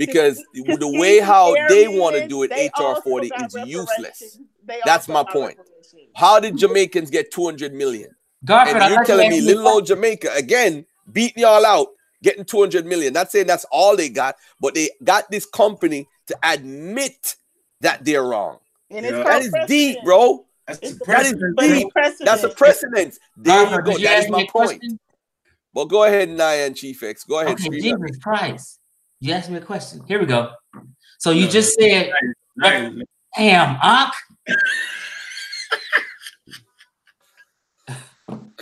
because the way how they want to do it, HR 40 is useless. That's my point. How did Jamaicans get 200 million? Garfield, and you're telling me little old Jamaica again beating y'all out, getting 200 million. Not saying that's all they got, but they got this company to admit that they're wrong. And yeah. That is deep, bro. That's that is deep. That's a precedent. There you go. That is my point. Well, go ahead, Naya and Chief X. Go ahead. Okay, Jesus Christ. You asked me a question. Here we go. So you just said, damn, Unc.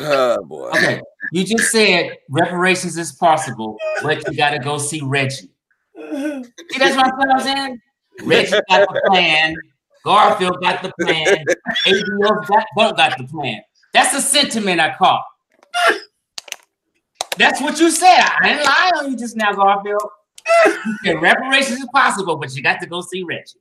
oh boy. Okay. You just said reparations is possible, but you gotta go see Reggie. See, that's what I'm saying. Reggie got the plan. Garfield got the plan. ABO got, got the plan. That's the sentiment I caught. That's what you said. I didn't lie on you just now, Garfield. You reparations is possible, but you got to go see Reggie.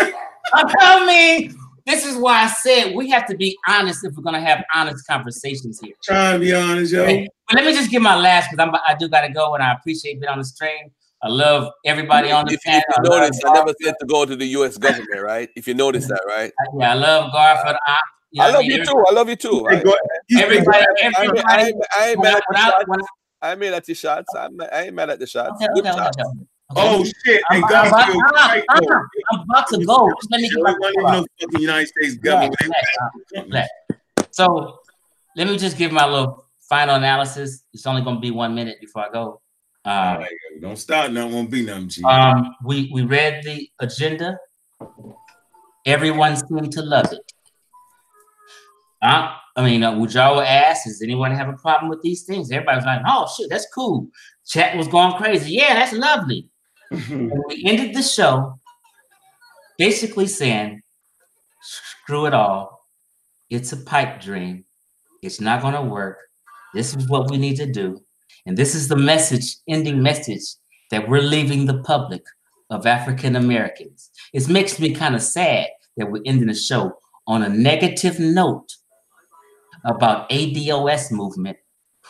I mean, this is why I said we have to be honest if we're gonna have honest conversations here. Trying to be honest, yo. But let me just give my last because I'm I do gotta go and I appreciate being on the stream. I love everybody on the if, If you notice, I never said to go to the U.S. government, right? If you notice that, right? Yeah, I love Garfield. I, you know I love you too. I love you too. Everybody, everybody. I ain't, I ain't mad at the shots. I ain't mad at the shots. I'm, I ain't mad at the shots. Okay, okay, okay, Oh shit! I'm, I'm, about, right I'm, I'm, about to go. Just let me get my no fucking United States government. Yeah, so let me just give my little final analysis. It's only going to be one minute before I go. Um, right, don't start. Not won't be nothing. G. Um, we we read the agenda. Everyone seemed to love it. Uh, I mean, uh, y'all ask, does anyone have a problem with these things? Everybody was like, oh, shit, that's cool. Chat was going crazy. Yeah, that's lovely. and we ended the show basically saying, screw it all. It's a pipe dream. It's not going to work. This is what we need to do. And this is the message, ending message that we're leaving the public of African Americans. It makes me kind of sad that we're ending the show on a negative note about ADOS movement.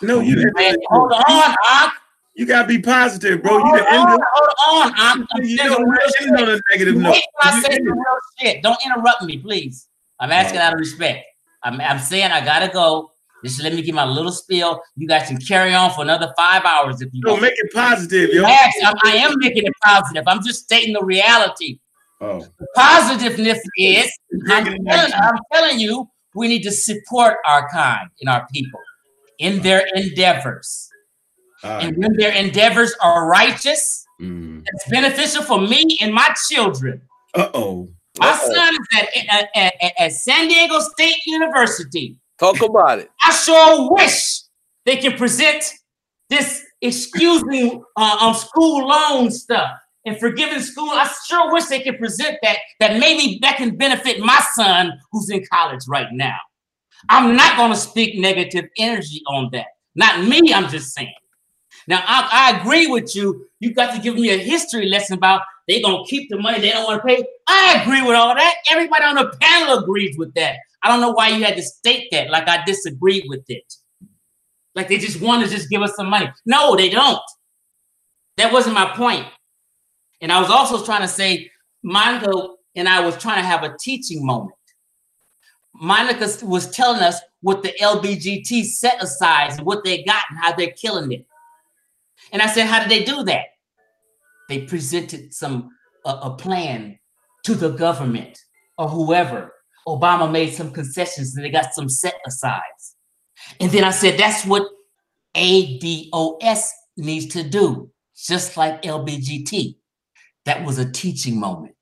No, you didn't. Hold on, Ak. You gotta be positive, bro. Hold you on, hold on. I'm, I'm you know, real on a negative note. I say real shit. Don't interrupt me, please. I'm asking out of respect. I'm, I'm saying I gotta go. Just let me give my little spiel. You guys can carry on for another five hours if you Don't make it positive, yo. Yes, I'm, I am making it positive. I'm just stating the reality. Oh. The positiveness is I'm telling, I'm telling you, we need to support our kind and our people in their endeavors. Right. And when their endeavors are righteous, mm. it's beneficial for me and my children. Uh oh. My son is at, at, at, at, San Diego State University. Talk about it. I sure wish they can present this excusing uh, on school loan stuff and forgiving school. I sure wish they could present that, that maybe that can benefit my son who's in college right now. I'm not going to speak negative energy on that. Not me, I'm just saying. Now, I, I agree with you. You got to give me a history lesson about they're going to keep the money they don't want to pay. I agree with all that. Everybody on the panel agrees with that. I don't know why you had to state that like I disagreed with it. Like they just want to just give us some money. No, they don't. That wasn't my point. And I was also trying to say, Monica and I was trying to have a teaching moment. Monica was telling us what the LBGT set aside and what they got and how they're killing it. And I said, how did they do that? They presented some a, a plan to the government or whoever. Obama made some concessions and they got some set asides. And then I said, that's what ADOS needs to do, just like LBGT. That was a teaching moment.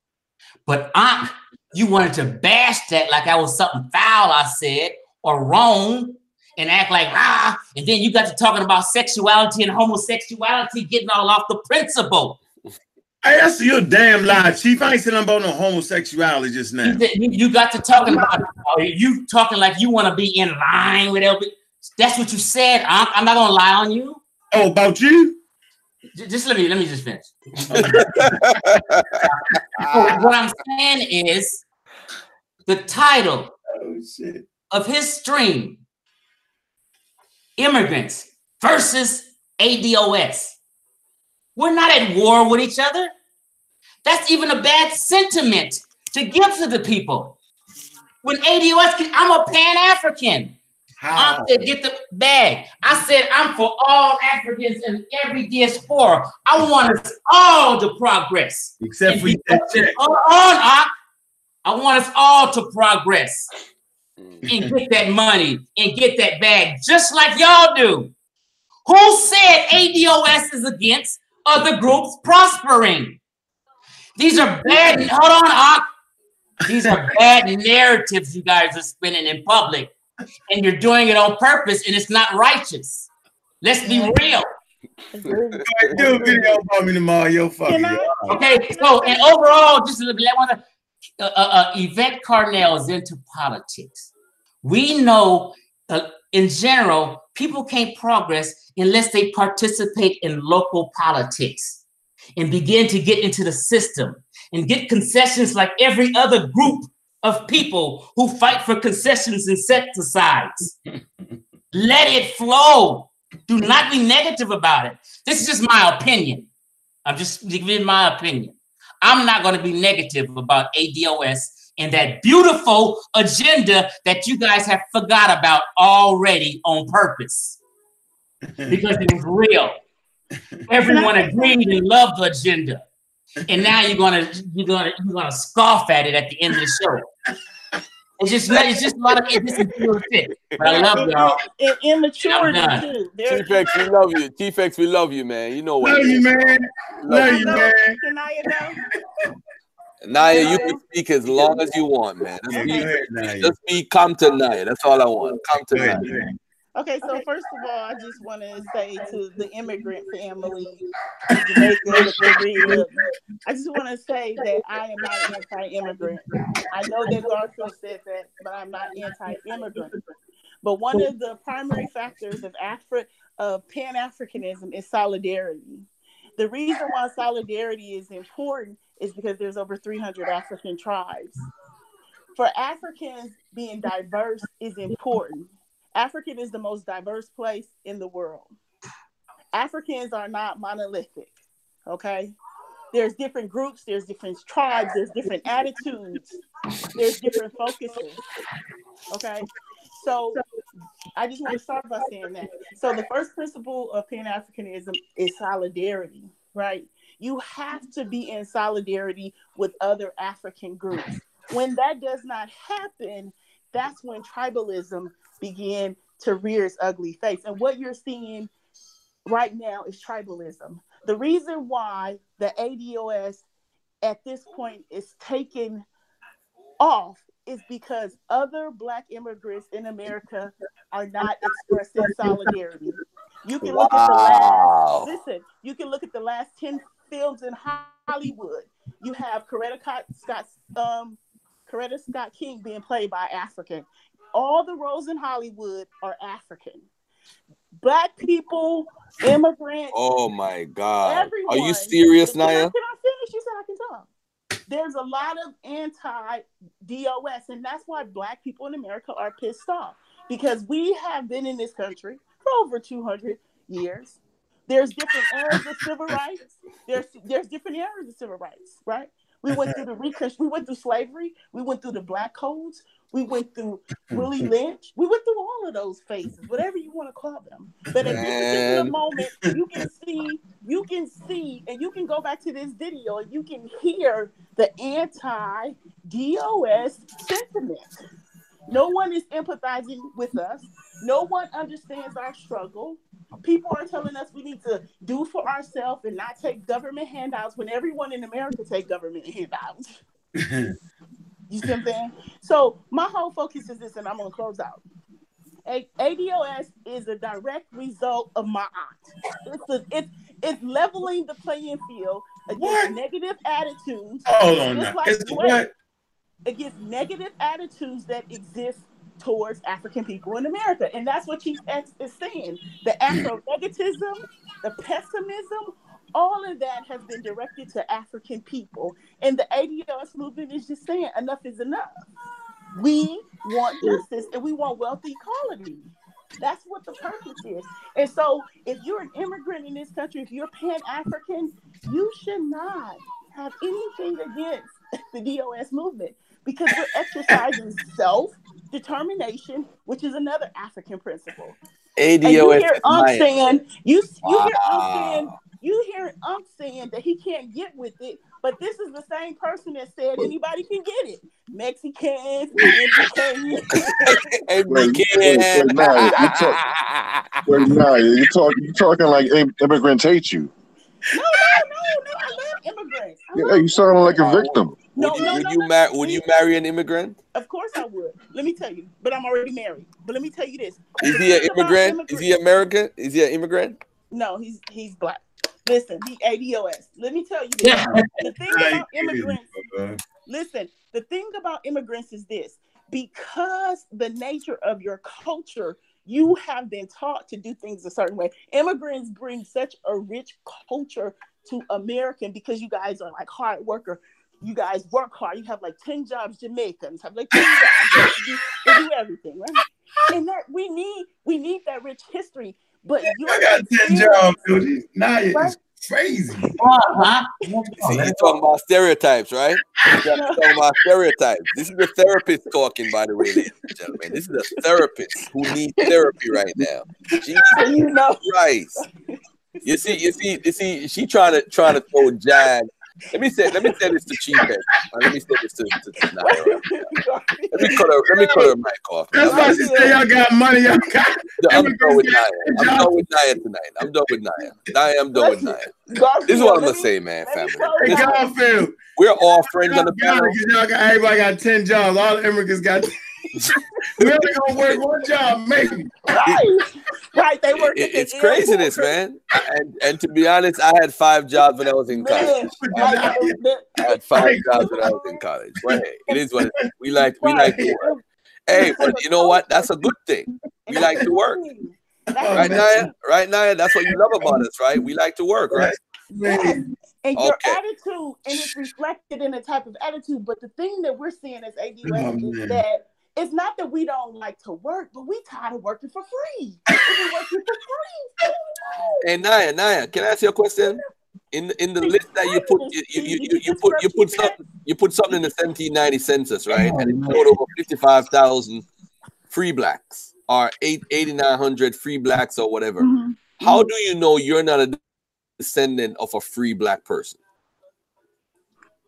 But Aunt, you wanted to bash that like I was something foul I said or wrong and act like ah, and then you got to talking about sexuality and homosexuality, getting all off the principle. Hey, that's your damn lie, Chief. I ain't saying I'm about no homosexuality just now. You, you got to talking about you talking like you want to be in line with LB. That's what you said. I'm, I'm not gonna lie on you. Oh, about you? Just let me let me just finish. what I'm saying is the title oh, of his stream, Immigrants versus ADOS. We're not at war with each other. That's even a bad sentiment to give to the people. When ADOS, I'm a Pan African. I said, get the bag. I said, I'm for all Africans and every diaspora. I want us all to progress. Except for that check. On, I, I want us all to progress mm. and get that money and get that bag, just like y'all do. Who said ADOS is against other groups prospering? These are bad. Hold on, Ak. These are bad narratives you guys are spinning in public, and you're doing it on purpose, and it's not righteous. Let's be real. Do a video about me tomorrow, yo. Fuck Okay, so and overall, just let one. Uh, uh, uh, Yvette Carnell is into politics. We know, uh, in general, people can't progress unless they participate in local politics and begin to get into the system and get concessions like every other group of people who fight for concessions and set asides. Let it flow. Do not be negative about it. This is just my opinion. I'm just giving my opinion. I'm not going to be negative about ADOS and that beautiful agenda that you guys have forgot about already on purpose because it was real. Everyone agreed and loved the agenda and now you're gonna you're gonna you're gonna scoff at it at the end of the show. It's just it's just a lot of it's just shit. But I love y'all. And immaturity too. T-Fex, we love you. T-Fex, we love you, man. You know what? Love you, man. Love, love you, man. Kanaya, Naya, you can speak as long as you want, man. Just, be, ahead, just be come to Naya. That's all I want. Come to Naya. Okay, so first of all, I just want to say to the immigrant family Jamaica, I just want to say that I am not anti-immigrant. I know that Garfield said that, but I'm not anti-immigrant. But one of the primary factors of Afri- of Pan Africanism is solidarity. The reason why solidarity is important is because there's over 300 African tribes. For Africans, being diverse is important African is the most diverse place in the world. Africans are not monolithic, okay? There's different groups, there's different tribes, there's different attitudes, there's different focuses, okay? So I just want to start by saying that. So the first principle of Pan Africanism is solidarity, right? You have to be in solidarity with other African groups. When that does not happen, that's when tribalism began to rear its ugly face. And what you're seeing right now is tribalism. The reason why the ADOS at this point is taken off is because other Black immigrants in America are not expressing solidarity. You can look wow. at the last, listen, you can look at the last 10 films in Hollywood. You have Coretta Scott, um, Coretta Scott King being played by African all the roles in Hollywood are African. Black people, immigrants. Oh my God. Everyone. Are you serious, Naya? Can I finish? You said I can talk. There's a lot of anti DOS, and that's why Black people in America are pissed off because we have been in this country for over 200 years. There's different eras of civil rights. There's there's different eras of civil rights, right? We went through the reconstruction. We went through slavery. We went through the black codes. We went through Willie Lynch. We went through all of those phases, whatever you want to call them. But at this particular moment, you can see, you can see, and you can go back to this video and you can hear the anti-DOS sentiment. No one is empathizing with us. No one understands our struggle. People are telling us we need to do for ourselves and not take government handouts when everyone in America take government handouts. you see what I'm saying? So my whole focus is this, and I'm gonna close out. A- ADOS is a direct result of my aunt. It's a, it's it's leveling the playing field against what? negative attitudes. Hold on now. Like what? Against negative attitudes that exist towards African people in America. And that's what Chief X is saying. The Afro negativism, the pessimism, all of that has been directed to African people. And the ADOS movement is just saying enough is enough. We want justice and we want wealth equality. That's what the purpose is. And so, if you're an immigrant in this country, if you're Pan African, you should not have anything against the DOS movement because we're exercising self determination, which is another African principle. And you ADOS hear is Unc saying, you, you hear Unc saying, you hear Unc saying that he can't get with it, but this is the same person that said anybody can get it. Mexicans, Indians. And Wait, we wait, wait, nah, you talk- Wait, nah, you talk, you talking like im- immigrants hate you. No, no, no, no. I love immigrants. I Yeah, love you sound like a Wow. victim. No, would you, no, would no, you no. marry would you marry an immigrant? Of course I would. Let me tell you, but I'm already married. But let me tell you this. Is he an immigrant? Is he American? Is he an immigrant? No, he's he's black. Listen, he ADOS. Let me tell you this. Yeah. The thing about immigrants, listen, the thing about immigrants is this because the nature of your culture, you have been taught to do things a certain way. Immigrants bring such a rich culture to American because you guys are like hard worker. You guys work hard. You have like 10 jobs, Jamaicans have like 10 jobs. They do, they do everything, right? And that we need, we need that rich history. But your I got 10 jobs, dude. Nah, it's crazy. Uh-huh. See, he's talking about stereotypes, right? He's talking about stereotypes. This is a therapist talking, by the way, ladies and gentlemen. This is a therapist who needs therapy right now. Jesus you know, Christ. You see, you see, you see, she trying to trying to throw jag. Let me say, let me say this to Chief Head. Uh, Let me say this to, to, to Naya. Let me cut her, let me cut her mic off. That's why she say y'all got money. Y'all got. I'm done with Naya. I'm done with Naya tonight. I'm done with Naya. Naya, I'm done with Naya. This is what I'm gonna say, man, family. Hey, Listen, we're all friends on the panel. y'all got, everybody got 10 jobs. All the immigrants got. we only gonna work one job, maybe. right, right. They work. It- it's craziness, airport. man. And and to be honest, I had five jobs when I was in college. Man, like, the- I had five jobs when I was in college. But hey, it is what it is. we like. We like to work. Hey, but you know what? That's a good thing. We like to work, Oh, right, the Naya? Right, Naya? That's what you love about us, right? We like to work, right? Man, And your Okay. attitude, and it's reflected in the type of attitude. But the thing that we're seeing as ADOS Oh, is man. that it's not that we don't like to work, but we tired of working for free. We've working for free. Hey, Naya, Naya, can I ask you a question? In in the list that you put, you you, you, you put you put something you put something in the 1790 census, right? And it showed over 55,000 free blacks or eight 8,900 free blacks or whatever. Mhm. How do you know you're not a descendant of a free black person?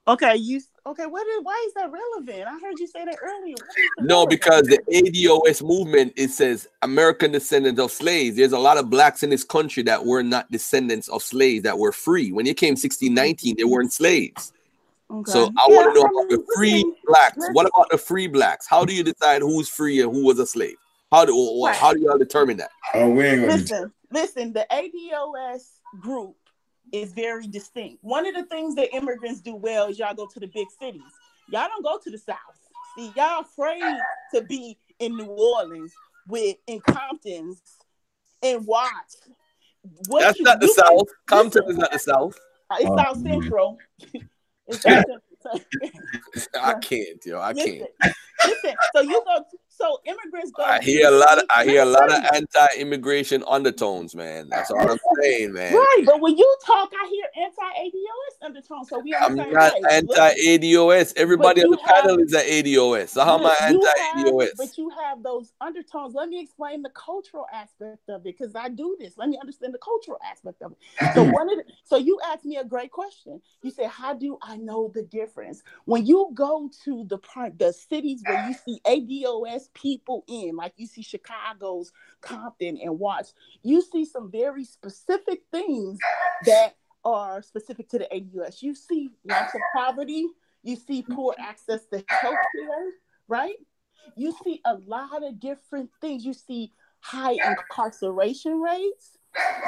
Okay, you okay? What is? Why is that relevant? I heard you say that earlier. What is the No, relevance? because the ADOS movement it says American descendants of slaves. There's a lot of blacks in this country that were not descendants of slaves that were free. When it came 1619, they weren't slaves. Okay. So I Yeah, want to know about the free blacks. What about the free blacks? How do you decide who's free and who was a slave? How do or Right. how do y'all determine that? oh, we ain't gonna. listen, listen, the ADOS group is very distinct. One of the things that immigrants do well is y'all go to the big cities. Y'all don't go to the South. See, y'all afraid to be in New Orleans with in Comptons and Watts. What That's you- not the you South. Compton is not the South. Uh, it's Oh, South man. Central. it's South Central. I can't, yo. I listen, can't. listen. So you go. So immigrants go. I hear a lot of. I hear a lot of anti-immigration undertones, man. That's all I'm saying, man. Right, but when you talk, I hear anti-ADOS undertones. So we are. I'm not anti-ADOS. Everybody on the have- panel is an ADOS. So how am I you have- anti-ADOS? But you have those undertones. Let me explain the cultural aspect of it because I do this. Let me understand the cultural aspect of it. So one of the, so you asked me a great question. You said, "How do I know the difference?" When you go to the part, the cities where you see ADOS people in, like you see Chicago's Compton and Watts, you see some very specific things that are specific to the ADOS. You see lots of poverty. You see poor access to health care, right? You see a lot of different things. You see high incarceration rates.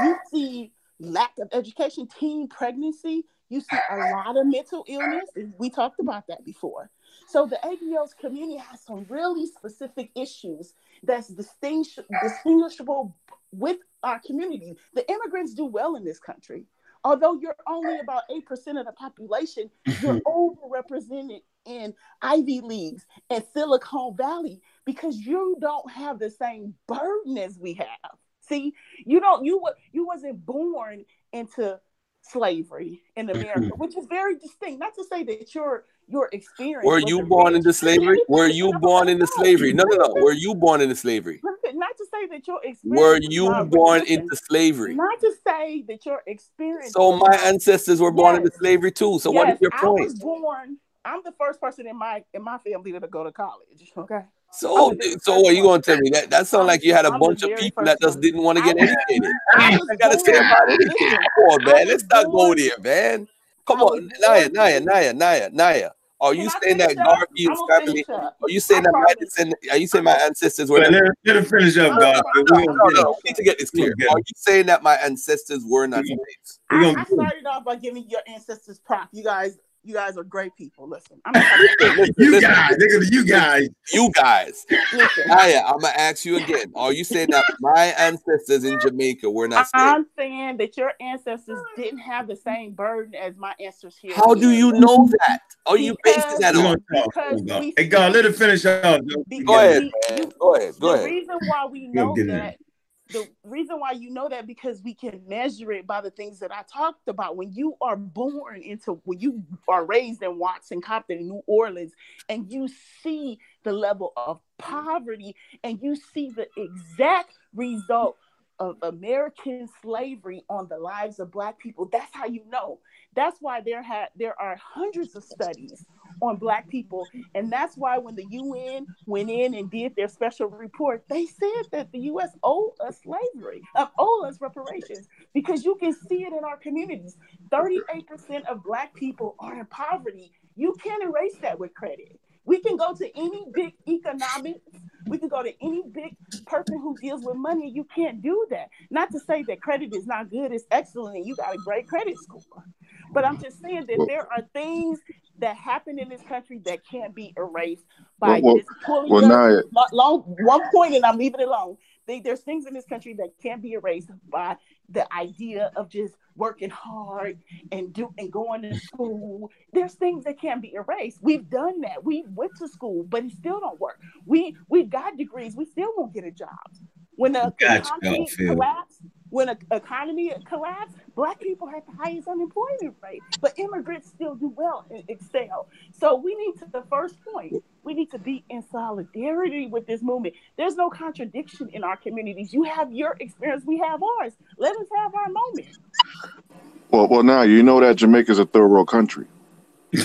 You see lack of education, teen pregnancy. You see a lot of mental illness. We talked about that before. So the ADOS community has some really specific issues that's distinguish- distinguishable with our community. The immigrants do well in this country. Although you're only about 8% of the population, you're overrepresented in Ivy Leagues and Silicon Valley because you don't have the same burden as we have. See, you don't you were you wasn't born into slavery in America, which is very distinct. Not to say that your your experience. Were you born into slavery? Were you born into slavery? No, no, no. Were you born into slavery? Not to say that your experience. Were you born into slavery? Not to say that your experience. So my ancestors were born yes. into slavery too. So yes, what is your point? I was born. I'm the first person in my in my family to go to college. Okay. So, so what you gonna tell me that that sounds like you had a I'm bunch of people that just didn't want to get educated? I, I gotta say about it. Come on, man. Let's not go there, man. Come on, Naya, Naya, Naya, Naya, Naya. Are you saying that Garfield's family? Are you saying that my descendant? Are you saying my ancestors were? Let her finish up, Garfield. No, no, no. We need to get this clear. Are you saying that my ancestors were not slaves? I, I started off by giving your ancestors prop. You guys you guys are great people. Listen, I'm listen, you listen, guys, nigga, you guys, you guys. Listen, Aya, I'm gonna ask you again. Are you saying that my ancestors in Jamaica were not? I'm saying that your ancestors didn't have the same burden as my ancestors here. How do you know that? Are you basing that on? Hey, God, let it finish out. Go ahead, man. Go ahead. Go ahead. The reason why we know that the reason why you know that because we can measure it by the things that I talked about. When you are born into, when you are raised in Watson, Compton, New Orleans, and you see the level of poverty and you see the exact result of American slavery on the lives of Black people, that's how you know. That's why there had there are hundreds of studies on black people. And that's why when the UN went in and did their special report, they said that the US owed us slavery, uh, owed us reparations, because you can see it in our communities. 38% of black people are in poverty. You can't erase that with credit. We can go to any big economics. We can go to any big person who deals with money. You can't do that. Not to say that credit is not good, it's excellent, and you got a great credit score. But I'm just saying that there are things that happen in this country that can't be erased by well, just pulling well, long, one point, and I'm leaving it alone. They, there's things in this country that can't be erased by the idea of just working hard and do and going to school. There's things that can't be erased. We've done that. We went to school, but it still don't work. We we got degrees. We still won't get a job. When the economy collapsed, when an economy collapsed, black people had the highest unemployment rate, but immigrants still do well and excel. So we need to the first point, we need to be in solidarity with this movement. There's no contradiction in our communities. You have your experience, we have ours. Let us have our moment. Well, well, now you know that Jamaica's a third world country.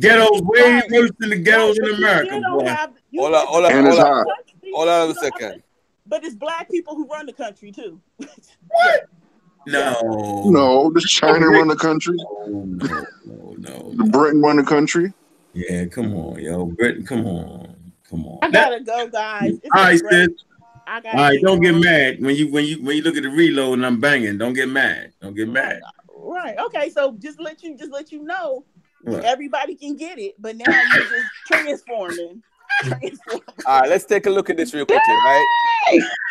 ghettos way worse than the ghettos in America. Boy. Have, hold on, hold on, hold on. Hold on a second. But it's black people who run the country too. what? No. No, does China run the country? No, no, no, no. The Britain run the country? Yeah, come on, yo. Britain, come on. Come on. I gotta go, guys. It's All right, sis. All right, don't get mad when you when you when you look at the reload and I'm banging. Don't get mad. Don't get mad. Right. Okay. So just let you just let you know what? everybody can get it, but now you're just transforming. All right, let's take a look at this real quickly, right?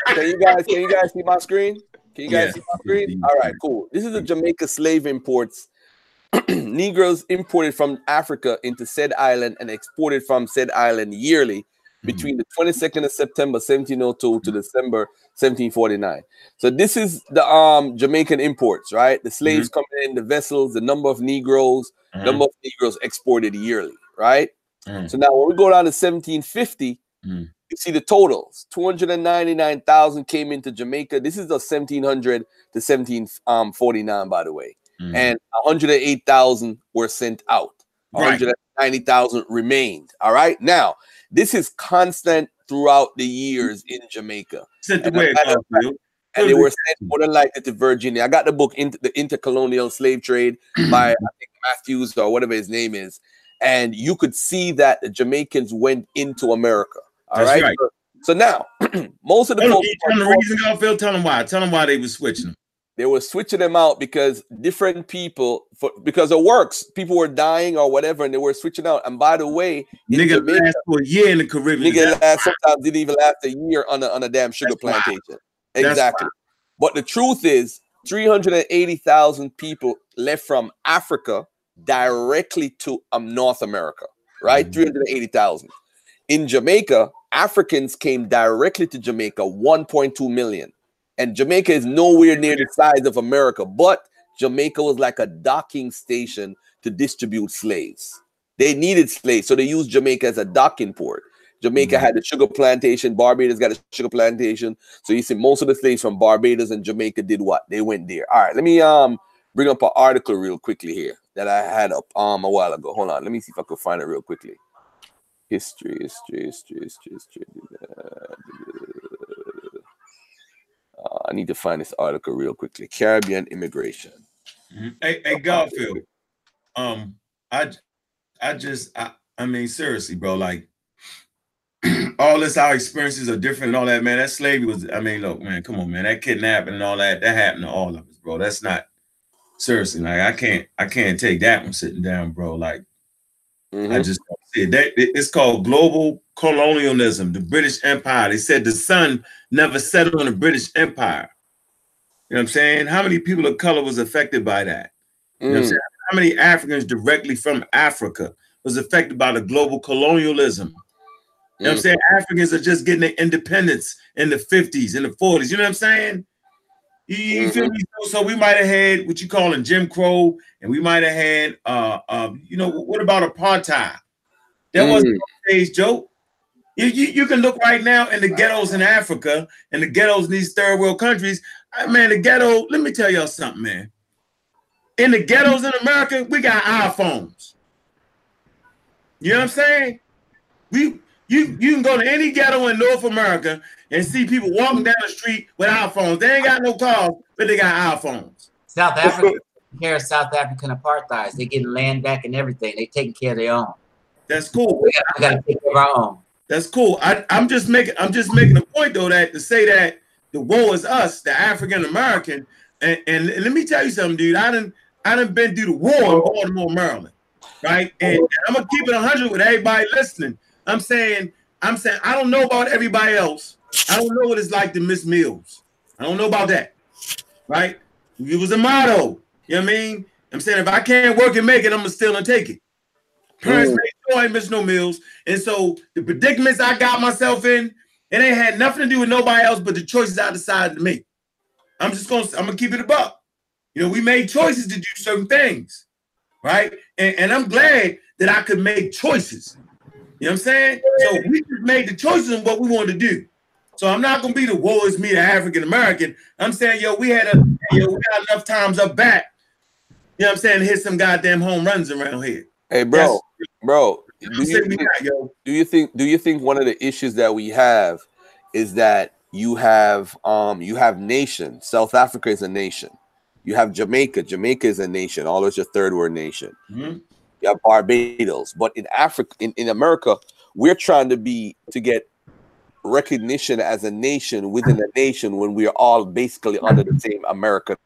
Can you guys can you guys see my screen? Can you guys yes. see my screen? All right, cool. This is the Jamaica slave imports. Negroes imported from Africa into said island and exported from said island yearly between the 22nd of September 1702 to December 1749. So this is the um Jamaican imports, right? The slaves mm-hmm. coming in, the vessels, the number of Negroes, mm-hmm. number of Negroes exported yearly, right? Mm. So now when we go down to 1750, mm. you see the totals. 299,000 came into Jamaica. This is the 1700 to 1749, by the way. Mm. And 108,000 were sent out. Right. 190,000 remained. All right. Now, this is constant throughout the years in Jamaica. Sent away, and they were sent more than likely to Virginia. I got the book into the intercolonial slave trade by I think Matthews or whatever his name is and you could see that the Jamaicans went into America. All right? right. So, so, now, most of the folks tell them the reason. Tell them why. Tell them why they were switching them. They were switching them out because different people, for because it works. People were dying or whatever, and they were switching out. And by the way, nigga Jamaica, last for a year in the Caribbean. Nigga last sometimes didn't even last a year on a on a damn sugar That's plantation. Exactly. But the truth is, 380,000 people left from Africa directly to um, North America, right? Mhm. 380,000. In Jamaica, Africans came directly to Jamaica, 1.2 million. And Jamaica is nowhere near the size of America, but Jamaica was like a docking station to distribute slaves. They needed slaves, so they used Jamaica as a docking port. Jamaica Mhm. had the sugar plantation, Barbados got a sugar plantation. So you see, most of the slaves from Barbados and Jamaica did what? They went there. All right, let me um bring up an article real quickly here that I had up um a while ago. Hold on, let me see if I could find it real quickly. History, history, history, history, history. Uh, I need to find this article real quickly. Caribbean immigration. Mhm. Hey, hey, Garfield. Um, I, I just, I, I mean, seriously, bro. Like, all this, our experiences are different and all that, man. That slavery was, I mean, look, man, come on, man. That kidnapping and all that, that happened to all of us, bro. That's not seriously. Like, I can't, I can't take that one sitting down, bro. Like, I Mhm. just see. That it's called global colonialism, the British Empire. They said the sun never set on the British Empire. You know what I'm saying? How many people of color was affected by that? You know what I'm Mm. saying? How many Africans directly from Africa was affected by the global colonialism? You know what I'm Mm. saying? Africans are just getting their independence in the 50s, in the 40s. You know what I'm saying? You, you feel me? So, we might have had what you call in Jim Crow, and we might have had uh um, you know, what about apartheid? That wasn't today's joke. You, you, you can look right now in the ghettos in Africa and the ghettos in these third world countries. Uh, man, the ghetto, let me tell y'all something, man. In the ghettos in America, we got iPhones. You know what I'm saying? We you you can go to any ghetto in North America and see people walking down the street with iPhones. They ain't got no cars, but they got iPhones. South Africa, care of South African apartheid. They getting land back and everything. They taking care of their own. That's cool. We got, to take care of our own. That's cool. I, I'm just making I'm just making a point though that to say that the war is us, the African American, and, and let me tell you something, dude. I didn't I done been through the war in Baltimore, Maryland, right? And I'm gonna keep it 100 with everybody listening. I'm saying I'm saying I don't know about everybody else. I don't know what it's like to miss meals. I don't know about that, right? It was a motto. You know what I mean? I'm saying if I can't work and make it, I'm gonna still and take it. Parents Mm. made sure I ain't miss no meals. And so the predicaments I got myself in, it ain't had nothing to do with nobody else but the choices I decided to make. I'm just gonna I'm gonna keep it a buck. You know, we made choices to do certain things, right? And, and I'm glad that I could make choices. You know what I'm saying? So we just made the choices on what we wanted to do. So I'm not gonna be the woe is me, the African American. I'm saying, yo, we had a yo, we got enough times up back. You know what I'm saying? Hit some goddamn home runs around here. Hey, bro, bro. Do you, think, do you think do you think one of the issues that we have is that you have um you have nations. South Africa is a nation. You have Jamaica. Jamaica is a nation. All those are third world nation. Mhm. You have Barbados. But in Africa, in, in America, we're trying to be to get recognition as a nation within a nation when we are all basically under the same American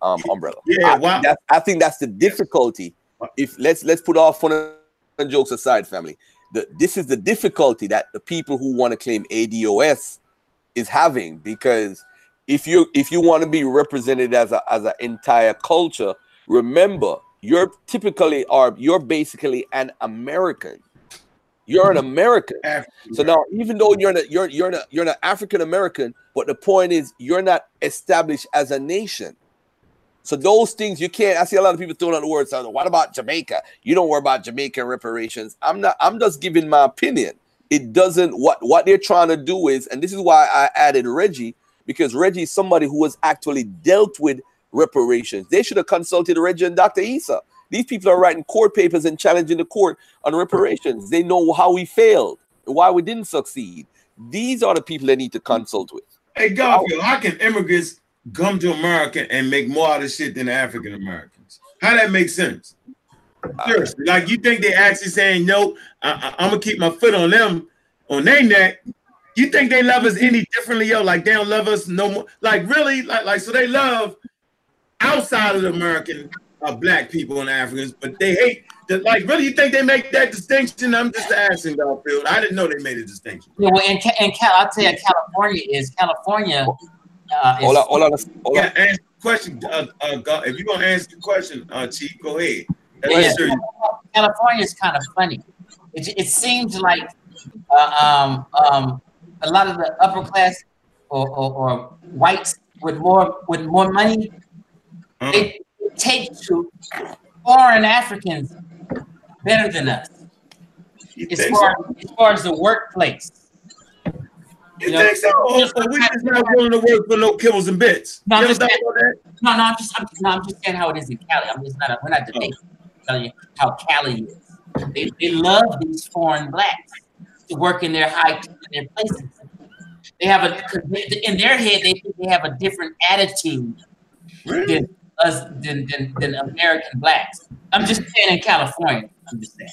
um, umbrella. Yeah, I, wow. think that's, I think that's the difficulty. If let's let's put all fun and jokes aside, family. The, this is the difficulty that the people who want to claim ADOS is having because if you if you want to be represented as a as an entire culture, remember you're typically are you're basically an American. You're an mm-hmm. American. So now, even though you're an, you're you're an, you're an African American, but the point is you're not established as a nation. So those things you can't. I see a lot of people throwing out the words. Oh, what about Jamaica? You don't worry about Jamaican reparations. I'm not. I'm just giving my opinion. It doesn't. What what they're trying to do is, and this is why I added Reggie because Reggie is somebody who has actually dealt with reparations. They should have consulted Reggie and Dr. Issa. These people are writing court papers and challenging the court on reparations. They know how we failed why we didn't succeed. These are the people they need to consult with. Hey, Garfield, how can immigrants come to America and make more out of shit than African Americans? How that makes sense? Seriously, like you think they actually saying, "No, I, am gonna keep my foot on them, on their neck." You think they love us any differently, yo? Like they don't love us no more. Like really, like like so they love outside of the American uh, black people and Africans, but they hate. The, like really, you think they make that distinction? I'm just asking, Garfield. I didn't know they made a distinction. Yeah, well, in, Ca- in Cal, I'll tell you, California is California uh, Hold on, hold on, hold Yeah, on. answer the question. Uh, uh, go, if you're gonna answer the question, uh, Chief, go ahead. Yeah. Let's. California is kind of funny. It, it seems like uh, um, um, a lot of the upper class or, or, or whites with more with more money, they take to foreign Africans better than us you as far, so? as far as the workplace. You you know, think so? Oh, so we just not willing to work for no kibbles and bits. No, I'm just saying- that? No, no, I'm just, I'm, no, I'm just saying how it is in Cali. I'm just not, we're not oh. debating. I'm telling you how Cali is. They, they love these foreign blacks to work in their high in their places. They have a 'cause they- in their head they think they have a different attitude Really? than us than, than, than American blacks. I'm just saying in California. I'm just saying.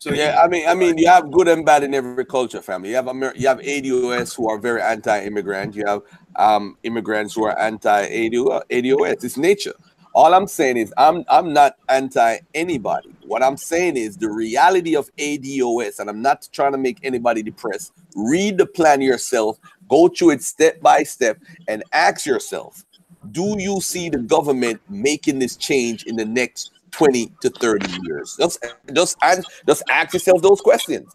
So Yeah, I mean, I mean, you have good and bad in every culture, family. You have Amer- you have ADOS who are very anti-immigrant. You have um, immigrants who are anti-ADOS. It's nature. All I'm saying is, I'm I'm not anti anybody. What I'm saying is the reality of ADOS, and I'm not trying to make anybody depressed. Read the plan yourself, go through it step by step, and ask yourself: Do you see the government making this change in the next 20 to 30 years? Just, just, ans- just ask yourself those questions.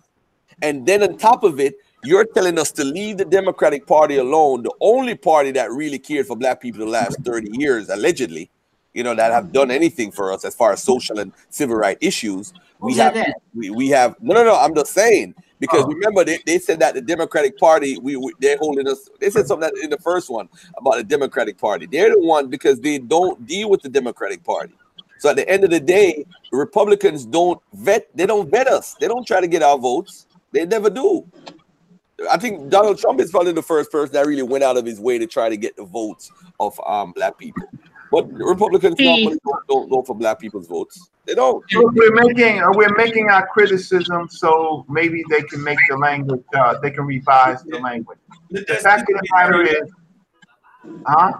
And then on top of it, you're telling us to leave the Democratic Party alone, the only party that really cared for black people the last 30 years, allegedly, you know, that have done anything for us as far as social and civil rights issues. We have, we, we have, no, no, no, I'm just saying, because Oh. remember, they, they said that the Democratic Party, we, we they're holding us, they said something in the first one about the Democratic Party. They're the one because they don't deal with the Democratic Party. So at the end of the day, Republicans don't vet, they don't vet us. They don't try to get our votes. They never do. I think Donald Trump is probably the first person that really went out of his way to try to get the votes of um black people. But Republicans normally don't, don't go for black people's votes. They don't. So we're making uh, we're making our criticism so maybe they can make the language uh, they can revise the language. The fact of the matter is, huh?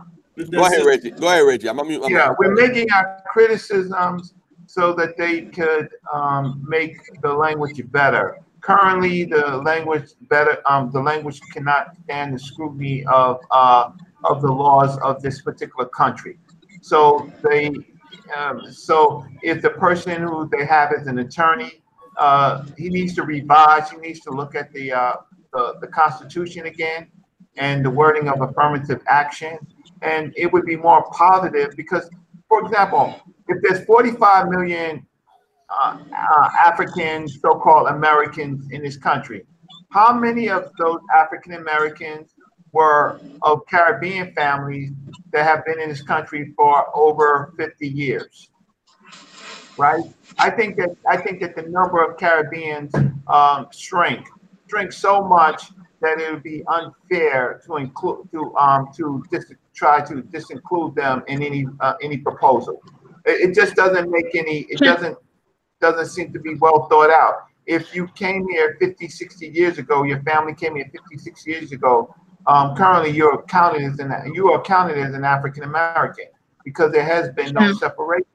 Go ahead, Reggie. Go ahead, Reggie. I'm, I'm, I'm Yeah, we're making our criticisms so that they could um, make the language better. Currently, the language better um, the language cannot stand the scrutiny of uh, of the laws of this particular country. So they um, so if the person who they have as an attorney, uh, he needs to revise. He needs to look at the uh, the, the Constitution again and the wording of affirmative action and it would be more positive because, for example, if there's 45 million uh, uh, African so-called Americans in this country, how many of those African Americans were of Caribbean families that have been in this country for over 50 years? Right? I think that I think that the number of Caribbeans um, shrink shrink so much that it would be unfair to include to um to dis- try to disinclude them in any uh, any proposal. It, it just doesn't make any. It doesn't doesn't seem to be well thought out. If you came here 50, 60 years ago, your family came here 50, 60 years ago. Um, currently, you're counted as an you are counted as an African American because there has been no separation.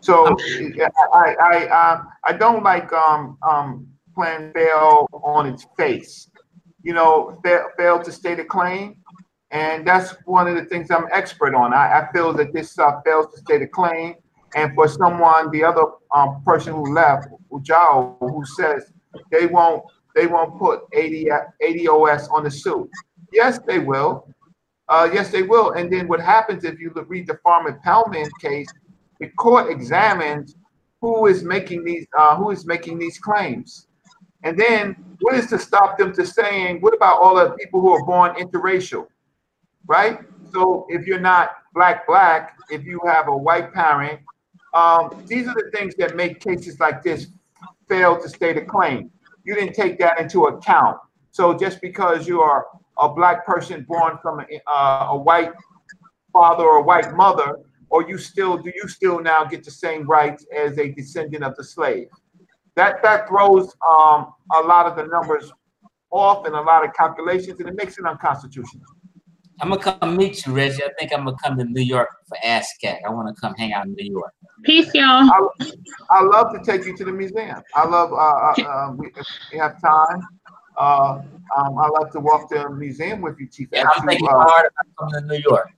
So I I I, um, I don't like um um plan fail on its face. You know, fail, fail to state a claim, and that's one of the things I'm expert on. I, I feel that this uh, fails to state a claim, and for someone, the other um, person who left, Ujao, who says they won't they won't put 80 ADOS on the suit. Yes, they will. Uh, yes, they will. And then what happens if you read the Farmer Paellmann case? The court examines who is making these uh, who is making these claims, and then what is to stop them to saying, what about all the people who are born interracial, right? So if you're not black black, if you have a white parent, um, these are the things that make cases like this fail to state a claim. You didn't take that into account. So just because you are a black person born from a, uh, a white father or a white mother, or you still do you still now get the same rights as a descendant of the slave? That that throws um, a lot of the numbers off and a lot of calculations, and it makes it unconstitutional. I'm gonna come meet you, Reggie. I think I'm gonna come to New York for ASCAC. I want to come hang out in New York. Peace, y'all. I, I love to take you to the museum. I love uh, uh, uh, we, we have time. uh, um, I'd like to walk to the museum with you, Chief. Yeah, as I'm to, thinking uh, hard about coming to New York.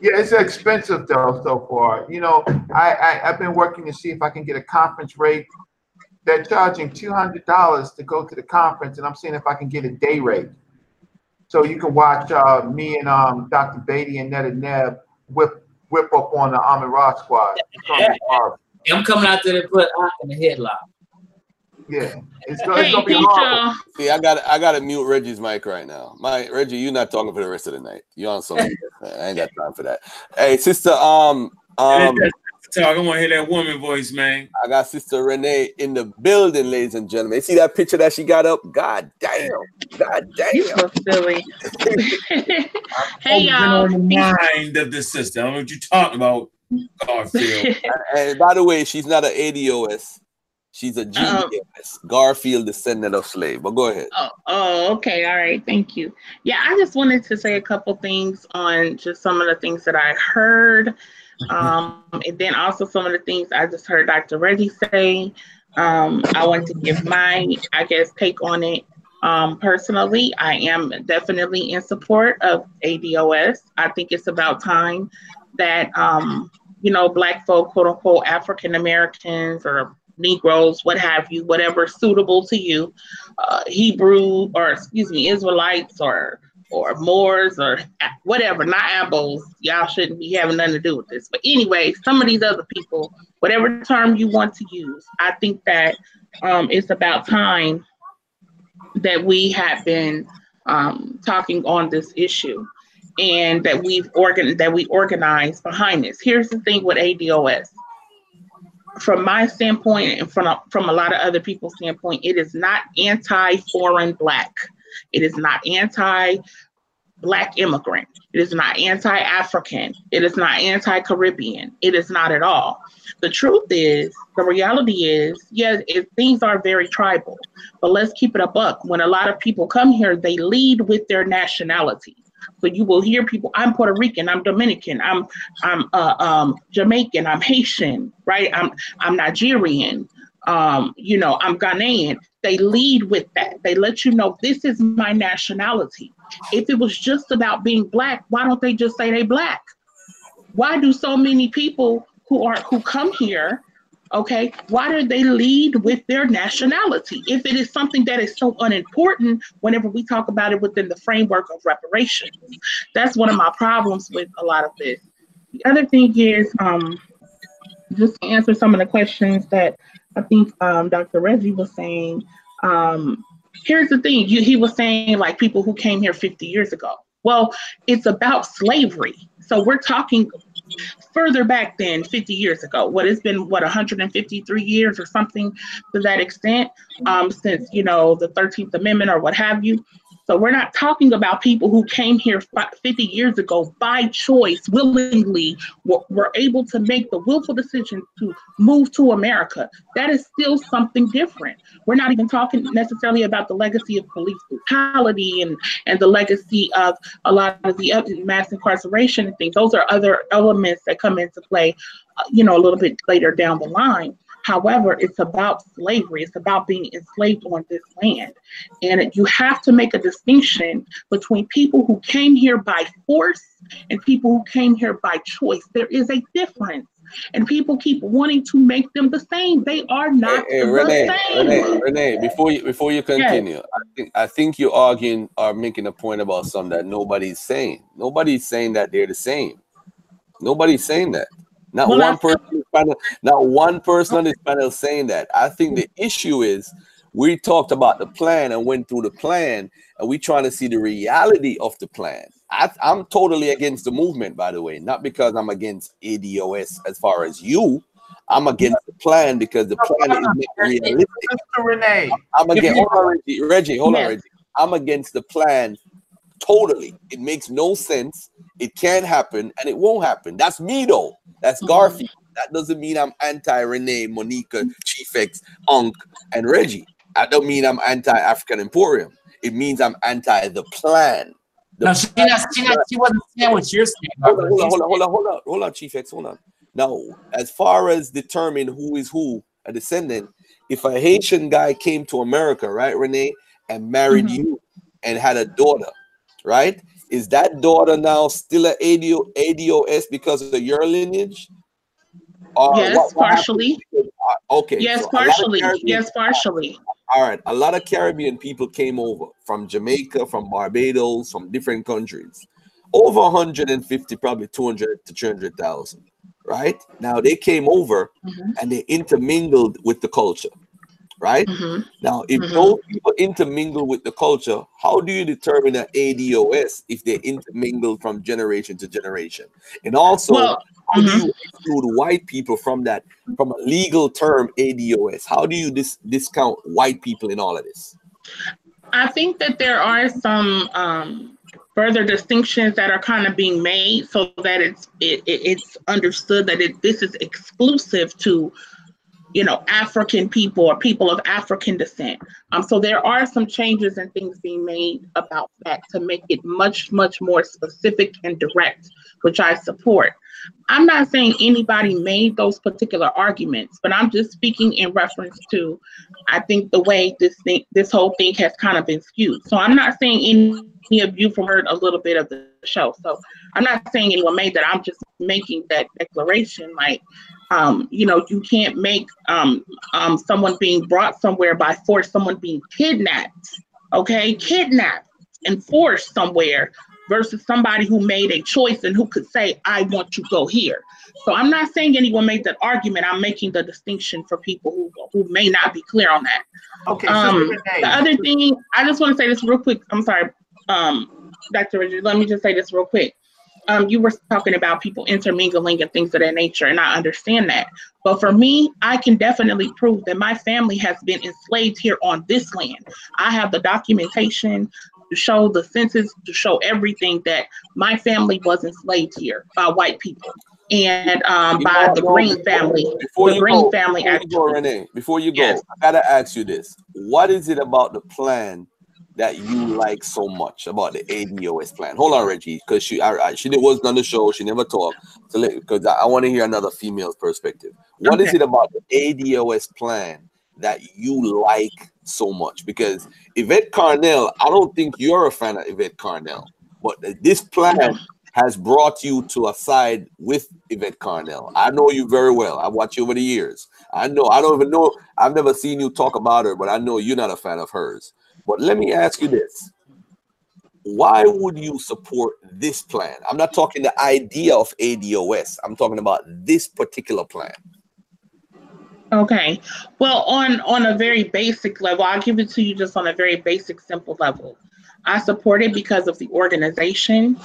Yeah, it's expensive though so far. You know, I, I I've been working to see if I can get a conference rate. They're charging two hundred dollars to go to the conference, and I'm seeing if I can get a day rate. So you can watch uh, me and um, Dr. Beatty and Netta Neb whip whip up on the Ahmed Rod squad. It's gonna be hard. I'm coming out there to put Ak in the headlock. Yeah, it's gonna, it's gonna be Peter. hard. See, I got I got to mute Reggie's mic right now. My Reggie, you're not talking for the rest of the night. You on something? I ain't got time for that. Hey, sister, um, um, Talk. I want to hear that woman voice, man. I got sister Renee in the building, ladies and gentlemen. You see that picture that she got up? God damn, God You damn. so silly. hey Been y'all. on the mind of the sister. I don't know what you're talking about, Garfield. And by the way, she's not an ADOS. She's a GDOS. Oh. Garfield, descendant of slave. But go ahead. Oh, oh, okay. All right. Thank you. Yeah, I just wanted to say a couple things on just some of the things that I heard. Um, and then also some of the things I just heard Dr. Reggie say. Um, I want to give my, I guess, take on it. Um, personally, I am definitely in support of ADOS. I think it's about time that, um, you know, Black folk, quote unquote, African Americans or Negroes, what have you, whatever suitable to you, uh, Hebrew or excuse me, Israelites or or Moors or whatever, not Abos. Y'all shouldn't be having nothing to do with this. But anyway, some of these other people, whatever term you want to use, I think that um, it's about time that we have been um, talking on this issue and that we've organ that we organize behind this. Here's the thing with ADOS from my standpoint and from a, from a lot of other people's standpoint, it is not anti-foreign black. It is not anti-black immigrant. It is not anti-African. It is not anti-Caribbean. It is not at all. The truth is, the reality is, yes, it, things are very tribal, but let's keep it a buck. When a lot of people come here, they lead with their nationality. So you will hear people, I'm Puerto Rican, I'm Dominican, I'm I'm uh, um, Jamaican, I'm Haitian, right? I'm I'm Nigerian, um, you know, I'm Ghanaian. They lead with that. They let you know this is my nationality. If it was just about being black, why don't they just say they black? Why do so many people who are who come here okay why do they lead with their nationality if it is something that is so unimportant whenever we talk about it within the framework of reparations that's one of my problems with a lot of this the other thing is um just to answer some of the questions that i think um, dr reggie was saying um here's the thing you, he was saying like people who came here 50 years ago well it's about slavery so we're talking further back than 50 years ago. What it's been, what 153 years or something to that extent, um, since you know the 13th Amendment or what have you. So we're not talking about people who came here 50 years ago by choice, willingly, were, able to make the willful decision to move to America. That is still something different. We're not even talking necessarily about the legacy of police brutality and, and the legacy of a lot of the mass incarceration and things. Those are other elements that come into play, uh, you know, a little bit later down the line. However, it's about slavery. It's about being enslaved on this land. And you have to make a distinction between people who came here by force and people who came here by choice. There is a difference. And people keep wanting to make them the same. They are not Hey, hey, the Renee, same. Renee, Renee, before you before you continue, I think I think you're arguing or making a point about something that nobody's saying. Nobody's saying that they're the same. Nobody's saying that. Not Well, one person, panel, not one person on this panel saying that. I think the issue is we talked about the plan and went through the plan, and we're trying to see the reality of the plan. I, I'm totally against the movement, by the way, not because I'm against ADOS as far as you. I'm against the plan because the plan is not realistic. Mr. Renee, I'm against hold on, Reggie. Reggie, hold on, Reggie. I'm against the plan totally. It makes no sense. It can't happen and it won't happen. That's me though. That's Mhm. Garfield. That doesn't mean I'm anti Renee, Monica, Chief X, Unk, and Reggie. I don't mean I'm anti African Emporium. It means I'm anti the plan. The No, she not, she not, she wasn't saying what you're saying. hold on, hold on, hold on, hold on, hold on, hold on, Chief X, hold on. Now, as far as determine who is who, a descendant, if a Haitian guy came to America, right, Renee, and married Mhm. you and had a daughter, right? Is that daughter now still a ADO, ADOS because of your lineage? Or Yes, what- what partially. Uh, Okay. Yes, so a lot of partially. Yes, partially. All right. A lot of Caribbean people came over from Jamaica, from Barbados, from different countries. Over 150, probably 200 to 300,000. Right? Now they came over Mhm. and they intermingled with the culture. Right? Mhm. Now, if Mhm. those people intermingle with the culture, how do you determine an ADOS if they intermingle from generation to generation? And also, Well, how do mhm. you exclude white people from that, from a legal term ADOS? How do you dis- discount white people in all of this? I think that there are some um, further distinctions that are kind of being made so that it's it, it, it's understood that it, this is exclusive to you know African people or people of African descent. Um, so there are some changes and things being made about that to make it much much more specific and direct, which I support. I'm not saying anybody made those particular arguments, but I'm just speaking in reference to I think the way this thing, this whole thing has kind of been skewed. So I'm not saying any of you have heard a little bit of the show. So I'm not saying anyone made that. I'm just making that declaration. Like, um, you know, you can't make um, um, someone being brought somewhere by force, someone being kidnapped, okay, kidnapped and forced somewhere versus somebody who made a choice and who could say, I want to go here. So I'm not saying anyone made that argument. I'm making the distinction for people who, who may not be clear on that. Okay, Um, the other thing, I just want to say this real quick. I'm sorry, um, Dr. Richard. Let me just say this real quick. Um, you were talking about people intermingling and things of that nature, and I understand that. But for me, I can definitely prove that my family has been enslaved here on this land. I have the documentation to show the census, to show everything that my family was enslaved here by white people and um, by know, the Green before- family. Before the you Green go, family before you go. Renee, before you go, Yes. I gotta ask you this: What is it about the plan that you like so much about the ADOS plan? Hold on, Reggie, because she I, I, she wasn't on the show. She never talked. So because I, I want to hear another female's perspective. What is Okay. it about the ADOS plan that you like so much? Because Yvette Carnell, I don't think you're a fan of Yvette Carnell, but this plan has brought you to a side with Yvette Carnell. I know you very well. I watch you over the years. I know. I don't even know. I've never seen you talk about her, but I know you're not a fan of hers. But let me ask you this: Why would you support this plan? I'm not talking the idea of ADOS. I'm talking about this particular plan. Okay. Well, on on a very basic level, I'll give it to you just on a very basic, simple level. I support it because of the organization.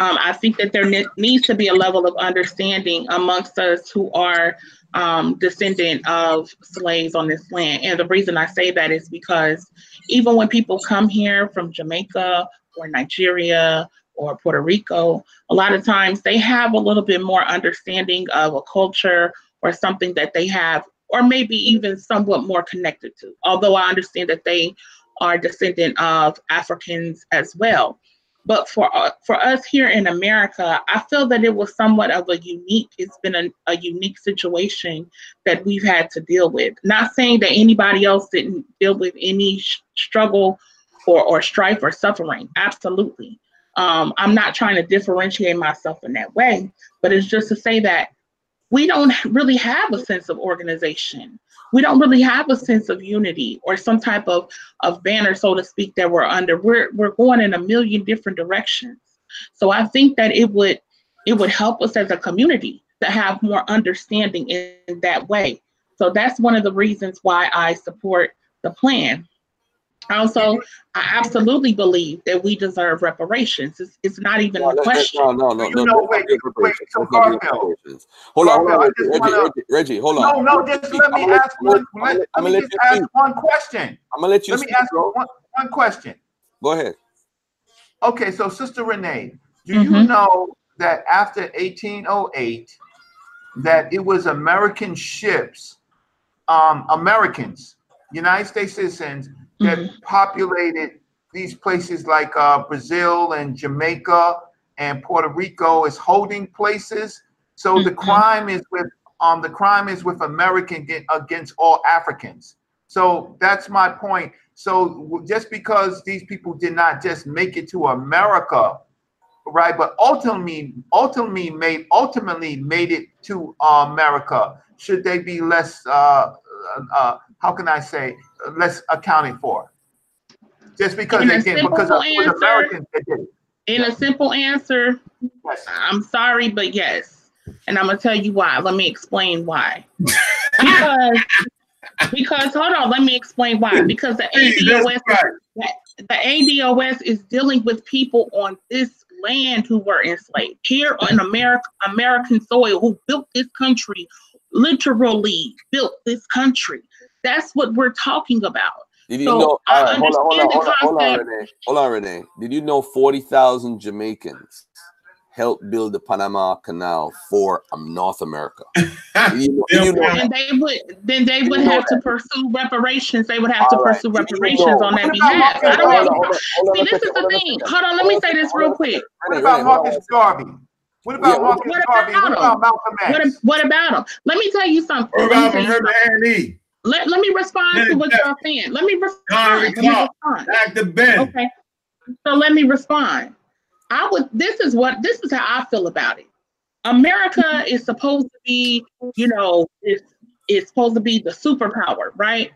Um, I think that there ne- needs to be a level of understanding amongst us who are um, descendant of slaves on this land. And the reason I say that is because even when people come here from Jamaica or Nigeria or Puerto Rico, a lot of times they have a little bit more understanding of a culture or something that they have, or maybe even somewhat more connected to. Although I understand that they are descendant of Africans as well. But for uh, for us here in America, I feel that it was somewhat of a unique. It's been a, a unique situation that we've had to deal with. Not saying that anybody else didn't deal with any sh- struggle or or strife or suffering. Absolutely. Um, I'm not trying to differentiate myself in that way, but it's just to say that we don't really have a sense of organization. We don't really have a sense of unity or some type of, of banner, so to speak, that we're under. We're we're going in a million different directions. So I think that it would it would help us as a community to have more understanding in that way. So that's one of the reasons why I support the plan. Also, I absolutely believe that we deserve reparations. It's, it's not even No, a let- let- question. no, no, no, You no, know, let's wait, not wait, reparations. so Let's not be Garfield. reparations. Hold on, hold on, Reggie, wanna- Reggie, Reggie, hold on. No, no, just let me I'm ask let- one. I'm Let, let me gonna just ask speak. one question. I'm gonna let you Let me ask bro. one, one question. Go ahead. Okay, so Sister Renee, do you Mhm. know that after 1808, that it was American ships, um, Americans, United States citizens, that Mhm. populated these places like uh, Brazil and Jamaica and Puerto Rico is holding places. So the Mhm. crime is with um the crime is with American against all Africans. So that's my point. So just because these people did not just make it to America, right, but ultimately, ultimately made ultimately made it to America, should they be less? Uh, uh, how can I say uh, less accounted for? Just because In they did, because of the answer, Americans they did. it. In a simple answer, Yes. I'm sorry, but yes. And I'm gonna tell you why. Let me explain why. Because because hold on, let me explain why. Because the ADOS right. the ADOS is dealing with people on this land who were enslaved here on America, American soil, who built this country, literally built this country. That's what we're talking about. Did you So, know? I All right, hold on, hold on, understand the hold on, hold on, concept. Renee. Hold on, Renee. Did you know forty thousand Jamaicans helped build the Panama Canal for um, North America? You you know And they would then they would You know have to pursue reparations. They would have to All right. pursue You- you reparations know- on that behalf. I don't Hold See, this is the hold on a thing. Hold on, let me say this real quick. What about Renee, hold on a Marcus. Garvey? What about what- Marcus What Garvey? about What about Malcolm What, X? what about them? Let me tell you something. What Let me about tell you Muhammad. Ali, Let, let me respond to what y'all saying. Let me respond. Let me respond. Dr. Ben? Okay. So let me respond. I would this is what this is how I feel about it. America is supposed to be, you know, it's, it's supposed to be the superpower, right?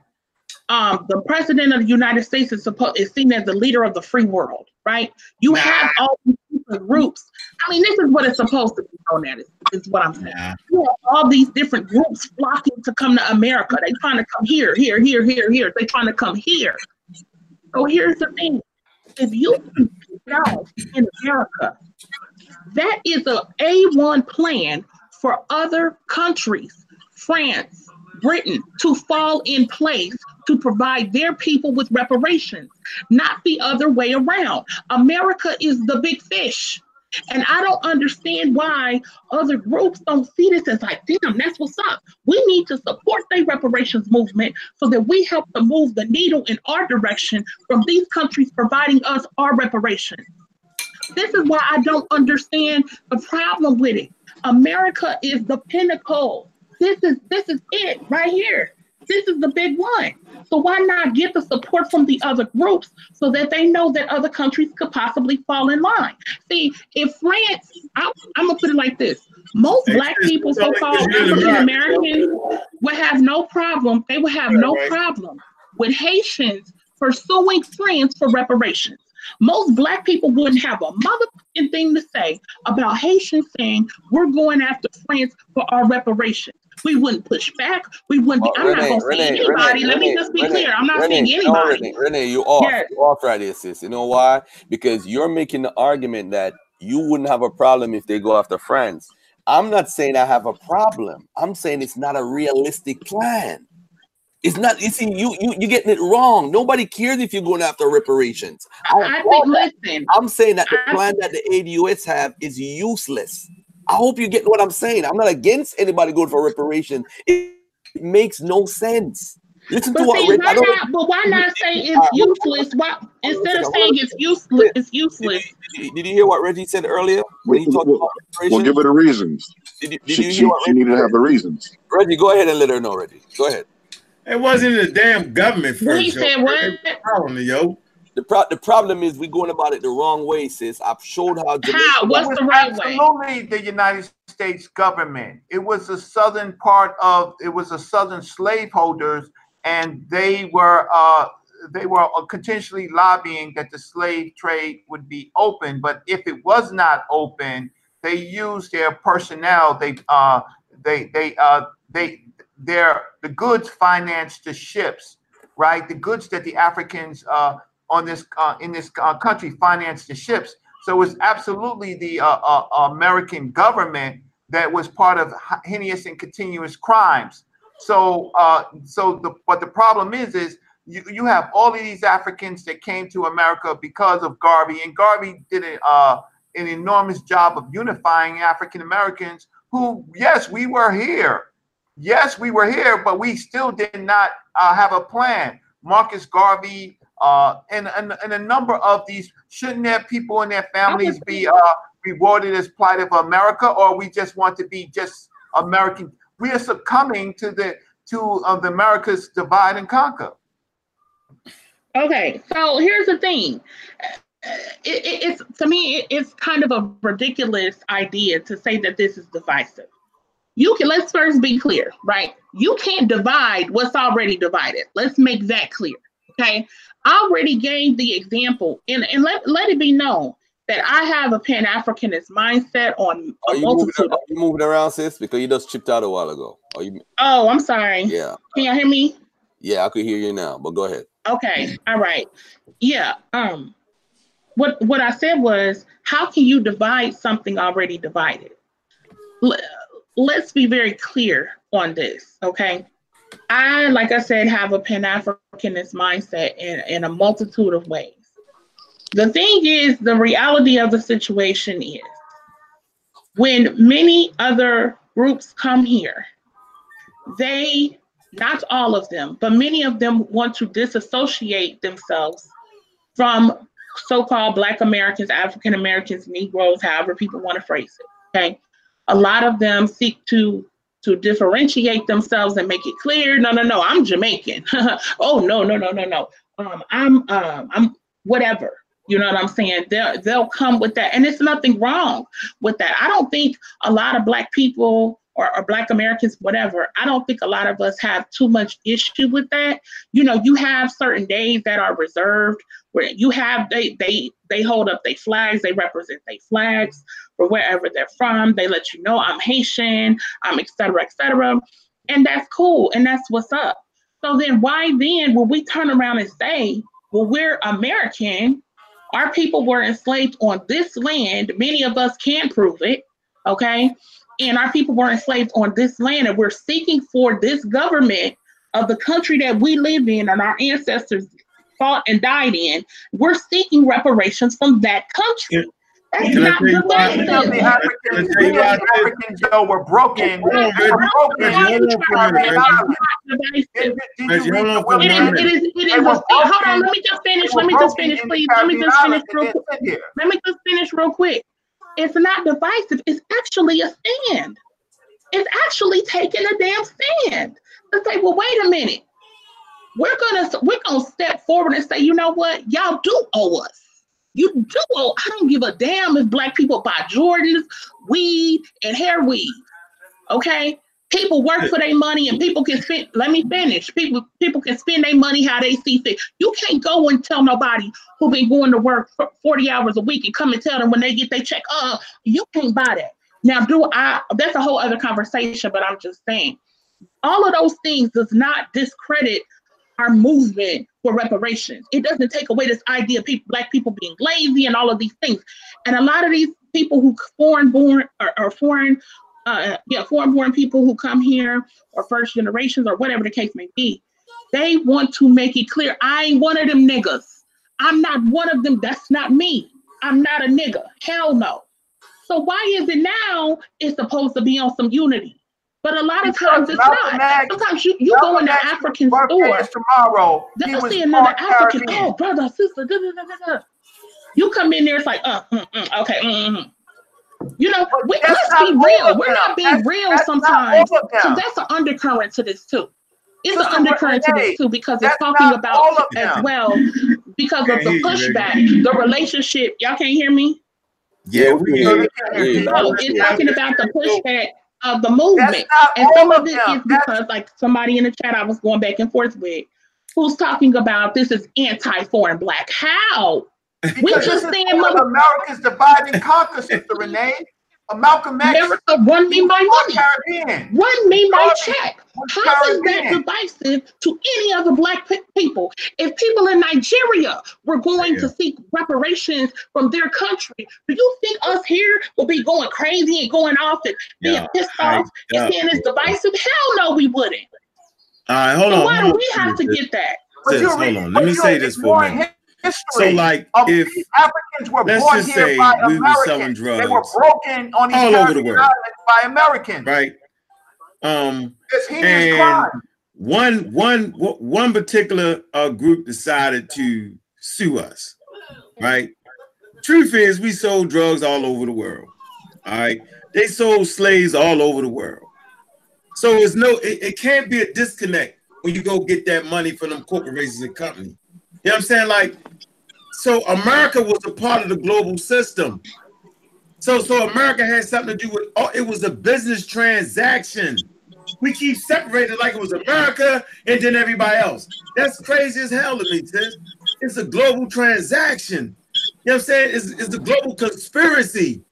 Um, the president of the United States is supposed is seen as the leader of the free world, right? You Nah. have all these different groups. I mean, this is what it's supposed to be known as, is what I'm saying. Nah. You have all these different groups flocking to come to America. They trying to come here, here, here, here, here. They trying to come here. So here's the thing: if you can get out in America, that is a A1 plan for other countries, France, Britain, to fall in place to provide their people with reparations, not the other way around. America is the big fish. And I don't understand why other groups don't see this as like, damn, that's what's up. We need to support the reparations movement so that we help to move the needle in our direction from these countries providing us our reparations. This is why I don't understand the problem with it. America is the pinnacle. This is this is it right here. This is the big one. So why not get the support from the other groups so that they know that other countries could possibly fall in line? See, if France, I, I'm gonna put it like this: most black people, so-called African Americans, would have no problem. They would have no Right. problem with Haitians pursuing France for reparations. Most black people wouldn't have a motherfucking thing to say about Haitians saying we're going after France for our reparations. We wouldn't push back. We wouldn't. Be, uh, I'm not going to say anybody. Renee, Let me just be Renee, clear. I'm not Renee, saying no, anybody. Renee, Renee, you off. Yes. You off right here, sis. You know why? Because you're making the argument that you wouldn't have a problem if they go after France. I'm not saying I have a problem. I'm saying it's not a realistic plan. It's not. You see, you you you getting it wrong. Nobody cares if you're going after reparations. I I think. that. Listen. I'm saying that the I- plan that the ADOS have is useless. I hope you get what I'm saying. I'm not against anybody going for reparations. It, it makes no sense. Listen But to what see, Rick. why I don't. not? But why not say it's right, hold on, useless? Why instead of saying it's useless, it's useless. Did you, did you hear what Reggie said earlier when he talked Well, about reparation? well, reparations? give her the reasons. Did you, did She, you she, hear what she needed to have the reasons. Reggie, go ahead and let her know, Reggie. Go ahead. It wasn't the damn government Well, he first. yo. said what? Problem, yo. The, pro- the problem is we're going about it the wrong way, sis. I've showed how Jamaica. How? It What's was the right way? absolutely the United States government. It was the southern part of it was the southern slaveholders, and they were uh, they were uh, continually lobbying that the slave trade would be open. But if it was not open, they used their personnel. They uh, they they uh, they their the goods financed the ships, right? The goods that the Africans uh, on this uh, in this uh, country financed the ships. So it was absolutely the uh, uh, American government that was part of heinous and continuous crimes. So, uh, so the but the problem is, is you, you have all of these Africans that came to America because of Garvey, and Garvey did a, uh, an enormous job of unifying African Americans. Who, yes, we were here. Yes, we were here, but we still did not uh, have a plan. Marcus Garvey, uh, and, and and a number of these shouldn't their people and their families be uh, rewarded as plight of America, or we just want to be just American? We are succumbing to the to uh, the America's divide and conquer. Okay, so here's the thing. It, it, it's to me, it, it's kind of a ridiculous idea to say that this is divisive. You can let's first be clear, right? You can't divide what's already divided. Let's make that clear. Okay. I already gave the example, and, and let, let it be known that I have a Pan Africanist mindset on Are a you, moving, are you moving around, sis? Because you just chipped out a while ago. Are you? Oh, I'm sorry. Yeah, Can you hear me? yeah, I could hear you now. But go ahead. Okay, all right. Yeah. Um what what I said was how can you divide something already divided? Let's be very clear on this, okay? I, like I said, have a Pan-Africanist mindset in, in a multitude of ways. The thing is, the reality of the situation is when many other groups come here, they not all of them, but many of them want to disassociate themselves from so-called Black Americans, African Americans, Negroes, however people want to phrase it. Okay, a lot of them seek to to differentiate themselves and make it clear. No, no, no, I'm Jamaican. oh no, no, no, no, no. Um, I'm um, I'm whatever. You know what I'm saying? They'll they'll come with that, and it's nothing wrong with that. I don't think a lot of Black people or, or Black Americans, whatever, I don't think a lot of us have too much issue with that. You know, you have certain days that are reserved where you have they they they hold up their flags, they represent their flags for wherever they're from. They let you know I'm Haitian, I'm et cetera, et cetera. And that's cool. And that's what's up. So then why then will we turn around and say, well, we're American, our people were enslaved on this land. Many of us can prove it. Okay and our people were enslaved on this land, and we're seeking for this government of the country that we live in and our ancestors fought and died in. We're seeking reparations from that country. That's Can not tell you why? divisive. Many of the Africans, many of Africans though were broken. Hold on, They were Reggie. broken. Reggie, hold on for a minute, Reggie. Divisive. Did, did Reggie, you hold read on the for a It is, women? it is, it They is were a thing. Hold on, let me just finish. Let me just finish, please. Let me just finish real quick. they sit here. Let me just finish real quick. It's not divisive. It's actually a stand. It's actually taking a damn stand to say, well, wait a minute. We're gonna we're gonna step forward and say, you know what, y'all do owe us. You do owe. I don't give a damn if black people buy Jordans, weed, and hair weed. Okay, people work for their money, and people can spend. Let me finish. People people can spend their money how they see fit. You can't go and tell nobody who been going to work for 40 hours a week and come and tell them when they get their check, uh, you can't buy that. Now, do I? That's a whole other conversation, but I'm just saying, all of those things does not discredit our movement for reparations. It doesn't take away this idea of people, black people being lazy and all of these things. And a lot of these people who foreign born or, or foreign, uh, yeah, foreign born people who come here or first generations or whatever the case may be, they want to make it clear I ain't one of them niggas. I'm not one of them. That's not me. I'm not a nigga. Hell no. So why is it now it's supposed to be on some unity? But a lot of times it's Malcolm not. X- Sometimes you, you go in the African birthday store, is tomorrow. He they'll was see another African. Caribbean. Oh, brother, sister, da, da, da, da, da. You come in there, it's like, uh, mm, mm, okay, mm, mm, mm. You know, But we, that's let's be real. We're not being That's- real that's sometimes. all So that's an undercurrent to this too. It's an Sister undercurrent to this too because it's that's talking about all of as well because of the hear you, Reggie. pushback, the relationship. Y'all can't hear me? Yeah, we Yeah, hear you. yeah, yeah. No, it's talking about the pushback of the movement. And some of of it them. is That's- because, like somebody in the chat I was going back and forth with, who's talking about this is anti-foreign black. How? We Because just this is saying, mother, America's divide and conquer, Sister Renee. Uh, Malcolm X America, run me my money, Caribbean. run me my check. How is that divisive to any other black pe- people? If people in Nigeria were going Yeah. to seek reparations from their country, do you think us here will be going crazy and going off and being Yeah, pissed I- off and yeah. saying it's divisive? Hell no, we wouldn't. All right, hold So on. why hold do on. we have to get that? Sis, hold on. Let me say this for a minute. History. So, like, if Africans were let's brought just here say by we were Americans. selling They were broken on these all over the world. by Americans. right, um, and crime. one one one particular uh, group decided to sue us, right? Truth is, we sold drugs all over the world. All right, they sold slaves all over the world. So it's no, it, it can't be a disconnect when you go get that money from them corporations and companies. You know what I'm saying? Like, so America was a part of the global system. So, so America had something to do with. Oh, it was a business transaction. We keep separating like it was America and then everybody else. That's crazy as hell to me, sis. It's a global transaction. You know what I'm saying? It's, it's the global conspiracy.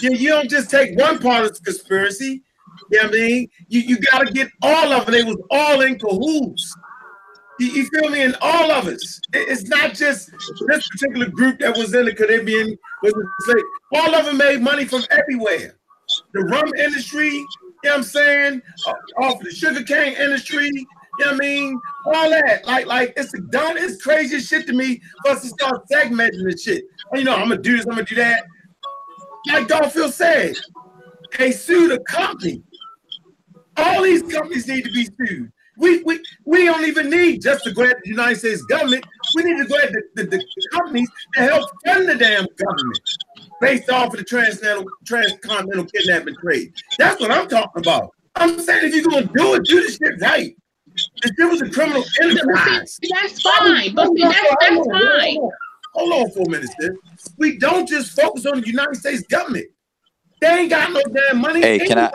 You, you don't just take one part of the conspiracy. You know what I mean? You, you got to get all of it. They was all in cahoots. You, you feel me? And all of us. It- it's not just this particular group that was in the Caribbean. Was enslaved. All of them made money from everywhere. The rum industry, you know what I'm saying? Uh, Off the sugarcane industry, you know what I mean? All that. Like, like it's dumb, it's crazy shit to me for us to start segmenting the shit. You know, I'm gonna do this, I'm gonna do that. Like Garfield said, they sued a company. All these companies need to be sued. We, we, we don't even need just to go at the United States government. We need to go at the, the, the companies that help fund the damn government based off of the transnational, transcontinental kidnapping trade. That's what I'm talking about. I'm saying if you're gonna do it, do the shit right. If there was a criminal enterprise. That's fine, but see, that's, that's fine. Hold on for a minute, sis. We don't just focus on the United States government. They ain't got no damn money. Hey, can I-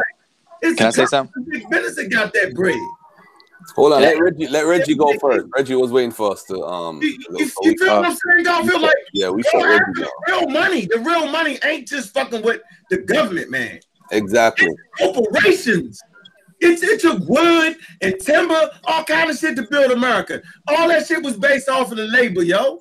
It's can I say something? the Big business that got that bread. Hold on, let Reggie let Reggie go first. Reggie was waiting for us to um. You, you, you feel what I'm saying? Y'all feel like yeah, we Reggie the real money. The real money ain't just fucking with the government, man. Exactly. corporations. It's it took wood and timber, all kind of shit to build America. All that shit was based off of the labor, yo.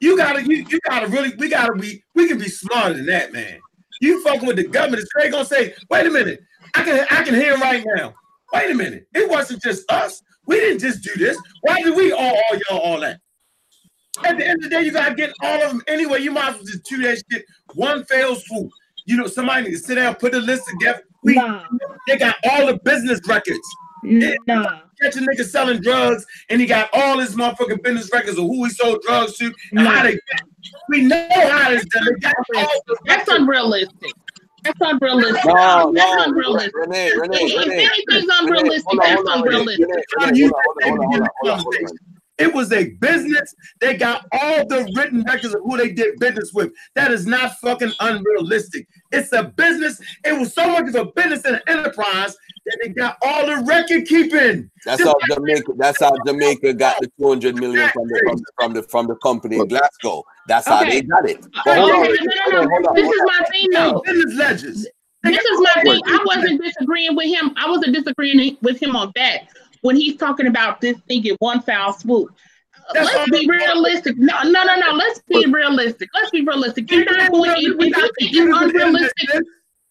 You gotta, you, you gotta really, we gotta be, we can be smarter than that, man. You fucking with the government, is straight gonna say, wait a minute, I can, I can hear right now. Wait a minute, it wasn't just us. We didn't just do this. Why did we all, all y'all, all that? At the end of the day, you gotta get all of them anyway. You might as well just do that shit one fell swoop. You know, somebody sit down, put a list together. We, Nah, they got all the business records. nah, Catch a nigga selling drugs, and he got all his motherfucking business records of who he sold drugs to and how they. We know how it's done. They got all the that's unrealistic. That's unrealistic. No, That's no, unrealistic. Renee, Renee, If anything's unrealistic, Hold on, that's Renee, unrealistic. Renee, Renee, use hold that on, hold on, thing to hold on, get hold on, the hold on. conversation. It was a business. They got all the written records of who they did business with. That is not fucking unrealistic. It's a business. It was so much of a business and an enterprise that they got all the record keeping. That's how Jamaica. That's how Jamaica got the 200 million from the from the from the, from the company in Glasgow. That's how they got it. But hold on, no, no, hold no, on, no. This is my thing, though. Business ledgers. This is my thing. I wasn't disagreeing with him. I wasn't disagreeing with him on that when he's talking about this thing in one foul swoop. That's Let's be realistic. No, no, no, no. Let's be realistic. Let's be realistic. You're not going. If, if you think it's unrealistic,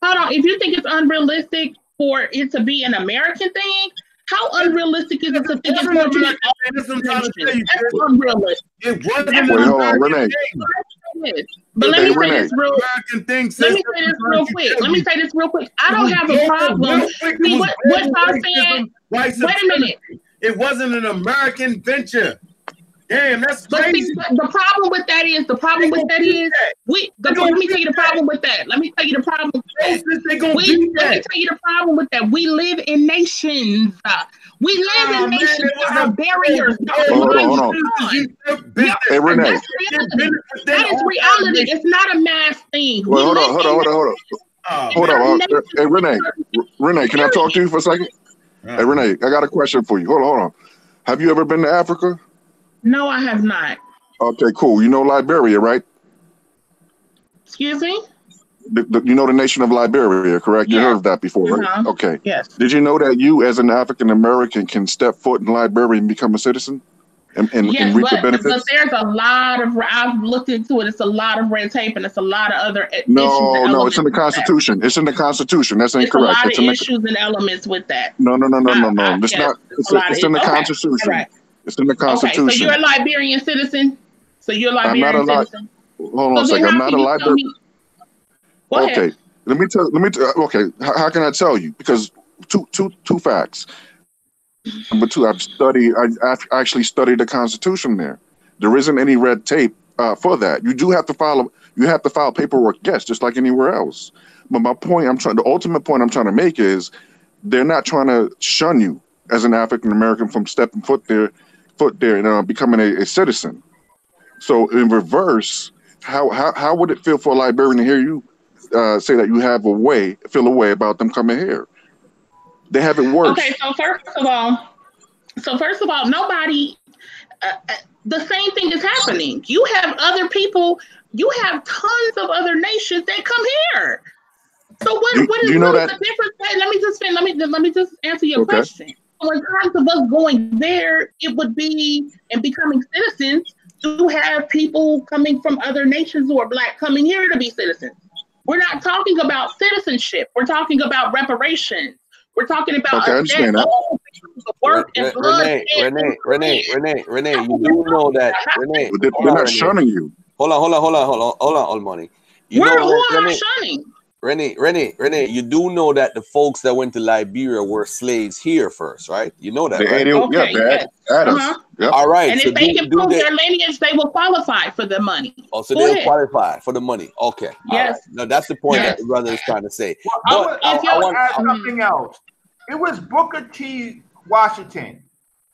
hold on. If you think it's unrealistic for it to be an American thing, how unrealistic is it to think it's That's going to be what I'm all trying to tell you, nations? Chris. That's unrealistic. It wasn't Wait, an American thing. But let me say this real. American thing. Let me say this real quick. Let me say this real quick. I don't have a problem. real See, what- what global y'all saying- white Wait a supremacy. minute. It wasn't an American venture. Damn, that's But crazy. see, the the problem with that is the problem with that is we. The, let me tell you the problem with that. Let me tell you the problem. With that. They gonna We, do let me tell you the problem with that. We live in nations. Uh, We live Ah, in man, nations. it There are a- barriers. There Hold on, hold on. lines. Hey, Renee. That's reality. That is reality. It's not a mass thing. Well, hold on, hold on, hold on, hold on. Oh, Hold on. hold. Hey, Renee. R- Renee, can I talk to you for a second? Hey, Renee, I got a question for you. Hold on, hold on. Have you ever been to Africa? No, I have not. Okay, cool. You know Liberia, right? Excuse me? The, the, you know the nation of Liberia, correct? You heard of that before, right? Uh-huh. Okay. Yes. Did you know that you, as an African American, can step foot in Liberia and become a citizen and, and, Yes, and reap the but, but there's a lot of I've looked into it. It's a lot of red tape and it's a lot of other issues. No, no, it's in the elements with that. Constitution. It's in the Constitution. That's It's a incorrect. lot It's of in the, issues and elements with that. no, no, no, no, no, Uh, no. uh, It's yes, not. it's a it's in the. Okay, Constitution. right. It's in the Okay, so Constitution. you're a Liberian citizen. So you're a I'm not Liberian a Li- citizen. Hold on a So then second. I'm not a Liberian. Ahead. Okay, let me tell. Let me. Tell, okay, how, how can I tell you? Because two, two, two facts. Number two, I've studied. I, I've actually studied the Constitution. There, there isn't any red tape uh, for that. You do have to file. You have to file paperwork. Yes, just like anywhere else. But my point, I'm trying. The ultimate point I'm trying to make is they're not trying to shun you as an African American from stepping foot there, foot there, and uh, becoming a, a citizen. So in reverse, how, how how would it feel for a Liberian to hear you uh, say that you have a way, feel a way about them coming here? They have it worse. Okay, so first of all, so first of all, nobody. Uh, uh, the same thing is happening. You have other people. You have tons of other nations that come here. So what? Do- what is you know what is the difference? Hey, Let me just let me let me just answer your Okay. question. So in terms of us going there, it would be and becoming citizens. You have people coming from other nations who are black coming here to be citizens. We're not talking about citizenship. We're talking about reparations. We're talking about Okay, I us understand that that. own the work Re- and blood. Renee, and Renee, Renee, Renee, Renee, you do know that Renee. But they, hold they're on, not Renee. shunning you. Hold on, hold on, hold on, hold on, hold on, all money. You We're know, who am I shunning? Renee, Renee, Renee, you do know that the folks that went to Liberia were slaves here first, right? You know that, They right? Okay, yeah, they yes. Uh-huh. Yep. All right. And so if they do, can do prove they, their lineage, they will qualify for the money. oh, so Go they'll ahead. qualify for the money. Okay. Yes. right. No, that's the point Yes. that the brother is trying to say. Well, I would, I, I would want, add I- something else. It was Booker T. Washington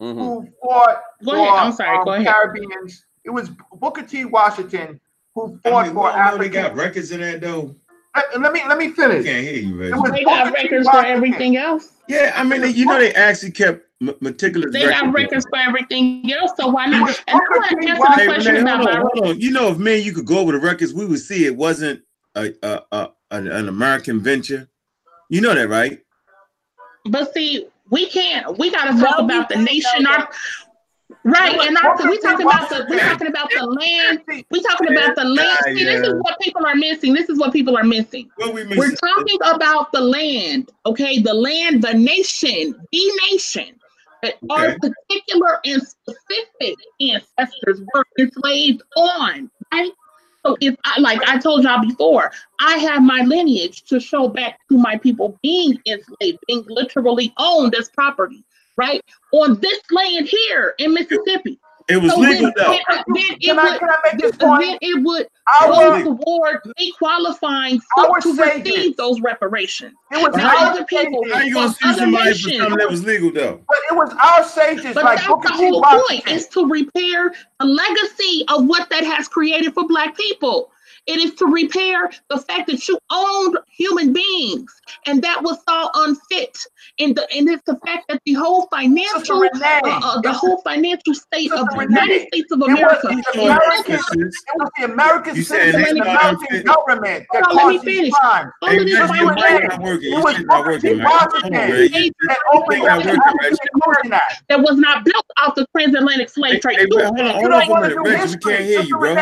mhm. who fought Go for ahead. I'm sorry. um, Go ahead. Caribbeans. It was Booker T. Washington who I fought mean, for we all know they got records in that though. Let, let me let me I finish. can't hear you, It Reggie. They got records for everything else. Yeah, I mean, they, you know, they actually kept m- meticulous They got records. records for everything else. So why not? And I Booker want T. to answer the Washington. Hey, question Renee, about hold on, hold on. You know, if me and you could go over the records, we would see it wasn't a, a, a an, an American venture. You know that, right? But see, we can't. We got to talk we about the nation. Our, right, and our, Booker we talking about the we talking about the land. We talking about the land. See, this is what people are missing. This is what people are missing. What we We're talking about the land, okay? The land, the nation, the nation that our particular and specific ancestors were enslaved on, right? So if I like I told y'all before, I have my lineage to show back to my people being enslaved, being literally owned as property, right? On this land here in Mississippi. It was So legal then, though. then, then it Can I would can I make this then it would Our go toward me qualifying for, Our to sages. receive those reparations. it was Now, other people- sages, How you gonna Well, sue other somebody for something that was legal though? but it was our sages But like that's the whole point is to repair the legacy of what that has created for Black people. It is to repair the fact that you owned human beings and that was thought unfit. And, the, and it's the fact that the whole financial, Renee, uh, uh, the whole financial state of the United Renee, States of America. the is It was the American You said citizens, it's the not American unfit. government that on, let me caused these finish. crimes. All of this Reggie, your Sister mic Renee, not working. it Your was shit not working, man. Hold on, Washington Reggie. that opened Thing up not the working, African Reggie. Inclusion Act. that was not built off the transatlantic slave trade. hey, You- hold on, hold on for a minute, do We can't hear you, bro.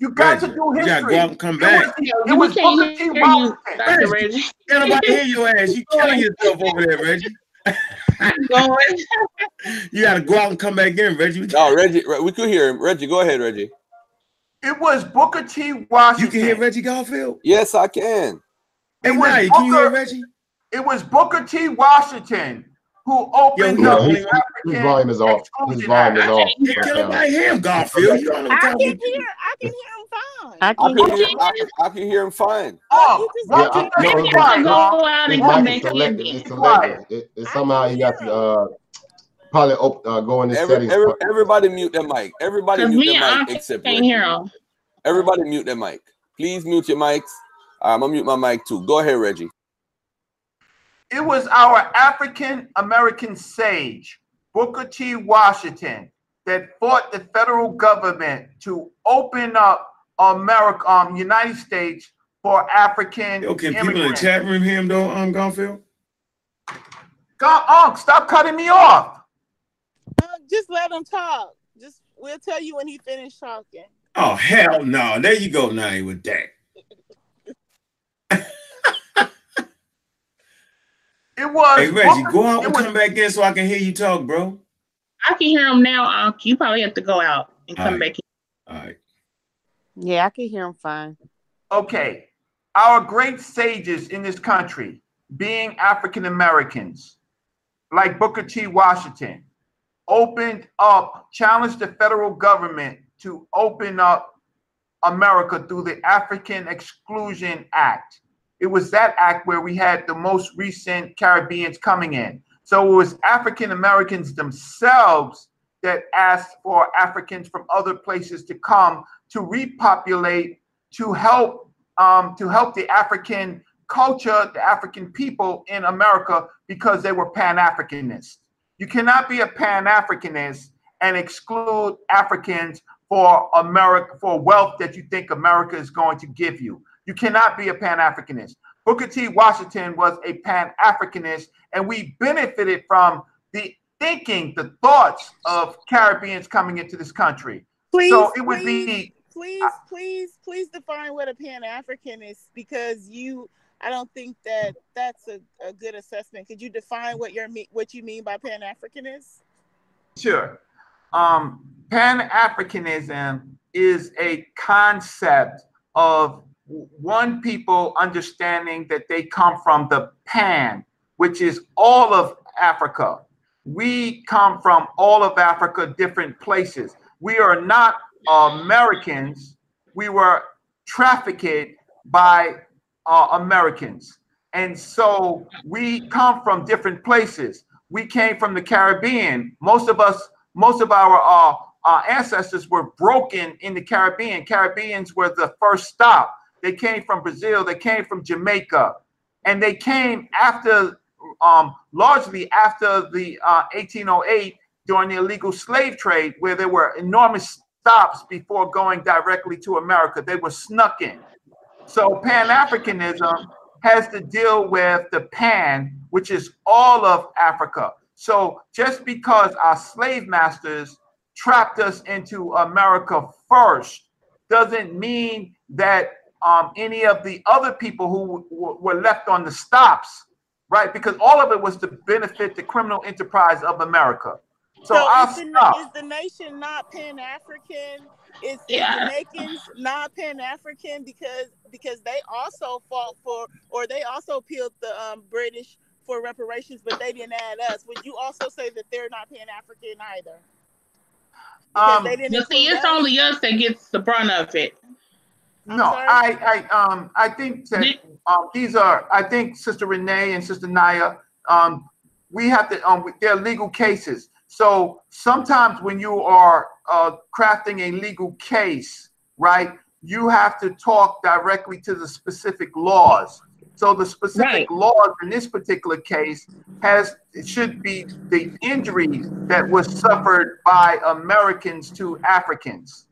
Renee, you got Reggie, to do you gotta go out and come It was, back. the, we it was can't Booker T. hear you, Washington. Dr. Reggie. Can't nobody hear your ass. You killing yourself over there, Reggie. Going. You gotta go out and come back in, Reggie. No, Reggie, we could hear him. Reggie, go ahead, Reggie. It was Booker T. Washington. You can hear Reggie Garfield. Yes, I can. Hey, It was Naya, can you hear Booker- Reggie? It was Booker T. Washington who opened Yo, up no, the his- African His volume is off. His volume is off. Hey, can nobody hear him, Garfield? You don't know I can hear. I can hear him fine. I I can can hear hear. I, I can hear him fine. Oh, You just- Rocky, Yeah, I- no, no, be no, go out and come mic is back in. It's Be It, it somehow can you got to uh, probably op- uh, go in the Every, settings. every, everybody mute their mic. Everybody mute me, their mic can't except can't hear him. Everybody mute their mic. Please mute your mics. All right, I'm gonna mute my mic too. Go ahead, Reggie. It was our African American sage, Booker T. Washington, that fought the federal government to open up America, um, United States for African Yo, can people in the chat room hear him though, um, Garfield? God, Unc, stop cutting me off. Uh, just let him talk. Just we'll tell you when he finished talking. Oh hell no! There you go, Naya, with that. It was. Hey Reggie, Booker- go out it and was- come back in so I can hear you talk, bro. I can hear him now, Unc. You probably have to go out and come Alright. back in. All right. Yeah, I can hear him fine. Okay, our great sages in this country, being African Americans, like Booker T. Washington, opened up, challenged the federal government to open up America through the African Exclusion Act. It was that act where we had the most recent Caribbeans coming in. So it was African Americans themselves that asked for Africans from other places to come to repopulate, to help, um, to help the African culture, the African people in America because they were Pan Africanists. You cannot be a Pan Africanist and exclude Africans for America for wealth that you think America is going to give you. You cannot be a Pan Africanist. Booker T. Washington was a Pan Africanist, and we benefited from the thinking, the thoughts of Caribbeans coming into this country. Please, so it would please, be please, please, please define what a Pan Africanist because you. I don't think that that's a, a good assessment. Could you define what your what you mean by Pan Africanist? Sure. Um, Pan Africanism is a concept of one people understanding that they come from the Pan, which is all of Africa. We come from all of Africa, different places. We are not Americans. We were trafficked by uh, Americans. And so we come from different places. We came from the Caribbean. Most of us, most of our uh, our ancestors were broken in the Caribbean. Caribbeans were the first stop. They came from Brazil. They came from Jamaica, and they came after, um, largely after the uh, 1808 during the illegal slave trade, where there were enormous stops before going directly to America. They were snuck in. So Pan Africanism has to deal with the Pan, which is all of Africa. So just because our slave masters trapped us into America first doesn't mean that um, any of the other people who w- were left on the stops, right? Because all of it was to benefit the criminal enterprise of America. So, our is, the, is the nation not Pan African? Is, is Yeah. Jamaicans not Pan African because because they also fought for or they also appealed the um, British for reparations, but they didn't add us. Would you also say that they're not Pan African either? Because Um, You see, it's us? only us that gets the brunt of it. I'm no, sorry? I, I, um, I think that um, these are. I think Sister Renee and Sister Naya. Um, we have to. Um, they're legal cases. So sometimes when you are uh, crafting a legal case, right, you have to talk directly to the specific laws. So the specific Right. laws in this particular case has it should be the injuries that was suffered by Americans to Africans.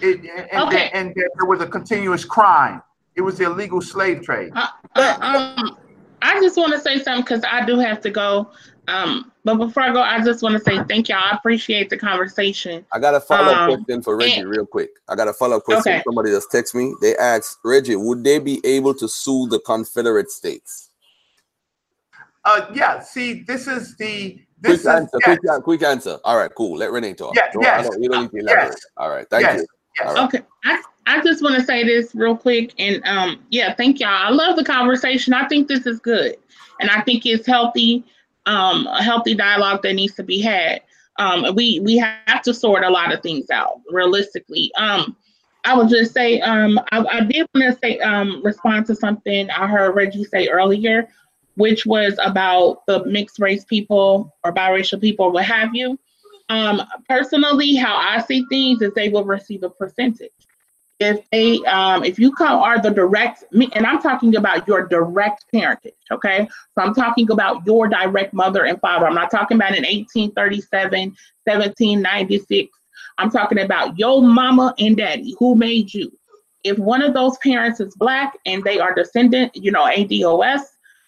It, and, Okay. and that there was a continuous crime. It was the illegal slave trade. Uh, uh, um, I just want to say something because I do have to go. Um, but before I go, I just want to say thank y'all. I appreciate the conversation. I got a follow up Um, question for Reggie, and- real quick. I got a follow up question. Okay. Somebody just text me. They asked Reggie, would they be able to sue the Confederate States? Uh, yeah. See, this is the Quick is answer. yes, Quick, quick answer. All right, cool. Let Renee talk. Yeah, yes, don't- you don't need to yes. All right, thank yes, you. Okay, I, I just want to say this real quick, and um, yeah, thank y'all. I love the conversation. I think this is good, and I think it's healthy, um, a healthy dialogue that needs to be had. Um, we we have to sort a lot of things out realistically. Um, I would just say, um, I, I did want to say, um, respond to something I heard Reggie say earlier, which was about the mixed race people or biracial people, what have you. Um, personally, how I see things is they will receive a percentage. If they, um, if you come are the direct, and I'm talking about your direct parentage, okay? So I'm talking about your direct mother and father. I'm not talking about in 1837, 1796. I'm talking about your mama and daddy who made you. If one of those parents is black and they are descendant, you know, ADOS,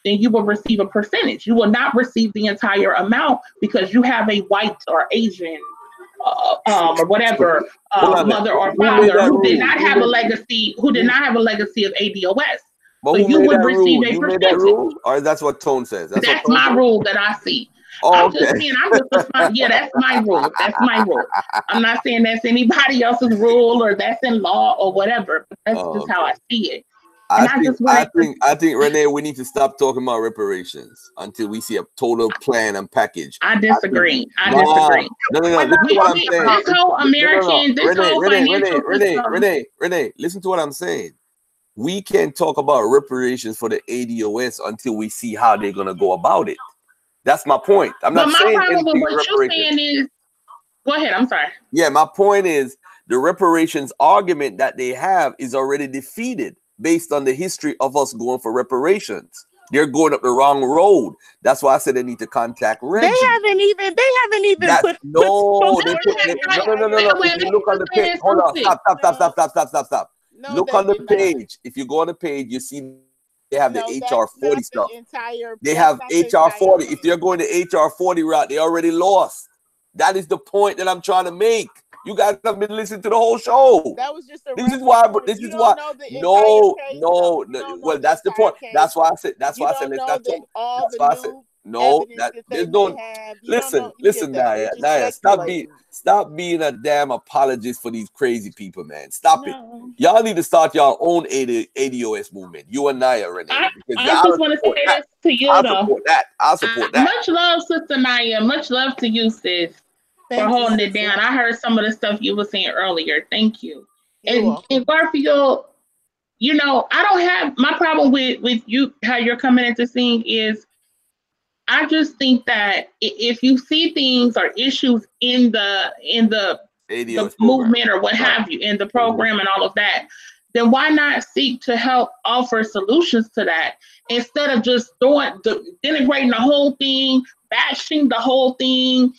then you will receive a percentage. You will not receive the entire amount because you have a white or Asian uh, um, or whatever uh, on a minute. mother or father who did not have a legacy, who did not have a legacy of ADOS. But So you would receive rule? a You made that percentage. or that's what Tone says? That's, That's, Tone my says? rule that I see. Oh, I'm just saying, I'm just responding. Yeah, that's my rule. That's my rule. I'm not saying that's anybody else's rule or that's in law or whatever. But that's Oh, just how I see it. I And I think, just I think, I think, Renee, we need to stop talking about reparations until we see a total plan and package. I disagree. I Nah, disagree. No, no, no. Listen to what I'm saying. this whole No, no, no. This Renee, whole Renee, financial Renee, Renee, system- Renee, Renee, listen to what I'm saying. we can't talk about reparations for the ADOS until we see how they're gonna go about it. That's my point. I'm But not my saying problem with anything what you're saying is, go ahead. I'm sorry. Yeah, my point is the reparations argument that they have is already defeated based on the history of us going for reparations. They're going up the wrong road. That's why I said they need to contact Reggie. They haven't even. They haven't even that, put. No, put, they put, they, no, no, no, no, no. look on the page. Hold on. Stop, stop, stop, stop, stop, stop, stop, stop. No, look on the page. If you go on the page, you see they have no, the HR 40 stuff. The entire, they have HR 40. If they're going to HR 40 route, they already lost. That is the point that I'm trying to make. You guys have been listening to the whole show. That was just a. This is why. This You is why. know the entire No, case, no. no, Well, that's the point. case. That's why I said. That's You why I said. Let's not talk. That's the why I said. No, that that they there's no. don't Listen, know listen, of that. Naya, Naya, stop being, stop being a damn apologist for these crazy people, man. Stop it. Y'all need to start your own AD, ADOS movement. You and Naya, Renee. I, I just want to say that. this to you, I'll though. support that. I'll support that. Much love, Sister Naya. Much love to you, sis, for Thank you, holding it down. I heard some of the stuff you were saying earlier. Thank you. You're And, and Garfield, you know, I don't have my problem with with you how you're coming into seeing is I just think that if you see things or issues in the in the the movement or what have you in the program and all of that, then why not seek to help offer solutions to that instead of just throwing de- denigrating the whole thing, bashing the whole thing, and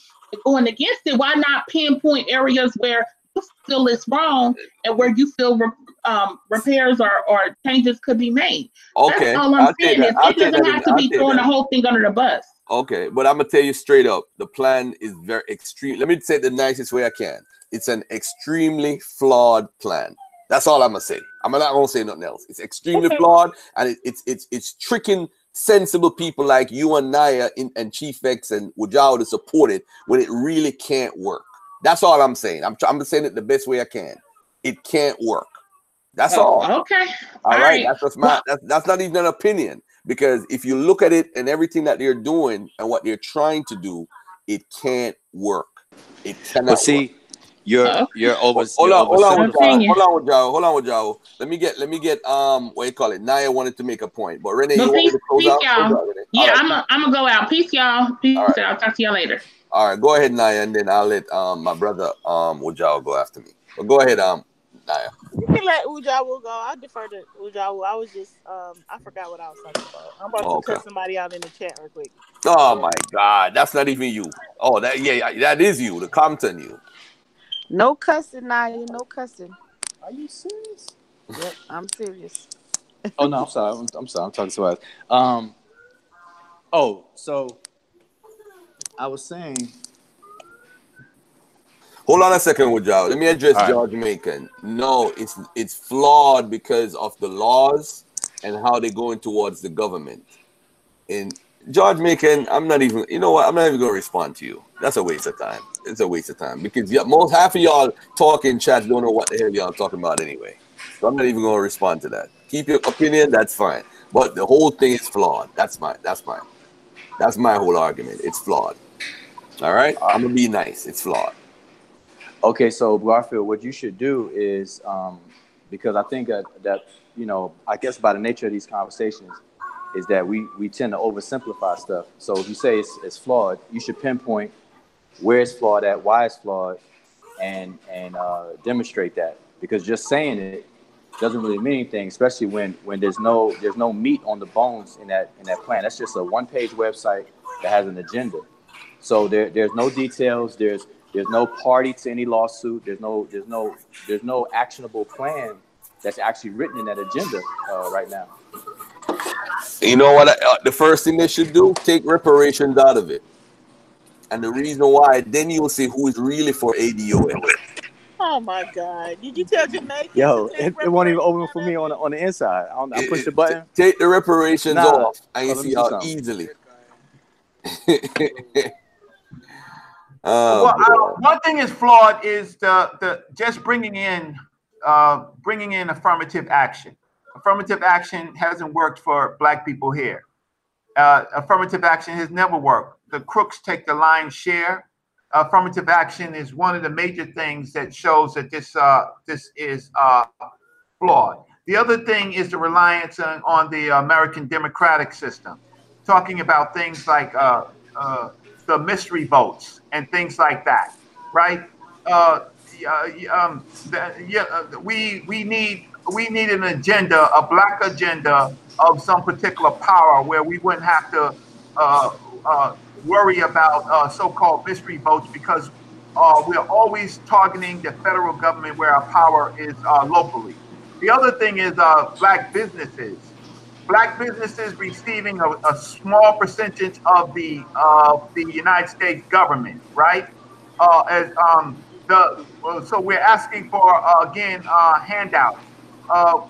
going against it? Why not pinpoint areas where you feel it's wrong and where you feel um, repairs or, or changes could be made? Okay, That's all I'm I'll saying. Is it doesn't have to be throwing the whole thing under the bus. Okay, but I'm gonna tell you straight up, the plan is very extreme. Let me say it the nicest way I can. It's an extremely flawed plan. That's all I'm gonna say. I'm not gonna say nothing else. It's extremely Okay. flawed, and it, it's it's it's tricking sensible people like you and Naya in, and Chief X and Wujao to support it when it really can't work. That's all I'm saying. I'm try- I'm saying it the best way I can. It can't work. That's oh, all. Oh, okay. All All right, right. that's just my that's, that's not even an opinion because if you look at it and everything that they're doing and what they're trying to do, it can't work. It cannot. But see, work. You're Okay. you're over. hold you're on, hold on, with Opinion. Joe. hold on, with Joe. hold on, with Joe. Let me get, let me get, um, what you call it? Naya wanted to make a point, but Renee, But you peace, to close peace, out? Close y'all. out, Yeah, right, I'm a, I'm gonna go out. Peace, y'all. Peace. All right. I'll talk to y'all later. all right, go ahead, Naya, and then I'll let um my brother um Wujao go after me. But go ahead, um, Naya. You can let Ujawu go. I defer to Ujawu. I was just um I forgot what I was talking about. I'm about Okay. to cut somebody out in the chat real quick. Oh my God, that's not even you. Oh, that yeah, yeah, that is you, the Compton you. No cussing, Naya. No cussing. Are you serious? Yep, I'm serious. Oh no, I'm sorry. I'm, I'm sorry. I'm talking to somebody else. Um. Oh, so I was saying. Hold on a second, Wujao. Let me address All right. George Macon. No, it's it's flawed because of the laws and how they're going towards the government. And George Macon, I'm not even. You know what? I'm not even going to respond to you. That's a waste of time. It's a waste of time because yeah, most half of y'all talking chat don't know what the hell y'all talking about anyway. So I'm not even going to respond to that. Keep your opinion. That's fine. But the whole thing is flawed. That's my. That's my. That's my whole argument. It's flawed. All right. I'm gonna be nice. It's flawed. Okay, so Garfield, what you should do is um, because I think that, that you know, I guess by the nature of these conversations is that we we tend to oversimplify stuff. So if you say it's, it's flawed, you should pinpoint where it's flawed at, why it's flawed, and and uh, demonstrate that. Because just saying it doesn't really mean anything, especially when when there's no there's no meat on the bones in that in that plan. That's just a one page website that has an agenda. So there, there's no details. There's there's no party to any lawsuit. There's no there's no there's no actionable plan that's actually written in that agenda uh, right now. You know what? Uh, the first thing they should do, take reparations out of it. And the reason why, then you'll see who is really for ADOS. Oh my god. Did you tell Jamaica? Yo, it, it won't even open for me on the, on the inside. I, don't, I push the button. Take the reparations Nah. off, and you Oh, see see how something. easily. well, oh, uh, one thing is flawed is the the just bringing in uh, bringing in affirmative action. Affirmative action hasn't worked for Black people here. Uh, affirmative action has never worked. The crooks take the lion's share. Affirmative action is one of the major things that shows that this uh, this is uh, flawed. The other thing is the reliance on, on the American democratic system, talking about things like uh, uh, the mystery votes and things like that, right? Uh, um, the, yeah, we we need we need an agenda, a black agenda of some particular power where we wouldn't have to uh, uh, worry about uh, so-called mystery votes because uh, we're always targeting the federal government where our power is uh, locally. The other thing is uh, black businesses. Black businesses receiving a, a small percentage of the of the United States government, right? As um, the so we're asking for again handouts. Uh,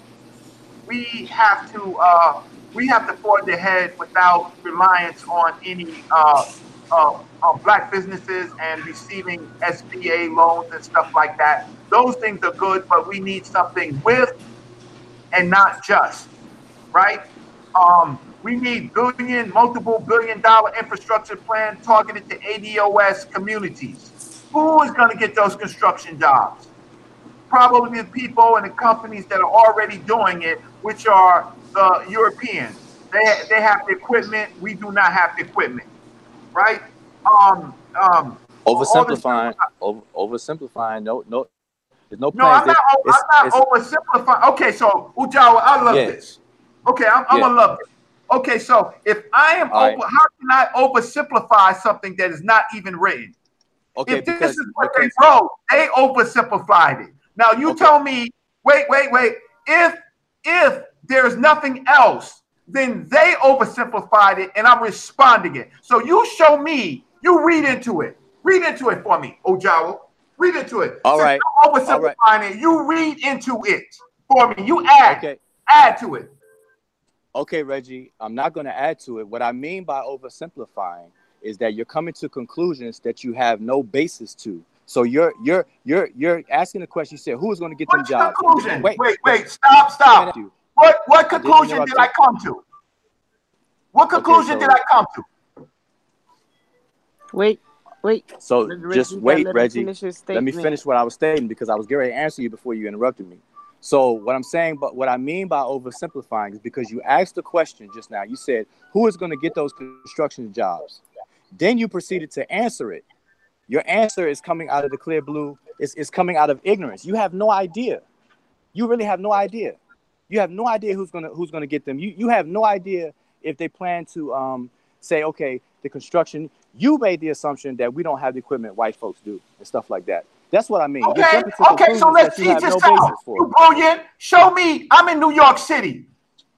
we have to uh, we have to forge ahead without reliance on any uh, uh, uh, black businesses and receiving SBA loans and stuff like that. Those things are good, but we need something with and not just, right? Um, we need billion, multiple billion dollar infrastructure plan targeted to ADOS communities. Who is going to get those construction jobs? Probably the people and the companies that are already doing it, which are the Europeans. They, they have the equipment. We do not have the equipment, right? Um, um, Oversimplifying, over, oversimplifying. No, no, there's no No, I'm not. It's- I'm not oversimplifying. Okay, so Ujawa, I love Yeah. this. Okay, I'm, I'm Yeah. gonna love this. Okay, so if I am All right. over, how can I oversimplify something that is not even written? Okay, if this because, is what because they wrote, they oversimplified it. Now you tell me, wait, wait, wait. If if there's nothing else, then they oversimplified it, and I'm responding it. So you show me, you read into it. Read into it for me, Ojawa. Read into it. All Since right. I'm oversimplifying it. You read into it for me. You add, okay, add to it. okay, Reggie, I'm not going to add to it. What I mean by oversimplifying is that you're coming to conclusions that you have no basis to. So you're you're you're you're asking the question. You said, "Who is going to get them jobs?" conclusion? Wait, wait, wait. Stop, stop. What what conclusion interrupt did I come to? What Okay, conclusion so- did I come to? Wait, wait. So Reggie- just wait, let Reggie. finish Let me finish what I was stating because I was getting ready to answer you before you interrupted me. So what I'm saying, but what I mean by oversimplifying is because you asked the question just now. You said, "Who is going to get those construction jobs?" Then you proceeded to answer it. Your answer is coming out of the clear blue. It's, it's coming out of ignorance. You have no idea. You really have no idea. You have no idea who's gonna who's gonna get them. You you have no idea if they plan to um say, okay, the construction. You made the assumption that we don't have the equipment white folks do and stuff like that. That's what I mean. Okay, okay, so let's that you see this no out. You brilliant. Show me. I'm in New York City.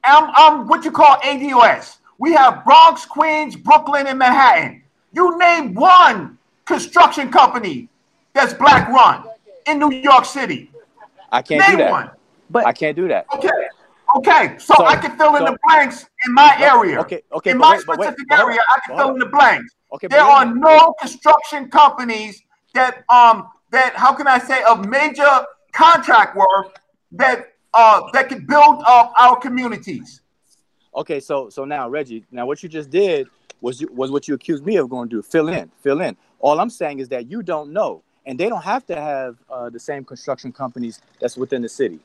I'm, I'm what you call ADOS. We have Bronx, Queens, Brooklyn, and Manhattan. You name one construction company that's black run in New York City. I can't Name do that. one. But I can't do that. Okay. Okay. So, So- I can fill in so- the blanks in my area. okay, okay, In my wait, but wait, specific area, I can fill in the blanks. Okay, There are minute. no construction companies that um that how can I say of major contract work that uh that can build up our communities. Okay, so so now Reggie, now what you just did was you, was what you accused me of going to do. Fill in, fill in. All I'm saying is that you don't know, and they don't have to have uh, the same construction companies that's within the city,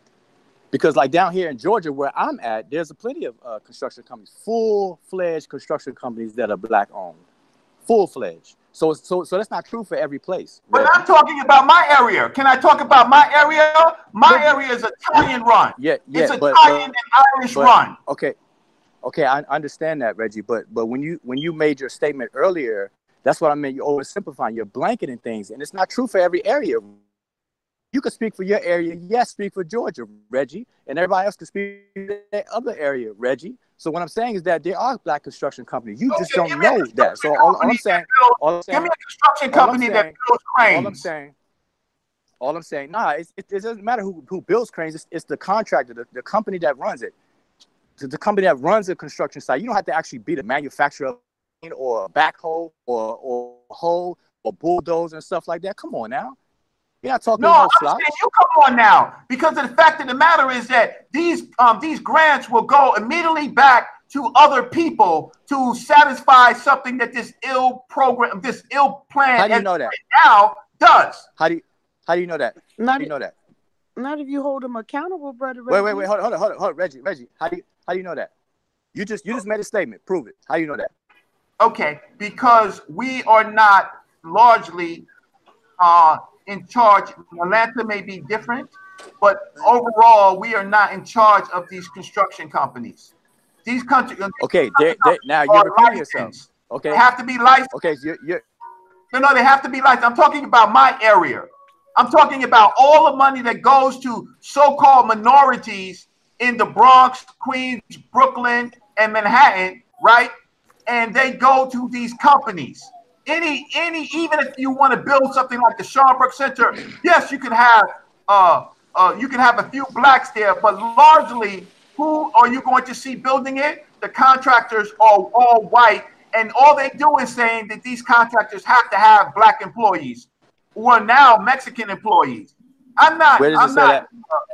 because like down here in Georgia where I'm at, there's a plenty of uh, construction companies, full fledged construction companies that are black owned, full fledged. So so so that's not true for every place. But. I'm talking about my area. Can I talk about my area? My area is Italian run. Yeah, yeah, It's but, Italian but and Irish but- run. Okay, okay, I understand that, Reggie. But but when you when you made your statement earlier, that's what I mean. You're oversimplifying. You're blanketing things, and it's not true for every area. You could speak for your area. Yes, speak for Georgia, Reggie, and everybody else can speak for their other area, Reggie. So what I'm saying is that there are black construction companies. You just don't give know that. So all, all I'm company saying, builds- all I'm Give saying, me a construction all I'm that saying- builds all I'm saying, all I'm saying, nah, it's, it, it doesn't matter who, who builds cranes. It's, it's the contractor, the, the company that runs it. The, the company that runs the construction site. You don't have to actually be the manufacturer of a crane or a backhoe or or a hoe or bulldozer and stuff like that. Come on now, you're not talking No, no I'm saying you come on now because of the fact of the matter is that these um these grants will go immediately back to other people to satisfy something that this ill program, this ill plan How do you know that? now does. How do you how do you know that? How not do you know that? Not if you hold them accountable, brother. Wait, wait, wait. Hold on, hold on, hold on, hold on. Reggie, Reggie. How do you how do you know that? You just you just made a statement. Prove it. How do you know that? Okay, because we are not largely uh, in charge. Atlanta may be different, but overall, we are not in charge of these construction companies. These countries, Okay, they, they, now you're repeating yourself. Okay. They have to be licensed. Okay, you're, you're No, no, they have to be licensed. I'm talking about my area. I'm talking about all the money that goes to so-called minorities in the Bronx, Queens, Brooklyn, and Manhattan, right? And they go to these companies. Any, any, even if you want to build something like the Schomburg Center, yes, you can have, uh, uh, you can have a few blacks there, but largely, who are you going to see building it? The contractors are all white, and all they do is saying that these contractors have to have black employees, or now Mexican employees. I'm not. where does it I'm say not. that?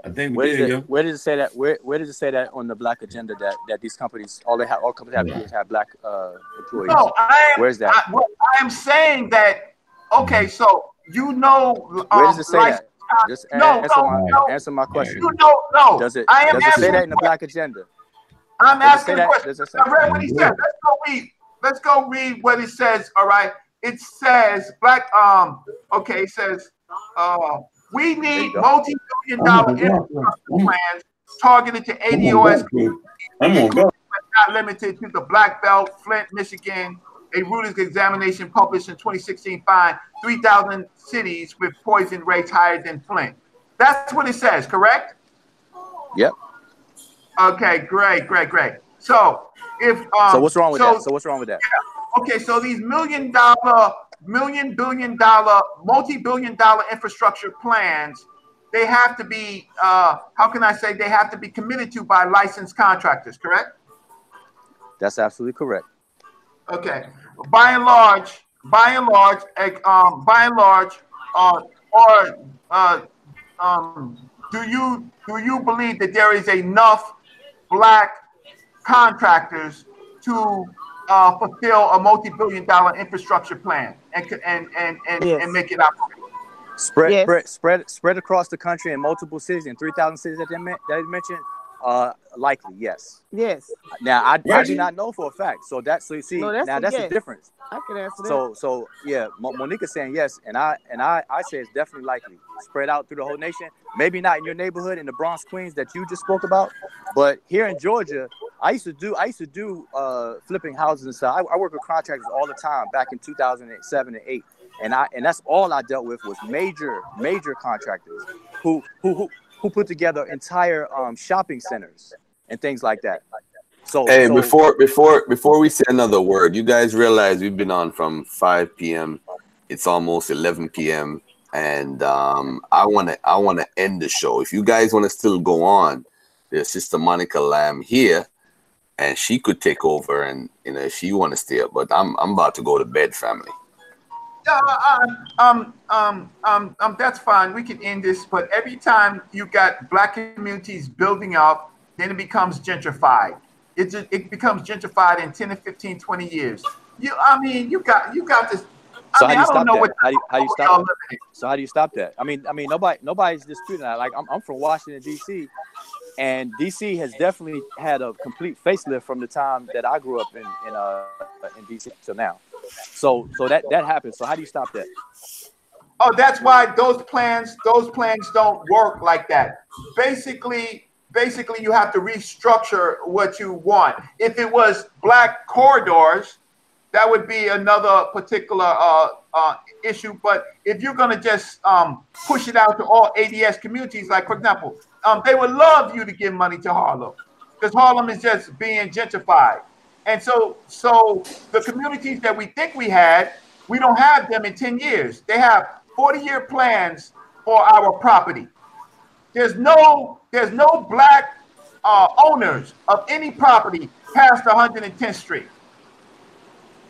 I think Where we does did, it yo. where does it say that where where does it say that on the black agenda that that these companies all they have all companies have to have black uh employees? No, I am. Where's that? I, well, I am saying that. Okay, so you know. Um, Where does it say like- that? Just a- no, answer no, my no. answer my question. You know, no. Does it I am does it say asking that in the black agenda? I'm Does asking a question. Does it say I read what he said. Let's go read. Let's go read what it says. All right. It says black. Um. Okay. It says. Uh. We need multi-billion I'm dollar gonna go. infrastructure plans targeted to ADOS I'm gonna go. but not limited to the Black Belt, Flint, Michigan. A Reuters examination published in 2016 find 3,000 cities with poison rates higher than Flint. That's what it says, correct? Yep. Okay, great, great, great. So if um, So what's wrong with so- that? So what's wrong with that? Okay, so these million dollar, million billion dollar, multi-billion dollar infrastructure plans, they have to be, uh, how can I say, they have to be committed to by licensed contractors, correct? That's absolutely correct. Okay. By and large, by and large, eh, um, by and large, uh, or uh, um, do you do you believe that there is enough black contractors to uh, fulfill a multi-billion-dollar infrastructure plan and and and and, Yes. and make it operate? Spread, Yes. spread, spread, spread across the country in multiple cities, in three thousand cities that they, men- that you mentioned. Uh, likely, yes. Yes. Now, I, I do not know for a fact. So that's so you see. No, that's now a that's the difference. I can answer that. So, so yeah, Mo- Monica's saying yes, and I and I I say it's definitely likely spread out through the whole nation. Maybe not in your neighborhood in the Bronx, Queens that you just spoke about, but here in Georgia, I used to do I used to do uh, flipping houses and stuff. I, I work with contractors all the time back in 2007 and eight, and I and that's all I dealt with was major major contractors who who who, who put together entire um, shopping centers and things like that. So Hey, so- before before before we say another word, you guys realize we've been on from 5 p.m. It's almost 11 p.m. and um, I want to I want to end the show. If you guys want to still go on, there's Sister Monica Lamb here, and she could take over, and you know if she want to stay up. But I'm I'm about to go to bed, family. Yeah, uh, um, um, um, um, that's fine. We can end this, but every time you got black communities building up, then it becomes gentrified. It just, it becomes gentrified in 10 to 15, 20 years. You, I mean, you got, you got this. I So mean, how do you stop that? How do you, how do you stop. So how do you stop that? I mean, I mean, nobody, nobody's disputing that. Like, I'm, I'm from Washington D.C., and D.C. has definitely had a complete facelift from the time that I grew up in in uh in D.C. till now. So, so that that happens. So how do you stop that? Oh, that's why those plans, those plans don't work like that. Basically, basically, you have to restructure what you want. If it was black corridors, that would be another particular uh, uh, issue. But if you're going to just um, push it out to all ADS communities, like for example, um, they would love you to give money to Harlem because Harlem is just being gentrified. And so, so the communities that we think we had, we don't have them in 10 years. They have 40 year plans for our property. There's no, there's no black uh, owners of any property past 110th Street.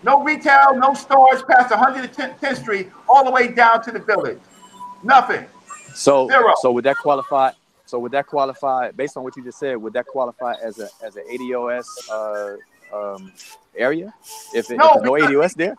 No retail, no stores past 110th Street, all the way down to the village. Nothing. So, Zero. so would that qualify? So would that qualify based on what you just said? Would that qualify as a as an ADOS uh, um, area? If, it, No, if no ADOS there,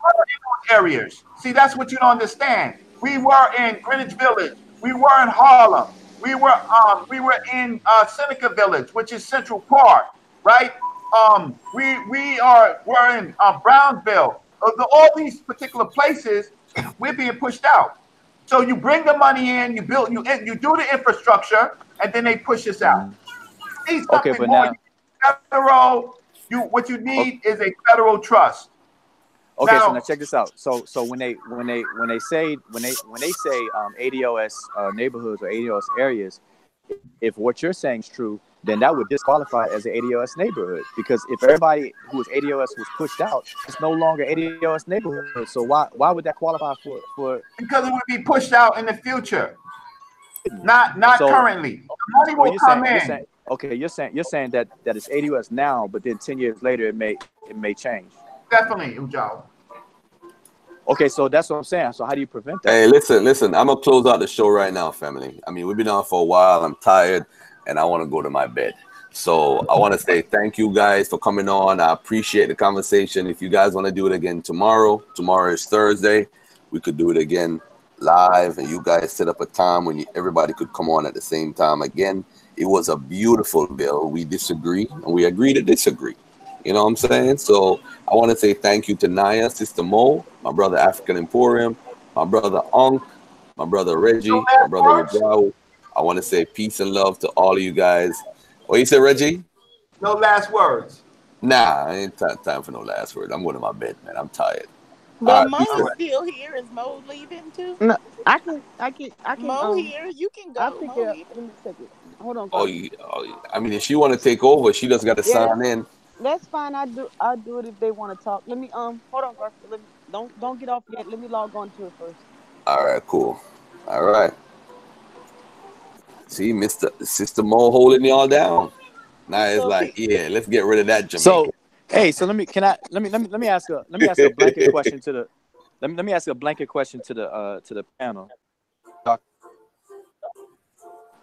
areas. See, that's what you don't understand. We were in Greenwich Village. We were in Harlem. We were um, we were in uh, Seneca Village, which is Central Park, right? Um, we we are we're in uh, Brownsville. Of the, all these particular places, we're being pushed out. So you bring the money in, you build, you you do the infrastructure, and then they push us out. Okay, but more. now- federal. You what you need is a federal trust. Okay, so Now- now check this out. So so when they when they when they say when they when they say um, ADOS uh, neighborhoods or ADOS areas, if what you're saying is true, then that would disqualify as an ADOS neighborhood because if everybody who was ADOS was pushed out, it's no longer ADOS neighborhood. So why why would that qualify for for? Because it would be pushed out in the future. Not not So- currently. The money will you're come saying, you're in. saying okay, you're saying you're saying that that it's ADOS now, but then ten years later it may it may change. Definitely, Ujo. Okay, so that's what I'm saying. So how do you prevent that? Hey, listen, listen. I'm gonna close out the show right now, family. I mean, we've been on for a while. I'm tired, and I want to go to my bed. So I want to say thank you guys for coming on. I appreciate the conversation. If you guys want to do it again tomorrow, tomorrow is Thursday. We could do it again live, and you guys set up a time when you, everybody could come on at the same time again. It was a beautiful bill. We disagree, and we agree to disagree. You know what I'm saying? So I want to say thank you to Naya, Sister Mo, my brother African Emporium, my brother Unk, my brother Reggie, my brother Rajao. I want to say peace and love to all of you guys. What you say, Reggie? No last words. Nah, I ain't time, time for no last word. I'm going to my bed, man. I'm tired. But All right, Mo is still here. Is Mo leaving too? No, I can, I can, I can. Mo um, here. You can go. I'll pick Mo it up. here. Let me take it. Hold on. Oh, guys. you, oh, you- I mean, if she want to take over, she just got to Yeah. sign in. That's fine. I do. I'll do it if they want to talk. Let me. Um. Hold on, Garfield. Let me, don't don't get off yet. Let me log on to it first. All right, cool. All right. See, Mister Sister Mo holding y'all down. Now it's So- like, yeah, let's get rid of that Jamaican. So, hey, so let me can I let me let me let me ask a let me ask a blanket question to the let me let me ask a blanket question to the uh to the panel. Can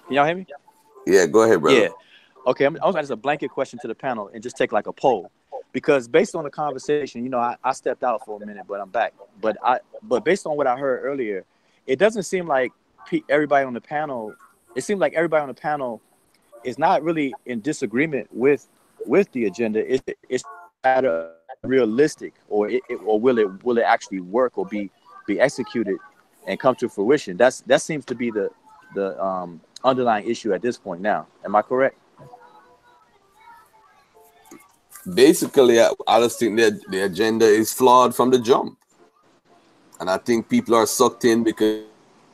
y'all hear me? yeah, go ahead, brother. Yeah. Okay, I'm, I was gonna ask a blanket question to the panel and just take like a poll because based on the conversation, you know, I, I stepped out for a minute, but I'm back. But I but based on what I heard earlier, it doesn't seem like pe- everybody on the panel. It seems like everybody on the panel is not really in disagreement with with the agenda. It, it's not a realistic, or it, it- or will it will it actually work or be be executed and come to fruition? That's that seems to be the the um, underlying issue at this point. Now, am I correct? basically, I, I just think that the agenda is flawed from the jump, and I think people are sucked in because,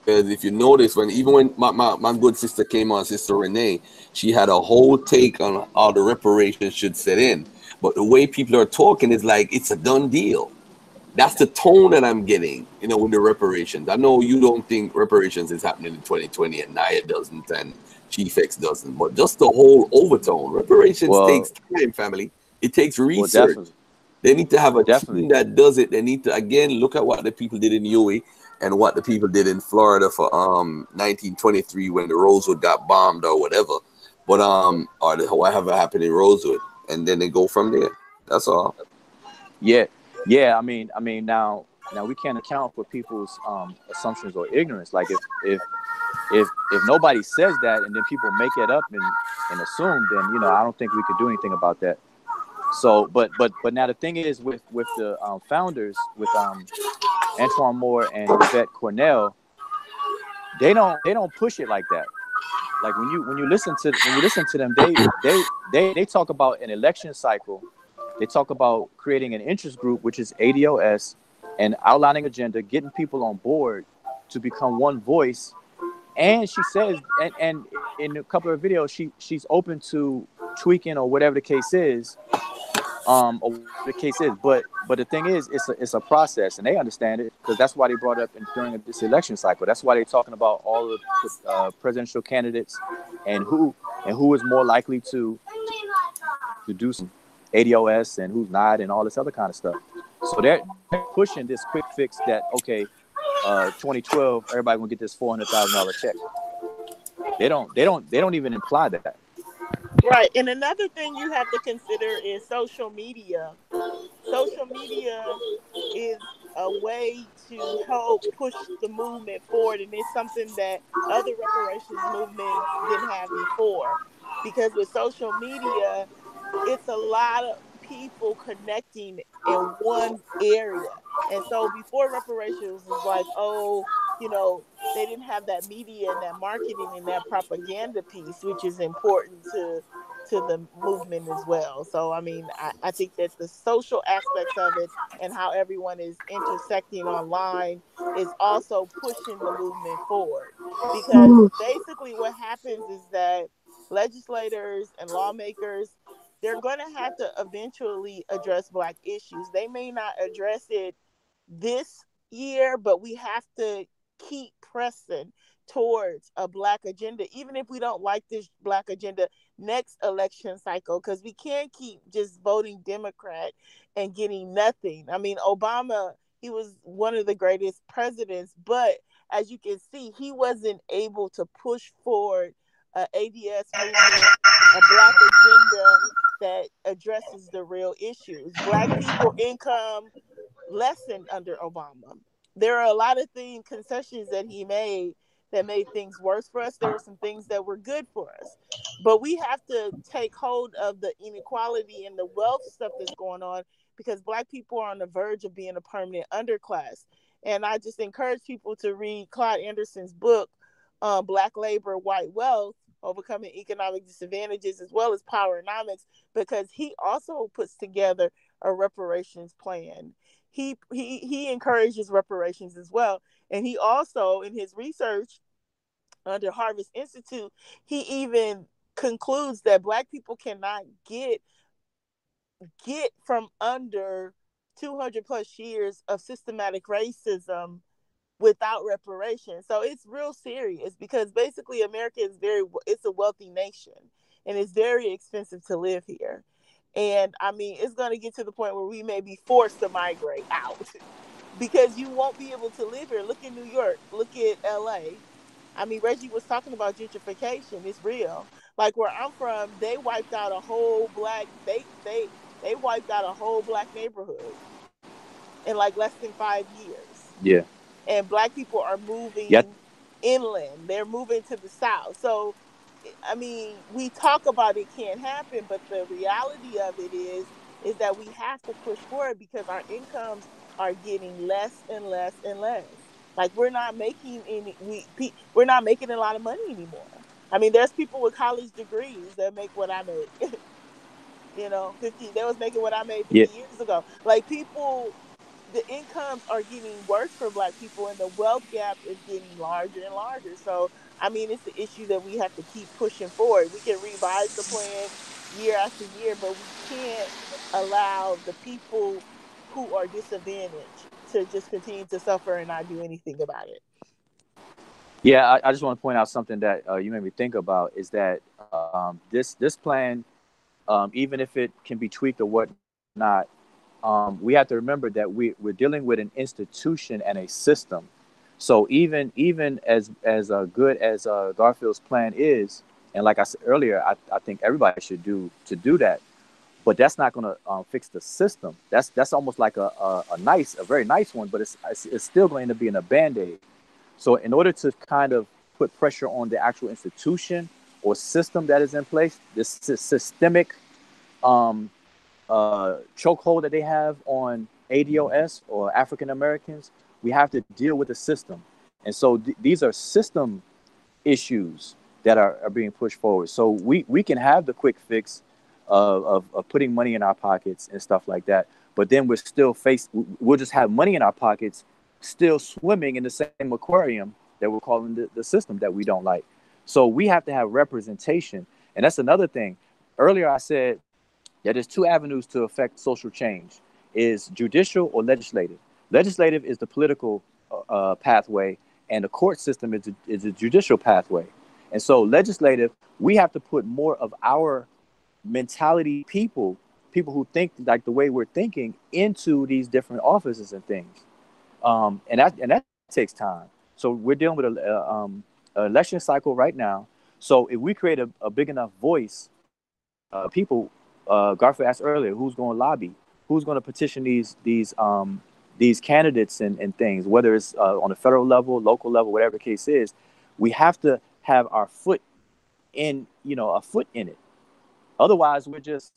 because if you notice, when even when my, my, my good sister came on, Sister Renee, she had a whole take on how the reparations should set in, but the way people are talking is like it's a done deal. That's the tone that I'm getting, you know, with the reparations. I know you don't think reparations is happening in 2020, and Naya doesn't, and Chief X doesn't, but just the whole overtone. Reparations Well- takes time, family. It takes research. definitely. they need to have a Definitely. team that does it. They need to again look at what the people did in UE and what the people did in Florida for um 1923 when the Rosewood got bombed or whatever. But um or the, whatever happened in Rosewood, and then they go from there. That's all. Yeah, yeah. I mean, I mean, now, now we can't account for people's um, assumptions or ignorance. Like if if if if nobody says that, and then people make it up and and assume, then you know, I don't think we could do anything about that. So, but but but now the thing is with with the um, founders, with um, Antoine Moore and Yvette Carnell, they don't they don't push it like that. Like when you when you listen to when you listen to them, they they they they talk about an election cycle they talk about creating an interest group, which is ADOS, and outlining agenda, getting people on board to become one voice. And she says, and, and in a couple of videos, she she's open to tweaking or whatever the case is, um, the case is. But but the thing is, it's a it's a process, and they understand it because that's why they brought up in, during this election cycle. That's why they're talking about all the uh, presidential candidates and who and who is more likely to to do some ADOS and who's not and all this other kind of stuff. So they're they're pushing this quick fix that okay, uh, 2012 everybody gonna get this four hundred thousand dollar check. They don't they don't they don't even imply that. Right. And another thing you have to consider is social media. Social media is a way to help push the movement forward, and it's something that other reparations movements didn't have before. Because with social media, it's a lot of people connecting in one area. And so before reparations was like, oh, you know, they didn't have that media and that marketing and that propaganda piece, which is important to to the movement as well. So I mean, I, I think that the social aspects of it and how everyone is intersecting online is also pushing the movement forward. Because mm-hmm. basically what happens is that legislators and lawmakers they're going to have to eventually address black issues. They may not address it this year, but we have to keep pressing towards a black agenda, even if we don't like this black agenda next election cycle, because we can't keep just voting Democrat and getting nothing. I mean, Obama, he was one of the greatest presidents, but as you can see, he wasn't able to push forward a ADS movement, a black agenda that addresses the real issues. Black people income lessened under Obama. There are a lot of things, concessions that he made that made things worse for us. There were some things that were good for us. But we have to take hold of the inequality and the wealth stuff that's going on because black people are on the verge of being a permanent underclass. And I just encourage people to read Claude Anderson's book, uh, Black Labor, White Wealth, Overcoming Economic Disadvantages, as well as PowerNomics, because he also puts together a reparations plan. He, he he encourages reparations as well. And he also, in his research under Harvest Institute, he even concludes that black people cannot get get from under 200 plus years of systematic racism without reparations. So it's real serious because basically America is very it's a wealthy nation and it's very expensive to live here. And I mean, it's going to get to the point where we may be forced to migrate out because you won't be able to live here. Look at New York, look at LA. I mean, Reggie was talking about gentrification. It's real. Like where I'm from, they wiped out a whole black they they they wiped out a whole black neighborhood in like less than five years. Yeah. And black people are moving Yep. inland. They're moving to the south. So I mean, we talk about it can't happen, but the reality of it is is that we have to push forward because our incomes are getting less and less and less. Like we're not making any we we're not making a lot of money anymore. I mean, there's people with college degrees that make what I make. you know, 50 they was making what I made 50 Yeah. years ago. Like people the incomes are getting worse for black people and the wealth gap is getting larger and larger. So I mean it's the issue that we have to keep pushing forward. We can revise the plan year after year, but we can't allow the people who are disadvantaged to just continue to suffer and not do anything about it. Yeah, I, I just want to point out something that uh, you made me think about is that um, this this plan, um, even if it can be tweaked or whatnot, um, we have to remember that we we're dealing with an institution and a system. So even even as as uh, good as uh, Garfield's plan is, and like I said earlier, I, I think everybody should do to do that. But that's not going to um, fix the system. That's that's almost like a, a, a nice, a very nice one, but it's it's, it's still going to be in a band aid. So in order to kind of put pressure on the actual institution or system that is in place, this sy- systemic um, uh, chokehold that they have on ADOS or African Americans, we have to deal with the system. And so th- these are system issues that are, are being pushed forward. So we, we can have the quick fix of, of, of putting money in our pockets and stuff like that. But then we're still faced, we'll just have money in our pockets, still swimming in the same aquarium that we're calling the, the system that we don't like. So we have to have representation. And that's another thing. Earlier I said that there's two avenues to affect social change is judicial or legislative. Legislative is the political uh, pathway, and the court system is a, is a judicial pathway. And so, legislative, we have to put more of our mentality people, people who think like the way we're thinking, into these different offices and things. Um, and that and that takes time. So we're dealing with a uh, um, election cycle right now. So if we create a, a big enough voice, uh, people, uh, Garfield asked earlier, who's going to lobby? Who's going to petition these these um, these candidates and, and things, whether it's uh, on the federal level, local level, whatever the case is, we have to have our foot in, you know, a foot in it. Otherwise, we're just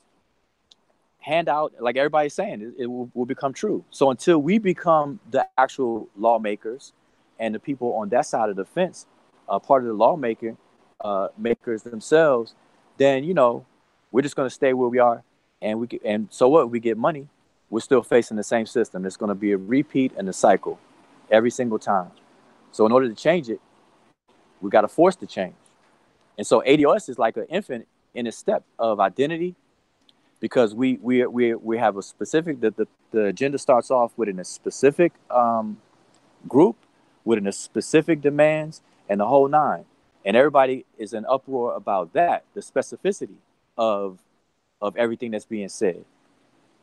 hand out, like everybody's saying, it, it will, will become true. So until we become the actual lawmakers and the people on that side of the fence, uh, part of the lawmaker uh, makers themselves, then you know we're just going to stay where we are, and we and so what? We get money. We're still facing the same system. It's going to be a repeat and a cycle every single time. So in order to change it, we got to force the change. And so ADOS is like an infant in a step of identity because we we we we have a specific the, the, the agenda starts off within a specific um, group within a specific demands and the whole nine and everybody is in uproar about that the specificity of of everything that's being said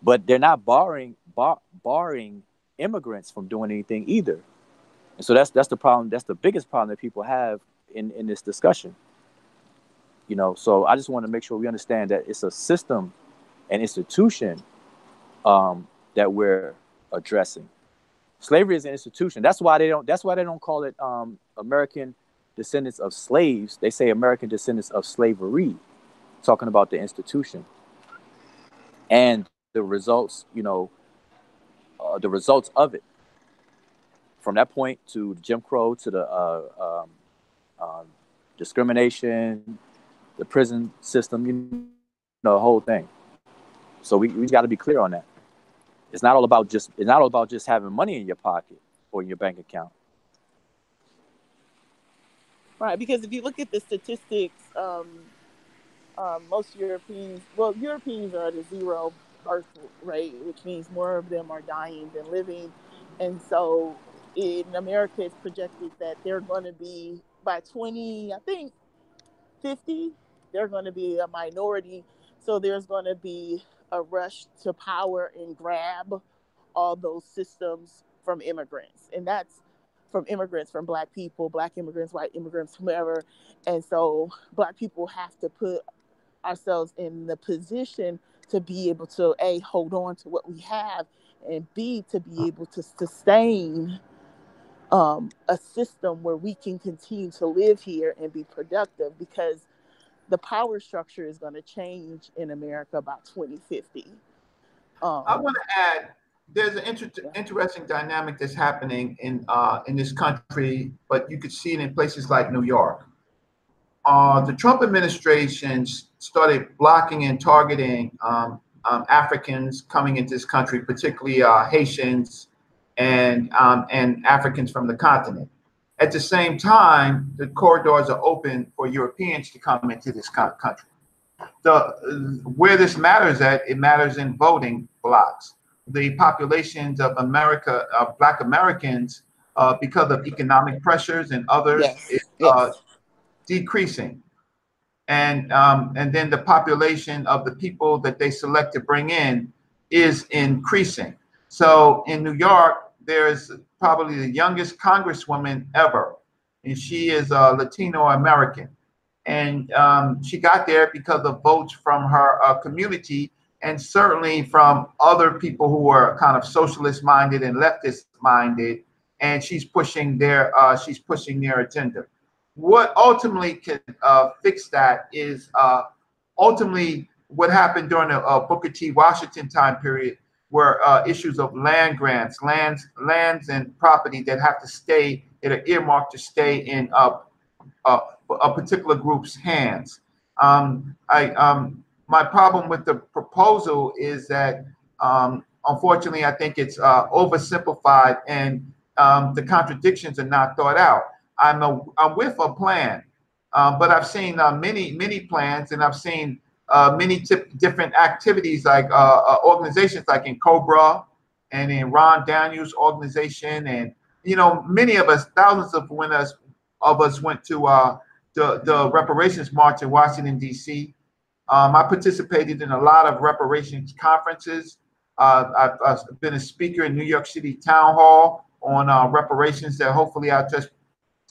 but they're not barring bar, barring immigrants from doing anything either. And so that's that's the problem that's the biggest problem that people have in in this discussion. You know so i just want to make sure we understand that it's a system an institution um, that we're addressing. Slavery is an institution. That's why they don't that's why they don't call it um, american descendants of slaves, they say American descendants of slavery, talking about the institution. And the results, you know, uh, the results of it. From that point to Jim Crow to the uh, um, um, discrimination, the prison system, you know, the whole thing. So we we got to be clear on that. It's not all about just it's not all about just having money in your pocket or in your bank account. Right, because if you look at the statistics, um, um, most Europeans, well, Europeans are at a zero birth rate, which means more of them are dying than living. And so in America, it's projected that they're going to be, by 20, I think, 50, they're going to be a minority. So there's going to be a rush to power and grab all those systems from immigrants. And that's from immigrants, from black people, black immigrants, white immigrants, whomever. And so black people have to put ourselves in the position to be able to a hold on to what we have and b to be able to sustain um, a system where we can continue to live here and be productive because the power structure is going to change in america by 2050 um, i want to add there's an inter- interesting dynamic that's happening in uh, in this country, but you could see it in places like New York. Uh, the Trump administration started blocking and targeting um, um, Africans coming into this country, particularly uh, Haitians and um, and Africans from the continent. At the same time, the corridors are open for Europeans to come into this country. The where this matters at it matters in voting blocks the populations of America, of Black Americans, uh, because of economic pressures and others, yes. is uh, yes. Decreasing. And um, and then the population of the people that they select to bring in is increasing. So in New York, there's probably the youngest congresswoman ever, and she is a Latino American. And um, she got there because of votes from her uh, community and certainly from other people who are kind of socialist minded and leftist minded and she's pushing their uh, she's pushing their agenda what ultimately can uh, fix that is uh, ultimately what happened during the uh, booker t washington time period where uh, issues of land grants lands lands and property that have to stay that are earmarked to stay in a, a, a particular group's hands um, I um, my problem with the proposal is that um, unfortunately, I think it's uh, oversimplified and um, the contradictions are not thought out. I'm, a, I'm with a plan, um, but I've seen uh, many, many plans and I've seen uh, many different activities like uh, uh, organizations like N'COBRA and in Ron Daniels' organization. And, you know, many of us, thousands of, when us, of us went to uh, the, the reparations march in Washington, D.C. Um, I participated in a lot of reparations conferences. Uh, I've, I've, been a speaker in New York City Town Hall on reparations that hopefully I'll just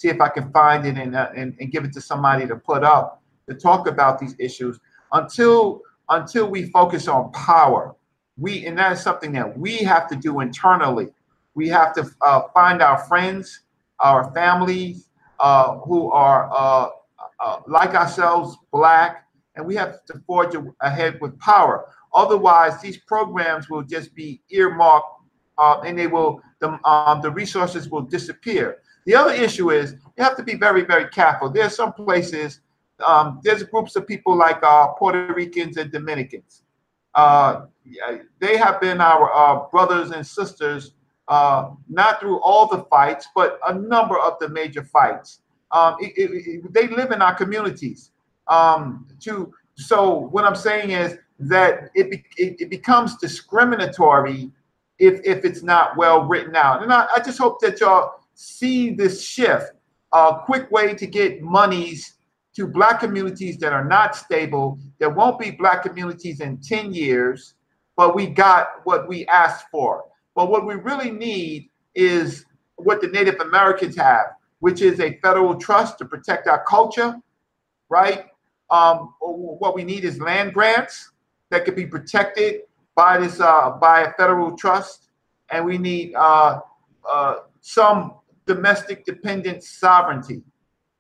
see if I can find it and, uh, and, and give it to somebody to put up to talk about these issues. Until until we focus on power, we and that is something that we have to do internally. We have to uh, find our friends, our families uh, who are uh, uh, like ourselves, black, and we have to forge ahead with power. Otherwise, these programs will just be earmarked, uh, and they will the um, the resources will disappear. The other issue is you have to be very very careful. There's some places um, there's groups of people like uh, Puerto Ricans and Dominicans. Uh, they have been our uh, brothers and sisters, uh, not through all the fights, but a number of the major fights. Um, it, it, it, they live in our communities. Um, to so what I'm saying is that it, it, becomes discriminatory if if it's not well written out. And I, I just hope that y'all see this shift. A quick way to get monies to black communities that are not stable. There won't be black communities in 10 years, but we got what we asked for. But what we really need is what the Native Americans have, which is a federal trust to protect our culture, right? Um, what we need is land grants that could be protected by this uh, by a federal trust, and we need uh, uh, some domestic dependent sovereignty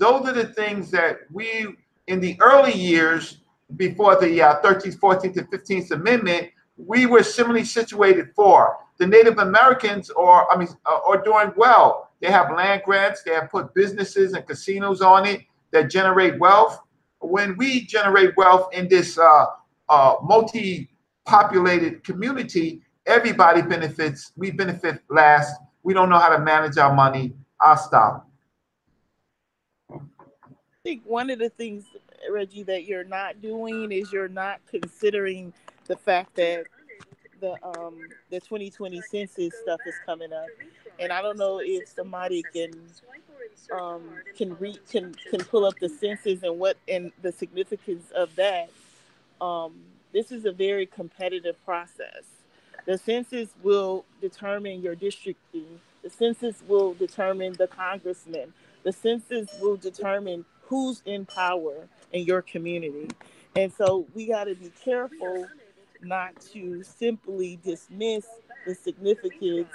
those are the things that we, in the early years before the uh, 13th, 14th, and 15th Amendment, we were similarly situated for. The Native Americans are, I mean, uh, are doing well. They have land grants. They have put businesses and casinos on it that generate wealth. When we generate wealth in this uh, uh, multi-populated community, everybody benefits. We benefit last. We don't know how to manage our money. I'll stop I think one of the things, Reggie, that you're not doing is you're not considering the fact that the um the 2020 census stuff is coming up, and I don't know if somebody can um can can can pull up the census and what and the significance of that. Um, this is a very competitive process. The census will determine your districting. The census will determine the congressman. The census will determine who's in power in your community. And so we got to be careful not to simply dismiss the significance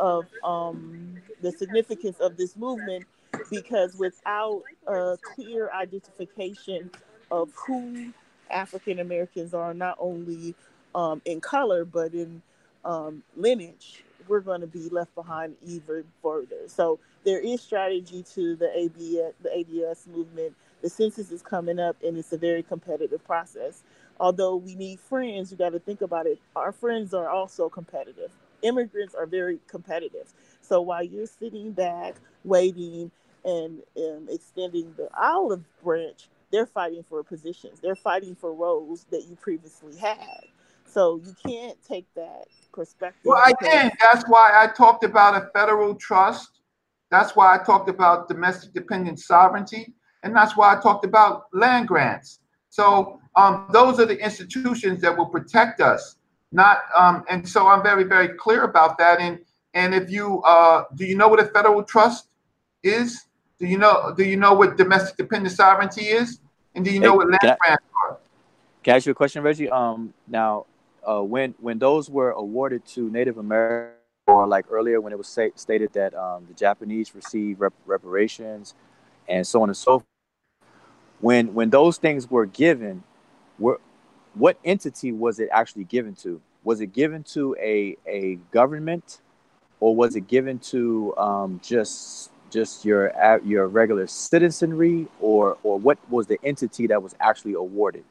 of um, the significance of this movement because without a clear identification of who African Americans are, not only um, in color but in um, lineage, we're going to be left behind even further. So there is strategy to the ABS, the ADS movement. The census is coming up, and it's a very competitive process. Although we need friends, you got to think about it. Our friends are also competitive. Immigrants are very competitive. So while you're sitting back, waiting, and um, extending the olive branch, they're fighting for positions. They're fighting for roles that you previously had. So you can't take that perspective. Well, I can. That's why I talked about a federal trust. That's why I talked about domestic dependent sovereignty. And that's why I talked about land grants. So um, those are the institutions that will protect us. Not um, and so I'm very, very clear about that. And and if you uh, do you know what a federal trust is? Do you know do you know what domestic dependent sovereignty is? And do you know hey, what land grants are? Can I ask you a question, Reggie? Um, now uh, when when those were awarded to Native Americans, or like earlier when it was say, stated that um, the Japanese received rep- reparations and so on and so forth. When when those things were given, were what entity was it actually given to? Was it given to a a government, or was it given to um, just just your your regular citizenry, or or what was the entity that was actually awarded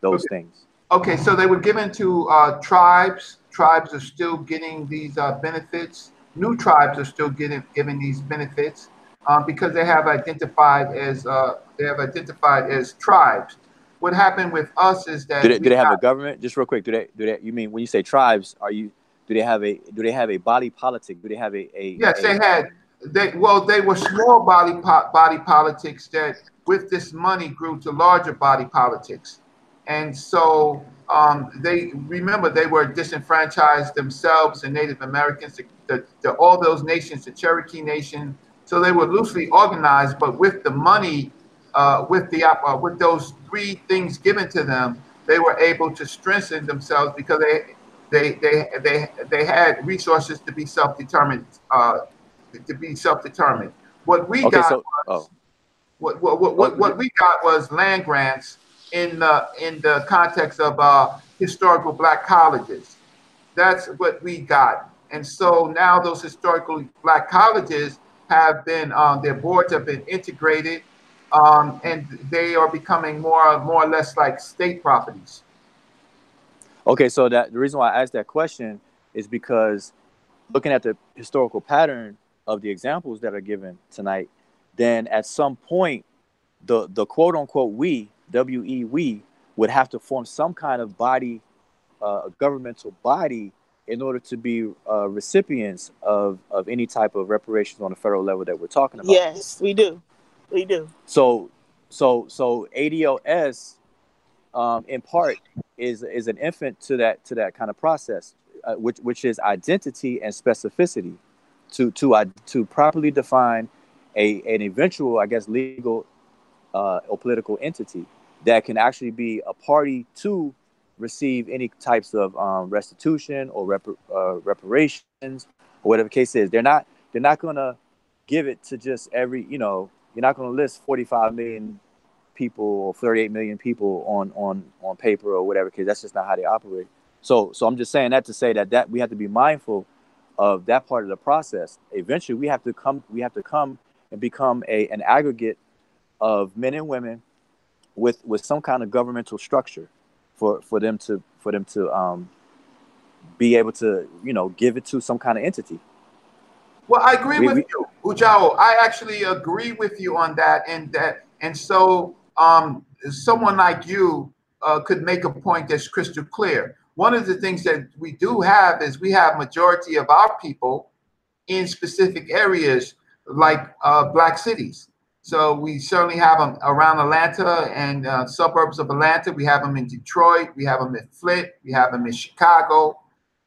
those okay. things? Okay, so they were given to uh, tribes. Tribes are still getting these uh, benefits. New tribes are still getting given these benefits um, because they have identified as uh, they have identified as tribes. What happened with us is that do they, do they have a government? Just real quick, do they do they? You mean when you say tribes? Are you do they have a do they have a body politic? Do they have a, a yes? A, they had they well they were small body po- body politics that with this money grew to larger body politics. And so um, they remember they were disenfranchised themselves and Native Americans, the, the, the, all those nations, the Cherokee Nation. So they were loosely organized, but with the money, uh, with the uh, with those three things given to them, they were able to strengthen themselves because they they they they they had resources to be self-determined, uh, to be self-determined. What we Okay, got so was oh, what what, what, what, what we got was land grants in the in the context of uh, historical black colleges. That's what we got. And so now those historical black colleges have been um, their boards have been integrated, um, and they are becoming more more or less like state properties. okay. So that the reason why I asked that question is because looking at the historical pattern of the examples that are given tonight, then at some point, the the quote unquote we W E we would have to form some kind of body, uh, a governmental body, in order to be uh, recipients of of any type of reparations on the federal level that we're talking about. Yes, we do. We do. So, so, so ADOS, um, in part, is is an infant to that to that kind of process, uh, which which is identity and specificity, to to uh, to properly define a an eventual, I guess, legal uh, or political entity that can actually be a party to receive any types of um, restitution or rep- uh, reparations or whatever the case is. They're not they're not gonna give it to just every you know you're not to list 45 million people or 38 million people on on on paper or whatever because that's just not how they operate so so i'm just saying that to say that that we have to be mindful of that part of the process eventually we have to come we have to come and become a an aggregate of men and women with with some kind of governmental structure for for them to for them to um be able to you know give it to some kind of entity Well, I agree We- with we- you, Ujao. I actually agree with you on that, and that, and so um, someone like you uh, could make a point that's crystal clear. One of the things that we do have is we have majority of our people in specific areas like uh, black cities. So we certainly have them around Atlanta and uh, suburbs of Atlanta. We have them in Detroit. We have them in Flint. We have them in Chicago,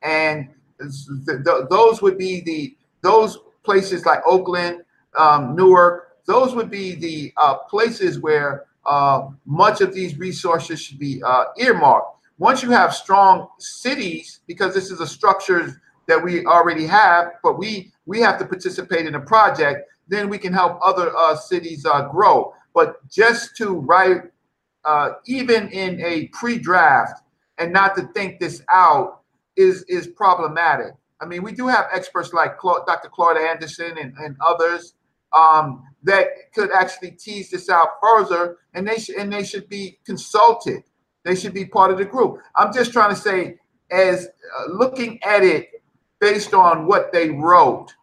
and th- th- those would be the those places like Oakland, um, Newark. Those would be the uh, places where uh, much of these resources should be uh, earmarked. Once you have strong cities, because this is a structure that we already have, but we we have to participate in a project, then we can help other uh, cities uh, grow. But just to write, uh, even in a pre-draft, and not to think this out is is problematic. I mean, we do have experts like Cla- Dr. Claude Anderson and, and others um, that could actually tease this out further, and they should and they should be consulted. They should be part of the group. I'm just trying to say, as uh, looking at it based on what they wrote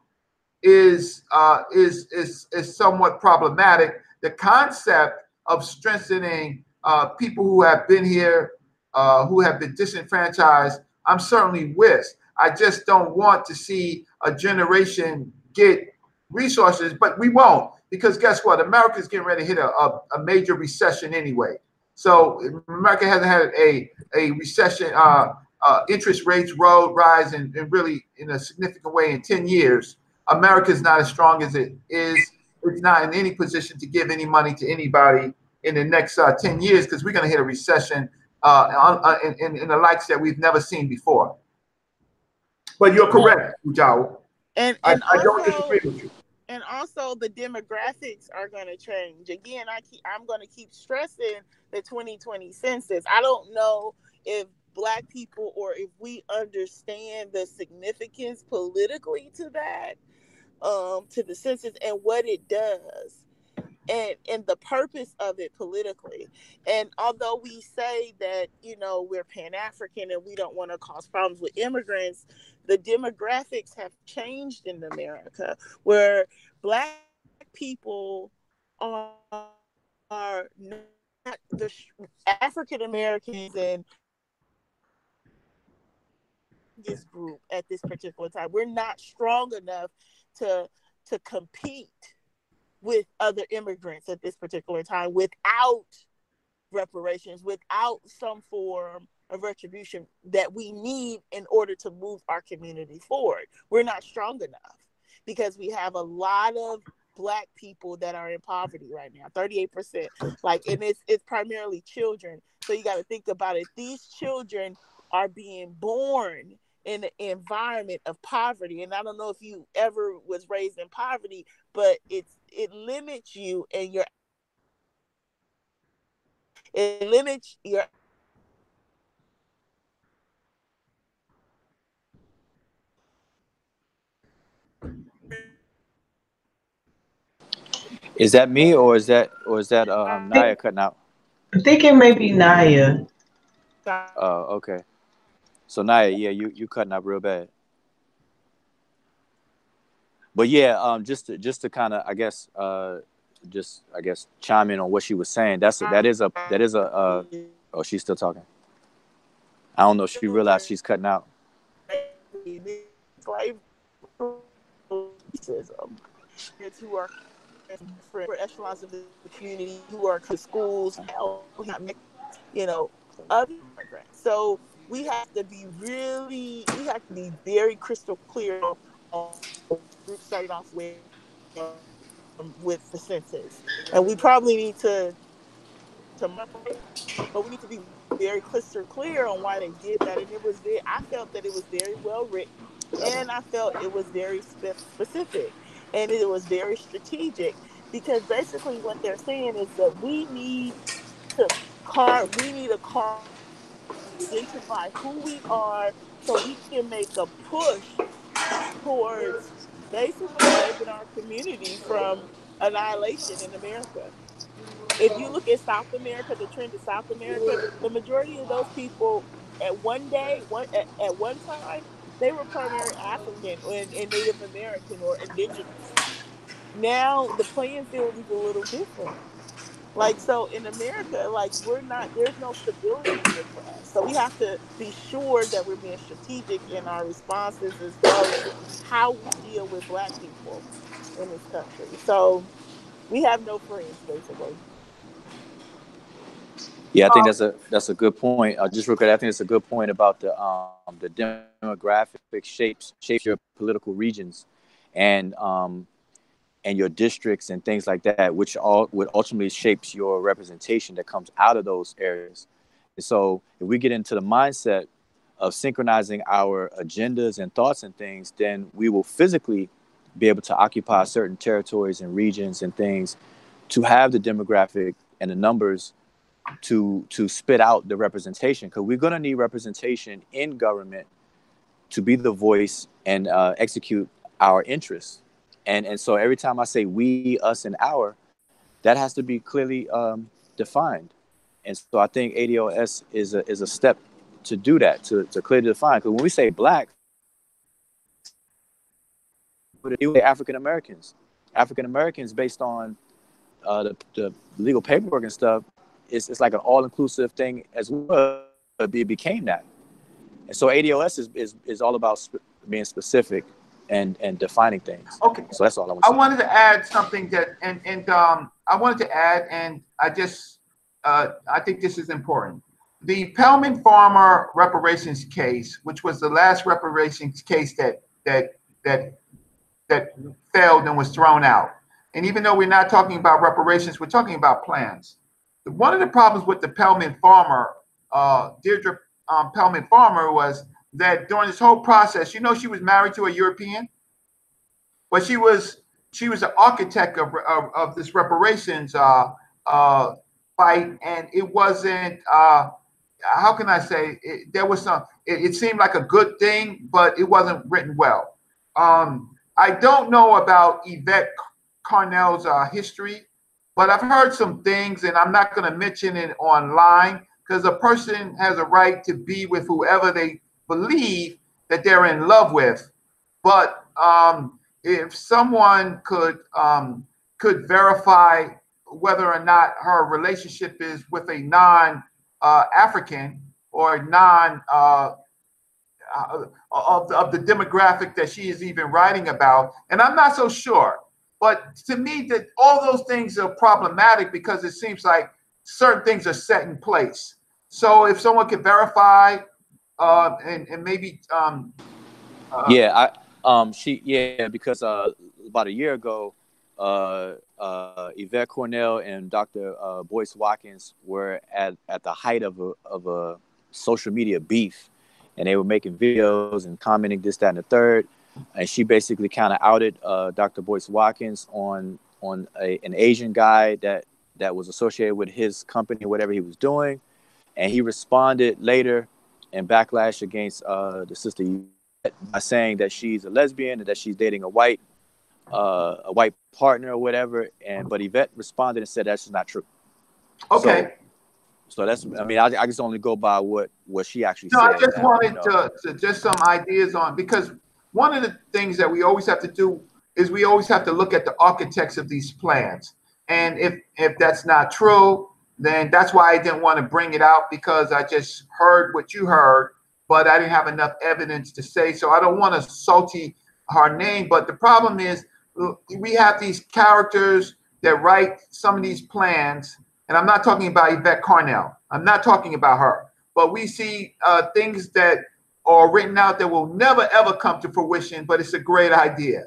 is uh, is is is somewhat problematic. The concept of strengthening uh, people who have been here, uh, who have been disenfranchised, I'm certainly with. I just don't want to see a generation get resources, but we won't because guess what? America's getting ready to hit a, a, a major recession anyway. So America hasn't had a a recession, uh, uh, interest rates road rise and, really in a significant way in 10 years. America's not as strong as it is. It's not in any position to give any money to anybody in the next uh, 10 years because we're going to hit a recession uh, on, uh, in, in, in the likes that we've never seen before. But you're correct, Ujao. And I, I don't also disagree with you. and also the demographics are going to change. Again, I keep I'm going to keep stressing the 2020 census. I don't know if black people or if we understand the significance politically to that um to the census and what it does and and the purpose of it politically. And although we say that you know we're pan-african and we don't want to cause problems with immigrants the demographics have changed in america where black people are are not the african americans and this group at this particular time we're not strong enough to to compete with other immigrants at this particular time without reparations, without some form of retribution that we need in order to move our community forward. We're not strong enough because we have a lot of black people that are in poverty right now 38% like and it's it's primarily children. So you got to think about it. These children are being born in an environment of poverty. And I don't know if you ever was raised in poverty, but it's it limits you and your it limits your Is that me or is that or is that um Naya cutting out? I think it may be Naya. Oh, okay. So Naya, yeah, you you cutting out real bad. But yeah, um, just to, just to kind of, I guess, uh, just I guess chime in on what she was saying. That's a, that is a that is a. Uh, oh, she's still talking. I don't know. if She realized she's cutting out. racism. Kids who are for echelons of the community who are to schools, health, you know, other immigrants. So we have to be really, we have to be very crystal clear on group started off with um, with the census, and we probably need to to but we need to be very crystal clear on why they did that. And it was I felt that it was very well written, and I felt it was very specific, and it was very strategic because basically what they're saying is that we need to car we need a car identify who we are so we can make a push towards basically saving our community from annihilation in America. If you look at South America, the trend of South America, the majority of those people at one day, one at, at one time, they were primarily African and, and Native American or indigenous. Now the playing field is a little different. Like so in America, like we're not there's no stability here for us. So we have to be sure that we're being strategic in our responses as well as how we deal with black people in this country. So we have no friends basically. Yeah, I think that's a that's a good point. Uh, just real quick, I think it's a good point about the um, the demographic shapes shapes your political regions, and um, and your districts and things like that, which all would ultimately shapes your representation that comes out of those areas. And so, if we get into the mindset of synchronizing our agendas and thoughts and things, then we will physically be able to occupy certain territories and regions and things to have the demographic and the numbers to to spit out the representation because we're going to need representation in government to be the voice and uh, execute our interests and and so every time i say we us and our that has to be clearly um, defined. And so i think ados is a is a step to do that to, to clearly define. Because when we say black african americans. African americans based on uh, the, the legal paperwork and stuff it's, it's like an all-inclusive thing as well But it became that. And so ados is, is, is all about sp- being specific and and defining things. Okay. So that's all I want. I wanted to add something that, and and um, I wanted to add, and I just, uh, I think this is important. The Paellmann Farmer reparations case, which was the last reparations case that that that that failed and was thrown out. And even though we're not talking about reparations, we're talking about plans. One of the problems with the Paellmann Farmer, uh, Deadria um, Paellmann Farmer, was that during this whole process, you know, she was married to a European, but she was she was the architect of, of, of this reparations uh, uh, fight, and it wasn't. Uh, how can I say? It, there was some. It, it, seemed like a good thing, but it wasn't written well. Um, I don't know about Yvette Carnell's uh, history, but I've heard some things, and I'm not going to mention it online because a person has a right to be with whoever they believe that they're in love with. But um, if someone could um, could verify whether or not her relationship is with a non uh, African or non uh, uh, of, of the demographic that she is even writing about, and I'm not so sure. But to me, that all those things are problematic because it seems like certain things are set in place. So if someone could verify uh, and and maybe um, uh, yeah, I um she yeah because uh about a year ago, uh uh Yvette Carnell and Dr. Uh, Boyce Watkins were at at the height of a of a social media beef, and they were making videos and commenting this, that, and the third. And she basically kind of outed uh, Dr. Boyce Watkins on on a, an Asian guy that that was associated with his company, whatever he was doing, and he responded later in backlash against uh, the sister by saying that she's a lesbian and that she's dating a white uh, a white partner or whatever. And but Yvette responded and said that's just not true. Okay. So, so that's I mean I, I just only go by what what she actually No, said. I just and, wanted you know. to, to just some ideas on because one of the things that we always have to do is we always have to look at the architects of these plans. And if if that's not true, then that's why I didn't want to bring it out because I just heard what you heard, but I didn't have enough evidence to say. So I don't want to salty her name. But the problem is uh, we have these characters that write some of these plans, and I'm not talking about Yvette Carnell. I'm not talking about her. But we see uh, things that are written out that will never ever come to fruition, but it's a great idea.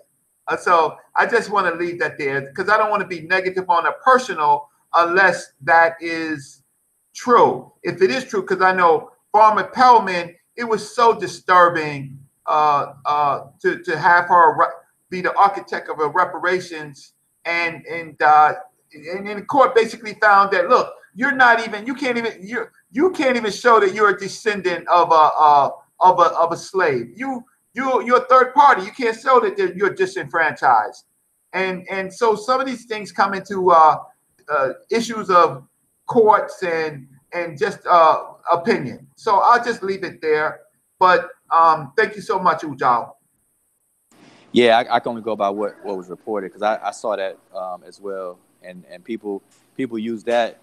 Uh, so I just want to leave that there because I don't want to be negative on a personal unless that is true. If it is true, because I know Farmer Paellmann, it was so disturbing uh, uh, to to have her be the architect of a reparations, and and uh, and, and the court basically found that look, you're not even you can't even you you can't even show that you're a descendant of a uh, of a of a slave. You you you're a third party. You can't show that you're disenfranchised, and and so some of these things come into uh, uh, issues of courts and and just uh, opinion. So I'll just leave it there. But um, thank you so much, Ujal. Yeah, I, I can only go by what, what was reported because I, I saw that um, as well, and and people people use that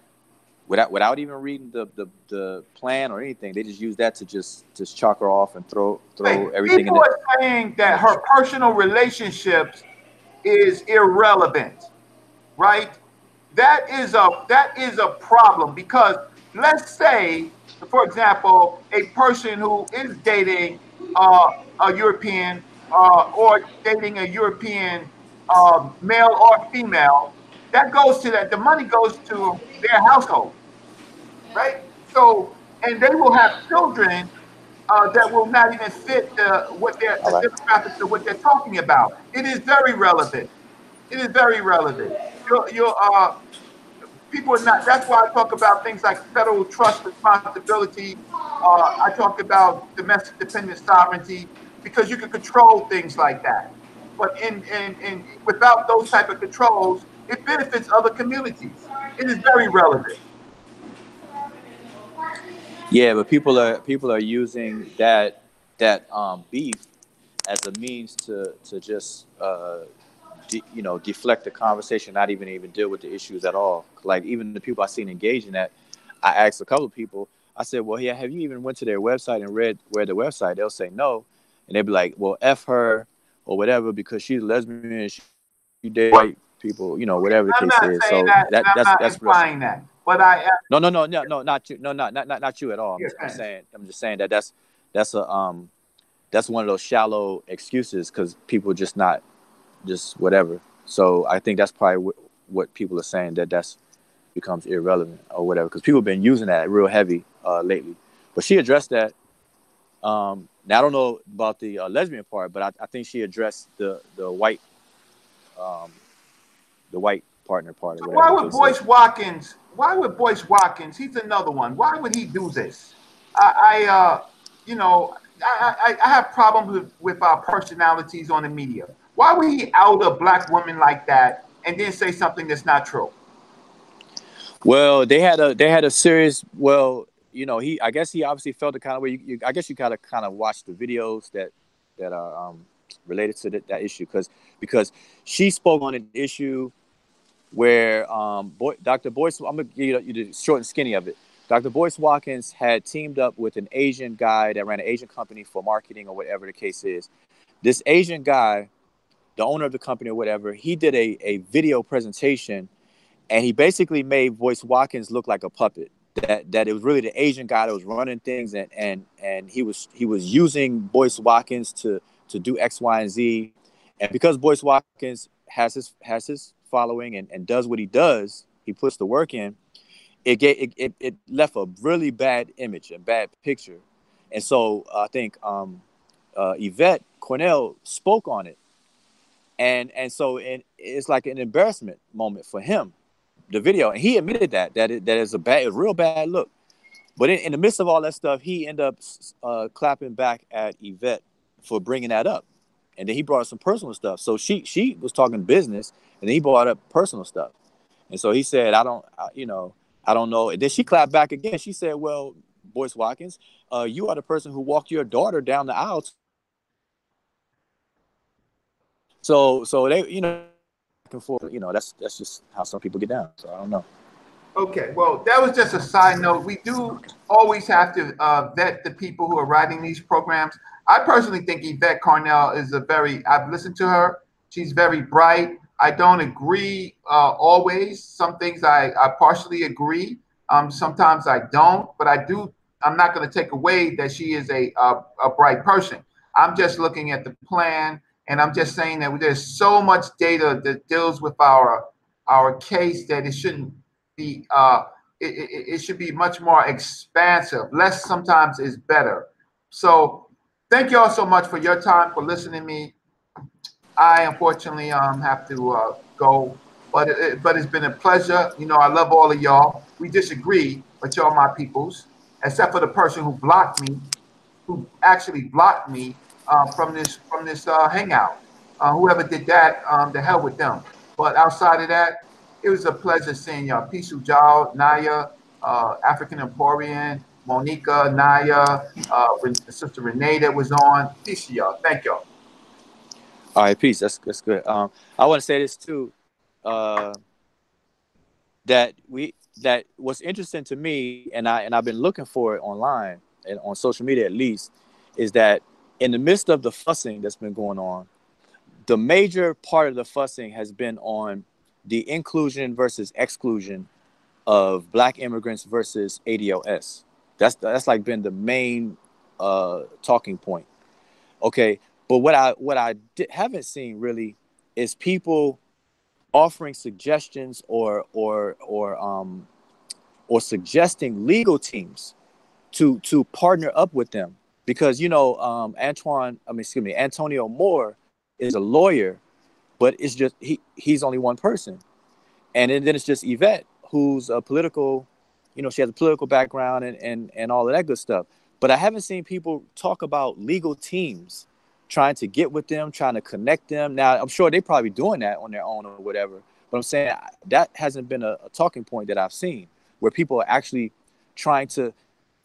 without without even reading the, the, the plan or anything. They just use that to just just chalk her off and throw throw everything in People are saying that her personal relationships is irrelevant, right? That is a that is a problem because let's say, for example, a person who is dating uh, a European uh, or dating a European uh, male or female, that goes to that. The money goes to their household, right? So, and they will have children uh, that will not even fit the, what they're, the demographics of what they're talking about. It is very relevant. It is very relevant. You're, uh, people are not. That's why I talk about things like federal trust responsibility. Uh, I talk about domestic dependent sovereignty because you can control things like that. But in, in, in without those type of controls, it benefits other communities. It is very relevant. Yeah, but people are people are using that that um, beef as a means to to just uh, de- you know deflect the conversation, not even even deal with the issues at all. Like even the people I seen engaged in that, I asked a couple of people. I said, "Well, yeah, have you even went to their website and read read the website?" They'll say no, and they'll be like, "Well, f her or whatever because she's a lesbian, and she, she date white people, you know, whatever the I'm case is." So that. that I'm that's not that's implying that. But I no, no, no, no, no, not you. No, not not not, not you at all. I'm, I'm saying, I'm just saying that that's that's a um, that's one of those shallow excuses because people just not just whatever. So I think that's probably wh- what people are saying that that's becomes irrelevant or whatever because people have been using that real heavy uh, lately. But she addressed that. Um, now I don't know about the uh, lesbian part, but I, I think she addressed the the white um, the white partner part. Or whatever Why would. Boyce Watkins? Why would Boyce Watkins? He's another one. Why would he do this? I, I uh, you know, I, I, I have problems with with our personalities on the media. Why would he out a black woman like that and then say something that's not true? Well, they had a they had a serious. Well, you know, he I guess he obviously felt the kind of way. You, you, I guess you of kind of watched the videos that that are um, related to that, that issue because because she spoke on an issue where um, Boy, Dr. Boyce. I'm gonna give you the short and skinny of it. Dr. Boyce Watkins had teamed up with an Asian guy that ran an Asian company for marketing or whatever the case is. This Asian guy, the owner of the company or whatever, he did a, a video presentation and he basically made Boyce Watkins look like a puppet. That that it was really the Asian guy that was running things, and and and he was he was using Boyce Watkins to to do X, Y, and Z. And because Boyce Watkins has his has his following and, and does what he does, he puts the work in. It, get, it, it it left a really bad image, a bad picture, And so I think um, uh, Yvette Carnell spoke on it, and and so and it's like an embarrassment moment for him, the video, and he admitted that that it, that is a bad, a real bad look. But in, in the midst of all that stuff, he ended up uh, clapping back at Yvette for bringing that up, and then he brought up some personal stuff. So she she was talking business, and he brought up personal stuff, and so he said, "I don't, I, you know, I don't know." And then she clapped back again. She said, "Well, Boyce Watkins, uh, you are the person who walked your daughter down the aisle." So so they, you know, back and forth, you know, that's that's just how some people get down. So I don't know. Okay, well, that was just a side note. We do always have to uh, vet the people who are writing these programs. I personally think Yvette Carnell is a very, I've listened to her. She's very bright. I don't agree uh, always. Some things I, I partially agree. Um, sometimes I don't, but I do. I'm not going to take away that she is a, a, a bright person. I'm just looking at the plan, and I'm just saying that there's so much data that deals with our our case that it shouldn't be. Uh, it, it, it should be much more expansive. Less sometimes is better. So, thank you all so much for your time for listening to me. I unfortunately um have to uh, go, but it, but it's been a pleasure. You know, I love all of y'all. We disagree, but y'all my peoples, except for the person who blocked me, who actually blocked me uh, from this from this uh, hangout. Uh, whoever did that, um, the hell with them. But outside of that, it was a pleasure seeing y'all. Peace Jal, Naya, uh, African Emporium, Monica, Naya, uh, Sister Renee that was on. Peace to y'all. Thank y'all. All right, peace. That's that's good. Um, I want to say this too. Uh, that we that what's interesting to me, and I and I've been looking for it online and on social media at least, is that in the midst of the fussing that's been going on, the major part of the fussing has been on the inclusion versus exclusion of black immigrants versus ADOS. That's that's like been the main uh, talking point. Okay, but what I what I di- haven't seen really is people offering suggestions or or or um or suggesting legal teams to to partner up with them because you know um Antoine I mean excuse me Antonio Moore is a lawyer but it's just he he's only one person and then, then it's just Yvette who's a political you know she has a political background and and and all of that good stuff but I haven't seen people talk about legal teams trying to get with them, trying to connect them. Now, I'm sure they're probably doing that on their own or whatever. But I'm saying that hasn't been a, a talking point that I've seen where people are actually trying to,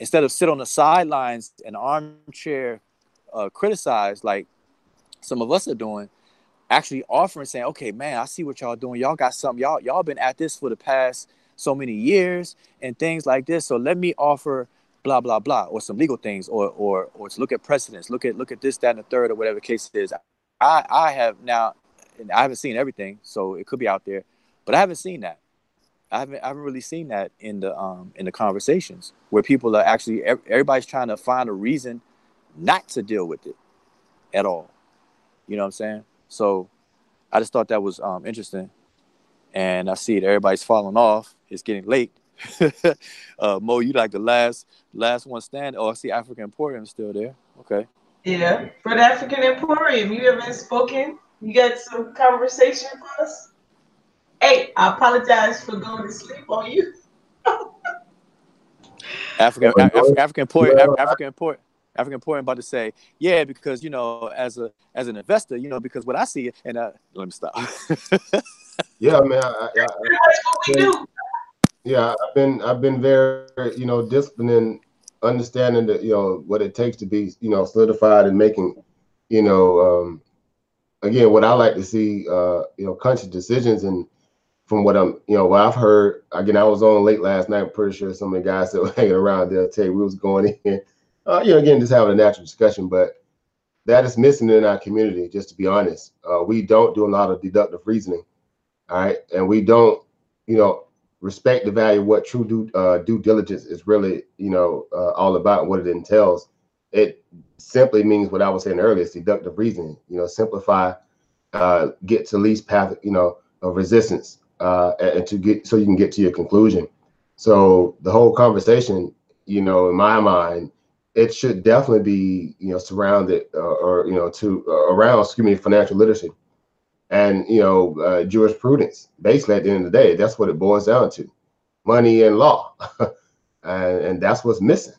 instead of sit on the sidelines and armchair uh, criticize like some of us are doing, actually offering, saying, "Okay, man, I see what y'all doing. Y'all got something. Y'all y'all been at this for the past so many years and things like this. So let me offer." blah blah blah or some legal things or or or to look at precedents look at look at this that and the third or whatever case is i i have now and i haven't seen everything so it could be out there but i haven't seen that i haven't i haven't really seen that in the um in the conversations where people are actually everybody's trying to find a reason not to deal with it at all you know what i'm saying so i just thought that was um interesting and i see that everybody's falling off it's getting late uh, Mo, you like the last last one stand? Oh, I see African Emporium still there. Okay. Yeah, for the African Emporium, you haven't spoken. You got some conversation for us? Hey, I apologize for going to sleep on you. African Af- African Emporium Af- African Emporium African Emporium about to say, yeah, because you know, as a as an investor, you know, because what I see, and uh, let me stop. yeah, man. I, I, I, yeah, I've been I've been very you know disciplined understanding that you know what it takes to be you know solidified and making you know um, again what I like to see uh, you know conscious decisions and from what I'm you know what I've heard again I was on late last night. I'm pretty sure some of the guys that were hanging around they'll tell you we was going in uh, you know again just having a natural discussion, but that is missing in our community. Just to be honest, uh, we don't do a lot of deductive reasoning, all right, and we don't you know respect the value of what true due, uh, due diligence is really, you know, uh, all about, what it entails. It simply means what I was saying earlier: it's deductive reasoning. You know, simplify, uh, get to least path, you know, of resistance, uh, and to get so you can get to your conclusion. So the whole conversation, you know, in my mind, it should definitely be you know surrounded uh, or you know to uh, around excuse me financial literacy and you know uh, jurisprudence basically at the end of the day that's what it boils down to money and law and, and that's what's missing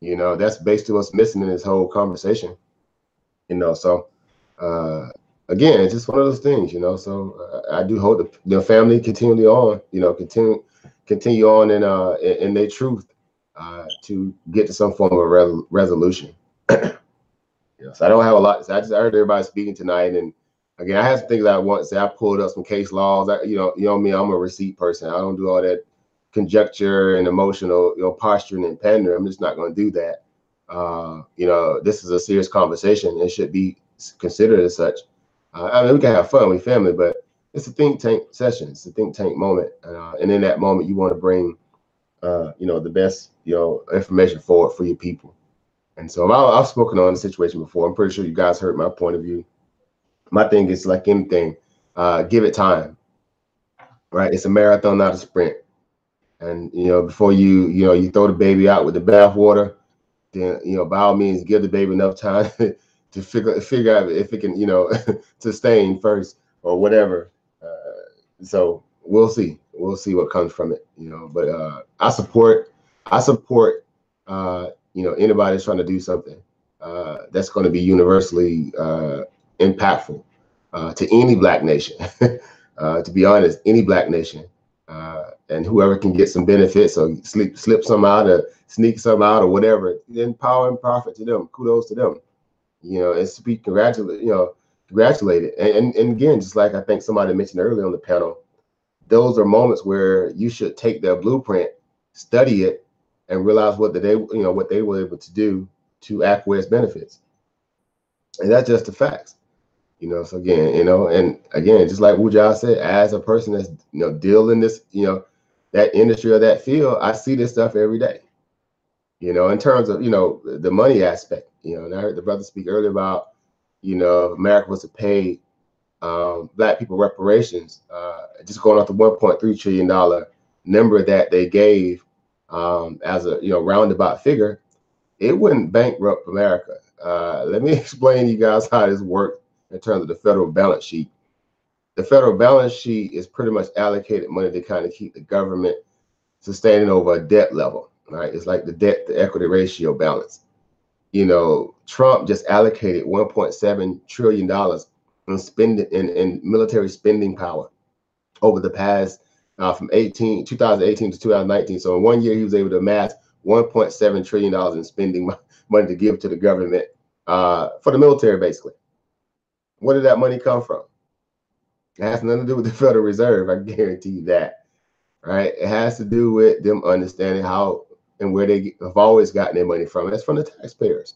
you know that's basically what's missing in this whole conversation you know so uh again it's just one of those things you know so uh, i do hope the, the family continually on you know continue continue on in uh in, in their truth uh, to get to some form of re- resolution. yes, I don't have a lot. I just heard everybody speaking tonight, and again, I have some things I want to say. I pulled up some case laws. I, you know, you know me, I'm a receipt person. I don't do all that conjecture and emotional, you know, posturing and pandering. I'm just not going to do that. Uh, you know, this is a serious conversation. It should be considered as such. Uh, I mean, we can have fun, we family, but it's a think tank session. It's a think tank moment, uh, and in that moment, you want to bring uh, you know, the best, you know, information forward for your people. And so I, I've spoken on the situation before. I'm pretty sure you guys heard my point of view. My thing is like anything, uh, give it time. Right? It's a marathon, not a sprint. And you know, before you, you know, you throw the baby out with the bathwater, then you know, by all means, give the baby enough time to figure figure out if it can, you know, sustain first or whatever. Uh, so we'll see. We'll see what comes from it, you know. But uh, I support, I support, uh, you know, anybody that's trying to do something uh, that's going to be universally uh, impactful uh, to any black nation. to be honest, any black nation, and whoever can get some benefits or slip slip some out or sneak some out or whatever, then power and profit to them. Kudos to them. You know, and to be congratulated, you know, congratulated. And, and, and again, just like I think somebody mentioned earlier on the panel, those are moments where you should take their blueprint, study it, and realize what they you know what they were able to do to acquiesce benefits. And that's just the facts. You know, so again, you know, and again, just like Wuja said, as a person that's you know dealing this, you know, that industry or that field, I see this stuff every day. You know, in terms of you know the money aspect, you know, and I heard the brother speak earlier about, you know, America was to pay um, black people reparations, uh, just going off the 1.3 trillion dollar number that they gave um, as a you know roundabout figure, it wouldn't bankrupt America. Uh, let me explain to you guys how this works in terms of the federal balance sheet. The federal balance sheet is pretty much allocated money to kind of keep the government sustaining over a debt level. Right? It's like the debt to equity ratio balance. You know, Trump just allocated 1.7 trillion dollars in spending in, in military spending power over the past uh, from 18 2018 to 2019. So in one year, he was able to amass 1.7 trillion dollars in spending money to give to the government uh, for the military, basically. Where did that money come from? It has nothing to do with the Federal Reserve. I guarantee you that. Right? It has to do with them understanding how and where they have always gotten their money from. It's from the taxpayers.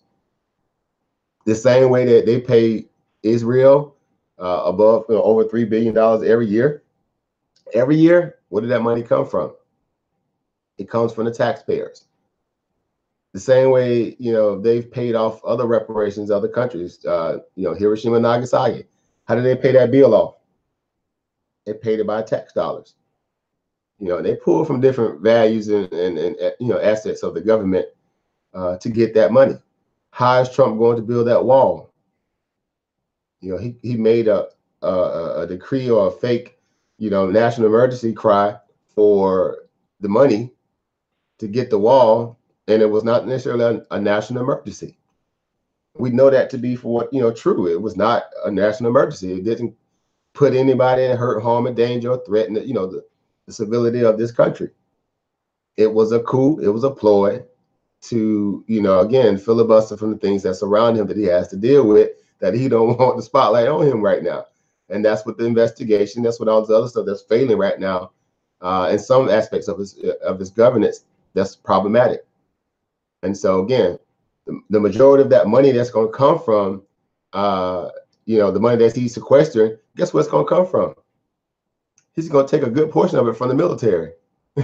The same way that they pay Israel uh, above you know, over three billion dollars every year. Every year, where did that money come from? It comes from the taxpayers. The same way, you know, they've paid off other reparations, other countries. Uh, you know, Hiroshima Nagasaki. How did they pay that bill off? They paid it by tax dollars. You know, they pull from different values and, and, and you know assets of the government uh, to get that money. How is Trump going to build that wall? You know, he, he made a, a, a decree or a fake, you know, national emergency cry for the money to get the wall, and it was not necessarily a, a national emergency. We know that to be for what you know true. It was not a national emergency. It didn't put anybody in hurt, harm, or danger, or threaten you know the, the civility of this country. It was a coup. It was a ploy to you know again filibuster from the things that surround him that he has to deal with that he don't want the spotlight on him right now. And that's what the investigation, that's what all the other stuff that's failing right now uh, in some aspects of his of his governance that's problematic. And so again, the, the majority of that money that's going to come from, uh, you know, the money that he's sequestering, guess where it's going to come from? He's going to take a good portion of it from the military,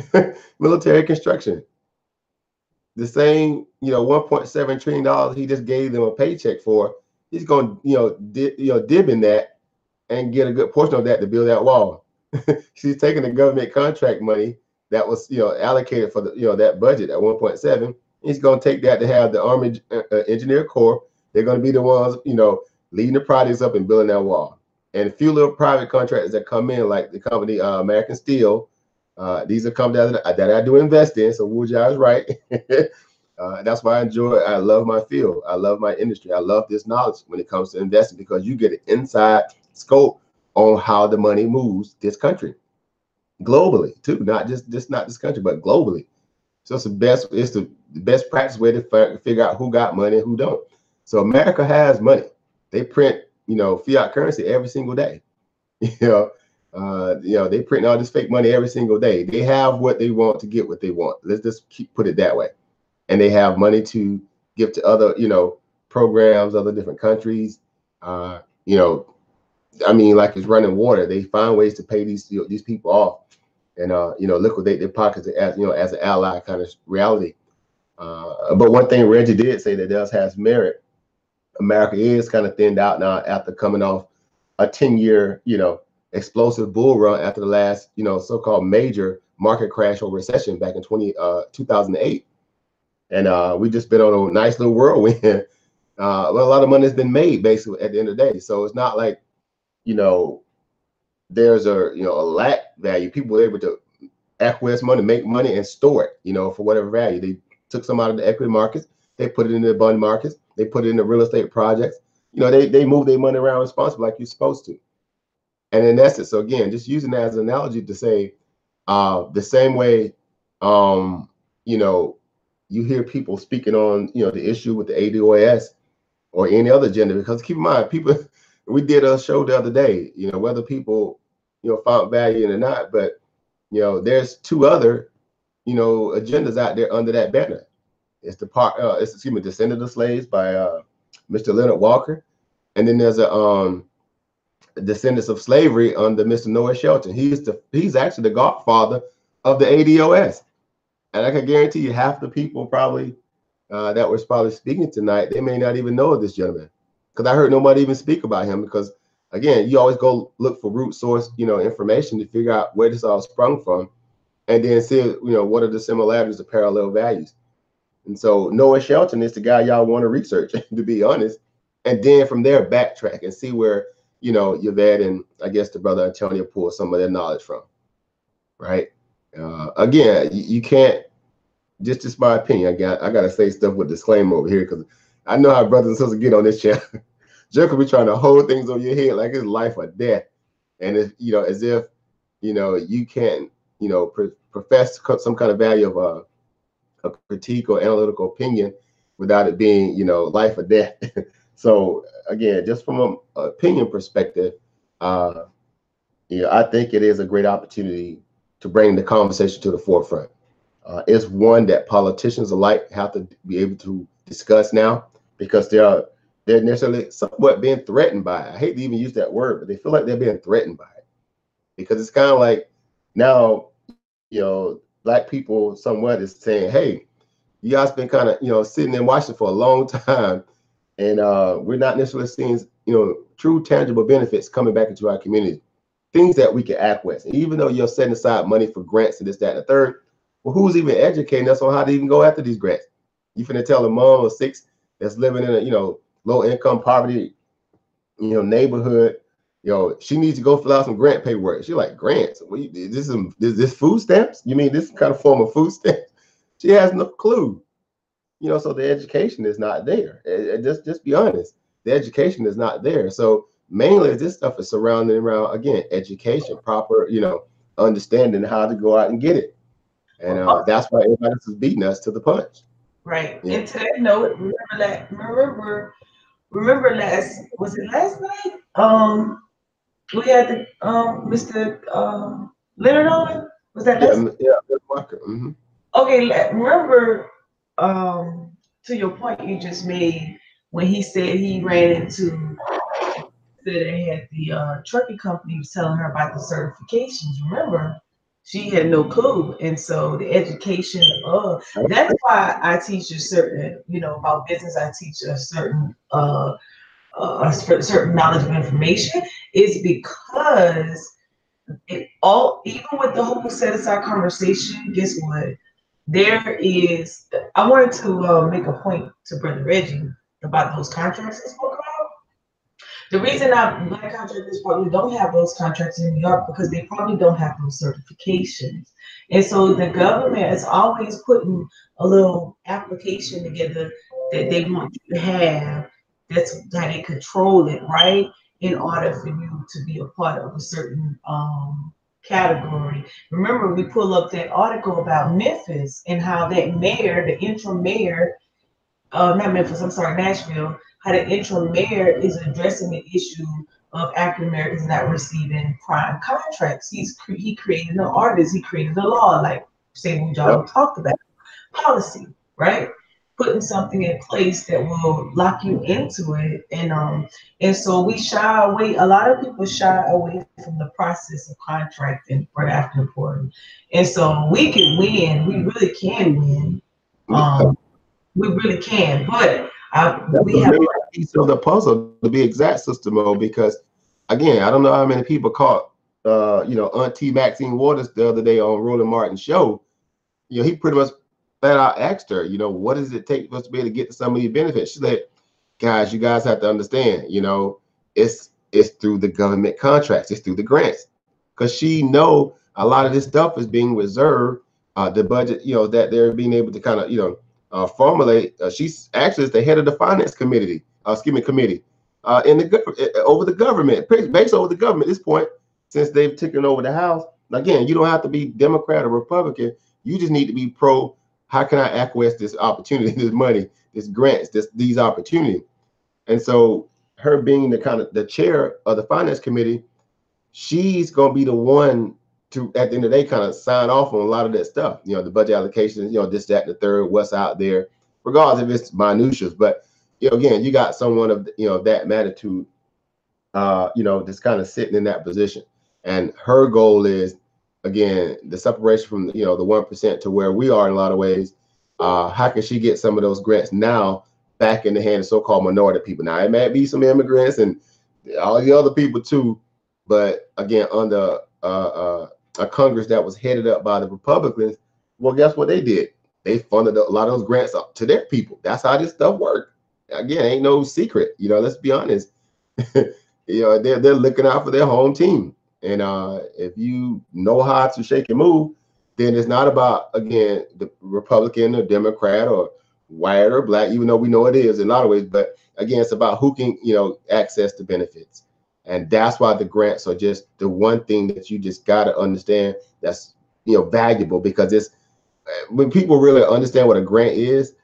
military construction. The same, you know, 1.7 trillion dollars he just gave them a paycheck for he's going to you know di- you know dib in that and get a good portion of that to build that wall. She's taking the government contract money that was you know allocated for the you know that budget at 1.7 He's going to take that to have the Army uh, uh, Engineer Corps. They're going to be the ones, you know, leading the projects up and building that wall. And a few little private contractors that come in, like the company uh, American Steel. Uh, these are companies that, that I do invest in. So Wujia is right. uh, that's why I enjoy. I love my field. I love my industry. I love this knowledge when it comes to investing because you get an inside scope on how the money moves this country globally too. Not just just not this country, but globally. So it's the best. It's the best practice way to figure out who got money and who don't. So America has money. They print, you know, fiat currency every single day. You know, uh, you know, they print all this fake money every single day. They have what they want to get what they want. Let's just keep put it that way. And they have money to give to other, you know, programs, other different countries. Uh, you know, I mean, like it's running water. They find ways to pay these you know, these people off, and uh, you know, liquidate their pockets as you know as an ally kind of reality. Uh, but one thing Reggie did say that does has merit. America is kind of thinned out now after coming off a 10 year, you know, explosive bull run after the last, you know, so-called major market crash or recession back in 20, uh, 2008. And uh, we just been on a nice little whirlwind. Uh, a lot of money has been made basically at the end of the day. So it's not like, you know, there's a, you know, a lack value. People were able to acquire money, make money and store it, you know, for whatever value. They took some out of the equity markets, they put it in the bond markets, they put it in the real estate projects. You know, they they move their money around responsibly like you're supposed to. And in essence, so again, just using that as an analogy to say, uh, the same way, um, you know, you hear people speaking on, you know, the issue with the ADOS or any other gender, because keep in mind, people, we did a show the other day, you know, whether people, you know, found value in it or not, but, you know, there's two other, you know, agendas out there under that banner. It's the part, uh, it's excuse me, Descendant of Slaves by uh, Mr. Leonard Walker, and then there's a um, Descendants of Slavery under Mr. Noah Shelton. He's the he's actually the godfather of the ADOS, and I can guarantee you, half the people probably uh, that was probably speaking tonight, they may not even know of this gentleman, because I heard nobody even speak about him. Because again, you always go look for root source, you know, information to figure out where this all sprung from, and then see, you know, what are the similarities, the parallel values. And so Noah Shelton is the guy y'all want to research, to be honest. And then from there, backtrack and see where, you know, Yvette and I guess the brother Antonio pull some of their knowledge from. Right. Uh, again, you, you, can't just just my opinion. I got I gotta say stuff with disclaimer over here because I know how brothers and sisters get on this channel. Joe could be trying to hold things on your head like it's life or death. And if you know, as if you know, you can't, you know, profess some kind of value of uh a critique or analytical opinion without it being, you know, life or death. so again, just from an opinion perspective, uh, you know, I think it is a great opportunity to bring the conversation to the forefront. Uh, it's one that politicians alike have to be able to discuss now because they are they're necessarily somewhat being threatened by it. I hate to even use that word, but they feel like they're being threatened by it because it's kind of like now, you know, black people somewhat is saying, hey, you guys been kind of, you know, sitting and watching for a long time. And uh, we're not necessarily seeing, you know, true tangible benefits coming back into our community. Things that we can act with. And even though you're setting aside money for grants and this, that, and the third, well, who's even educating us on how to even go after these grants? You finna tell a mom or six that's living in a, you know, low income poverty, you know, neighborhood yo, she needs to go fill out some grant paperwork. She's like, grants? What you, this is this, this food stamps? You mean this kind of form of food stamps? She has no clue. You know, so the education is not there. It, it just just be honest. The education is not there. So mainly this stuff is surrounding around again education, proper, you know, understanding how to go out and get it. And uh, that's why everybody is beating us to the punch. Right. Yeah. And to that note, remember that remember remember last was it last night? Um we had the um Mr. Um, Leonard on. Was that yeah, yeah, Walker. Mm-hmm. Okay, remember um to your point you just made when he said he ran into that they had the uh, trucking company was telling her about the certifications. Remember, she had no clue, and so the education of that's why I teach a certain, you know, about business. I teach a certain uh, a certain knowledge of information is because it all even with the whole set aside conversation guess what there is. I wanted to uh, make a point to Brother Reggie about those contracts he spoke about. The reason our black contractors probably don't have those contracts in New York because they probably don't have those certifications. And so the government is always putting a little application together that they want you to have. That's how they control it, right? In order for you to be a part of a certain um, category. Remember, we pull up that article about Memphis and how that mayor, the interim mayor, uh, not Memphis, I'm sorry, Nashville, how the interim mayor is addressing the issue of African Americans not receiving prime contracts. He's he created an artist, he created a law, like Samuel John yep. talked about, policy, right? Putting something in place that will lock you into it, and um, and so we shy away. A lot of people shy away from the process of contracting for African important, and so we can win. We really can win. Um, we really can, but I, we have a piece of the puzzle to be exact, Sister Mo, because again, I don't know how many people caught uh, you know, Auntie Maxine Waters the other day on Roland Martin show. You know, he pretty much flat out asked her, you know, what does it take for us to be able to get some of these benefits? She said, guys, you guys have to understand, you know, it's it's through the government contracts, it's through the grants. Because she know a lot of this stuff is being reserved, uh, the budget, you know, that they're being able to kind of, you know, uh, formulate. Uh, she's actually is the head of the finance committee, uh, excuse me, committee, uh, in the uh, over the government, based over the government. At this point, since they've taken over the House, again, you don't have to be Democrat or Republican. You just need to be pro. How can I acquiesce this opportunity, this money, this grants, this these opportunities? And so, her being the kind of the chair of the finance committee, she's to be the one to at the end of the day kind of sign off on a lot of that stuff. You know, the budget allocations, you know, this, that, the third, what's out there, regardless if it's minutiae. But you know, again, you got someone of you know that magnitude, uh, you know, that's kind of sitting in that position. And her goal is again the separation from you know the one percent to where we are in a lot of ways. Uh, how can she get some of those grants now back in the hands of so-called minority people? Now it might be some immigrants and all the other people too, but again, under uh, uh, a Congress that was headed up by the Republicans, well, guess what they did? They funded a lot of those grants up to their people. That's how this stuff worked. Again, ain't no secret. You know, let's be honest. you know, they're they're looking out for their home team. And uh, if you know how to shake and move, then it's not about again the Republican or Democrat or white or black, even though we know it is in a lot of ways. But again, it's about who can you know access the benefits. And that's why the grants are just the one thing that you just got to understand that's you know valuable because it's when people really understand what a grant is,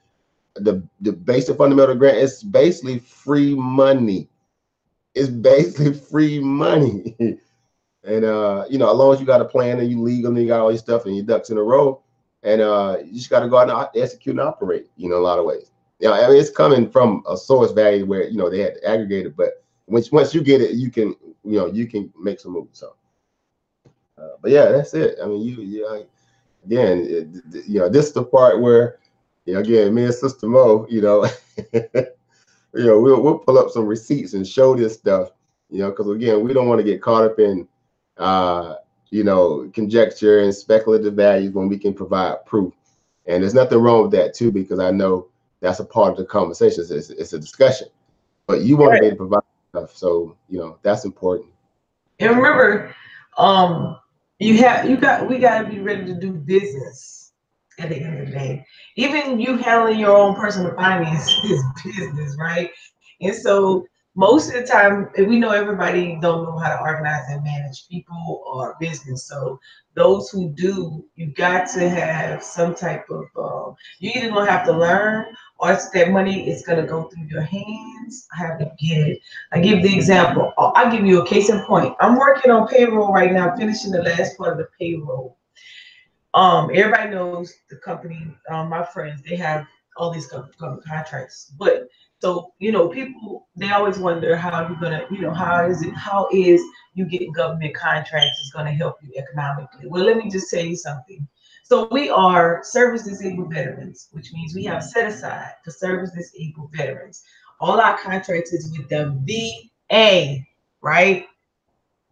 the the basic fundamental grant is basically free money. It's basically free money. and uh, you know, as long as you got a plan and you legal and you got all your stuff and your ducks in a row, and uh, you just got to go out and execute and operate. You know, a lot of ways. Yeah, I mean, it's coming from a source value where you know they had to aggregate it, but once once you get it, you can you know you can make some moves. So, uh, but yeah, that's it. I mean, you yeah, again, it, you know, this is the part where, you know, again, me and Sister Mo, you know, you know, we'll we'll pull up some receipts and show this stuff, you know, because again, we don't want to get caught up in, uh, you know, conjecture and speculative values when we can provide proof. And there's nothing wrong with that too, because I know that's a part of the conversation. It's, it's a discussion, but you want right. to be able to provide stuff. So you know that's important. And remember, um, you have you got we got to be ready to do business at the end of the day. Even you handling your own personal finance is business, right? And so most of the time we know everybody don't know how to organize and manage people or business. So those who do you got to have some type of uh, you either gonna have to learn or that money is gonna go through your hands. I have to get it. I give the example. Oh, i'll give you a case in point. I'm working on payroll right now finishing the last part of the payroll. Um everybody knows the company um, my friends they have all these contracts. But so, you know, people they always wonder how you're gonna, you know, how is it, how is you getting government contracts is gonna help you economically. Well, let me just tell you something. So we are service disabled veterans, which means we have set aside for service disabled veterans. All our contracts is with the VA, right?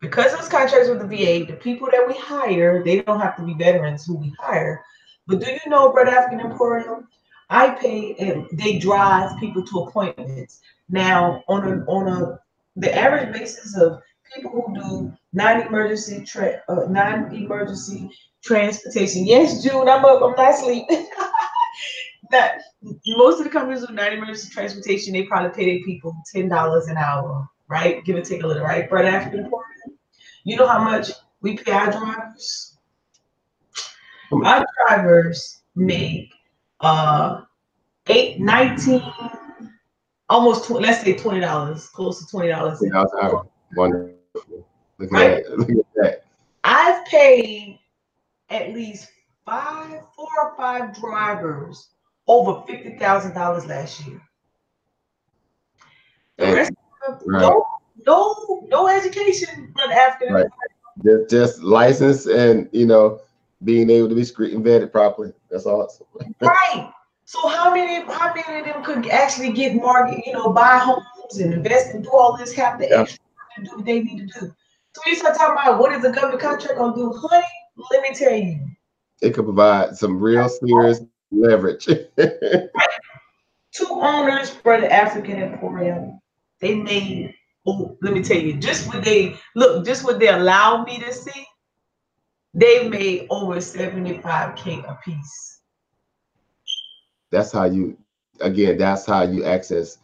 Because those contracts with the VA, the people that we hire, they don't have to be veterans who we hire, But do you know, Bread African Emporium? I pay and they drive people to appointments. Now, on a on a the average basis of people who do non-emergency tra- uh, non-emergency transportation. Yes, June, I'm up. I'm not asleep. that most of the companies with non-emergency transportation. They probably pay their people ten dollars an hour, right? Give or take a little, right? Bread African Emporium. You know how much we pay our drivers? Our drivers make uh eight, 19, almost tw- let's say twenty dollars, close to twenty dollars. Yeah, I was- I- wonderful. Look at Right. that. Look at that. I've paid at least five, four or five drivers over fifty thousand dollars last year. The And- rest of right. no, no, no education, but African. Right. Just, just license and you know being able to be screened and vetted properly. That's awesome. right. So how many how many of them could actually get market, you know, buy homes and invest and do all this, have the Yeah. extra to do what they need to do. So you start talking about what is the government contract gonna do, honey? Let me tell you, It could provide some real serious leverage. two owners for the African Emporium, they made oh, let me tell you, just what they look, just what they allowed me to see, they made over 75k a piece. that's how you again that's how you access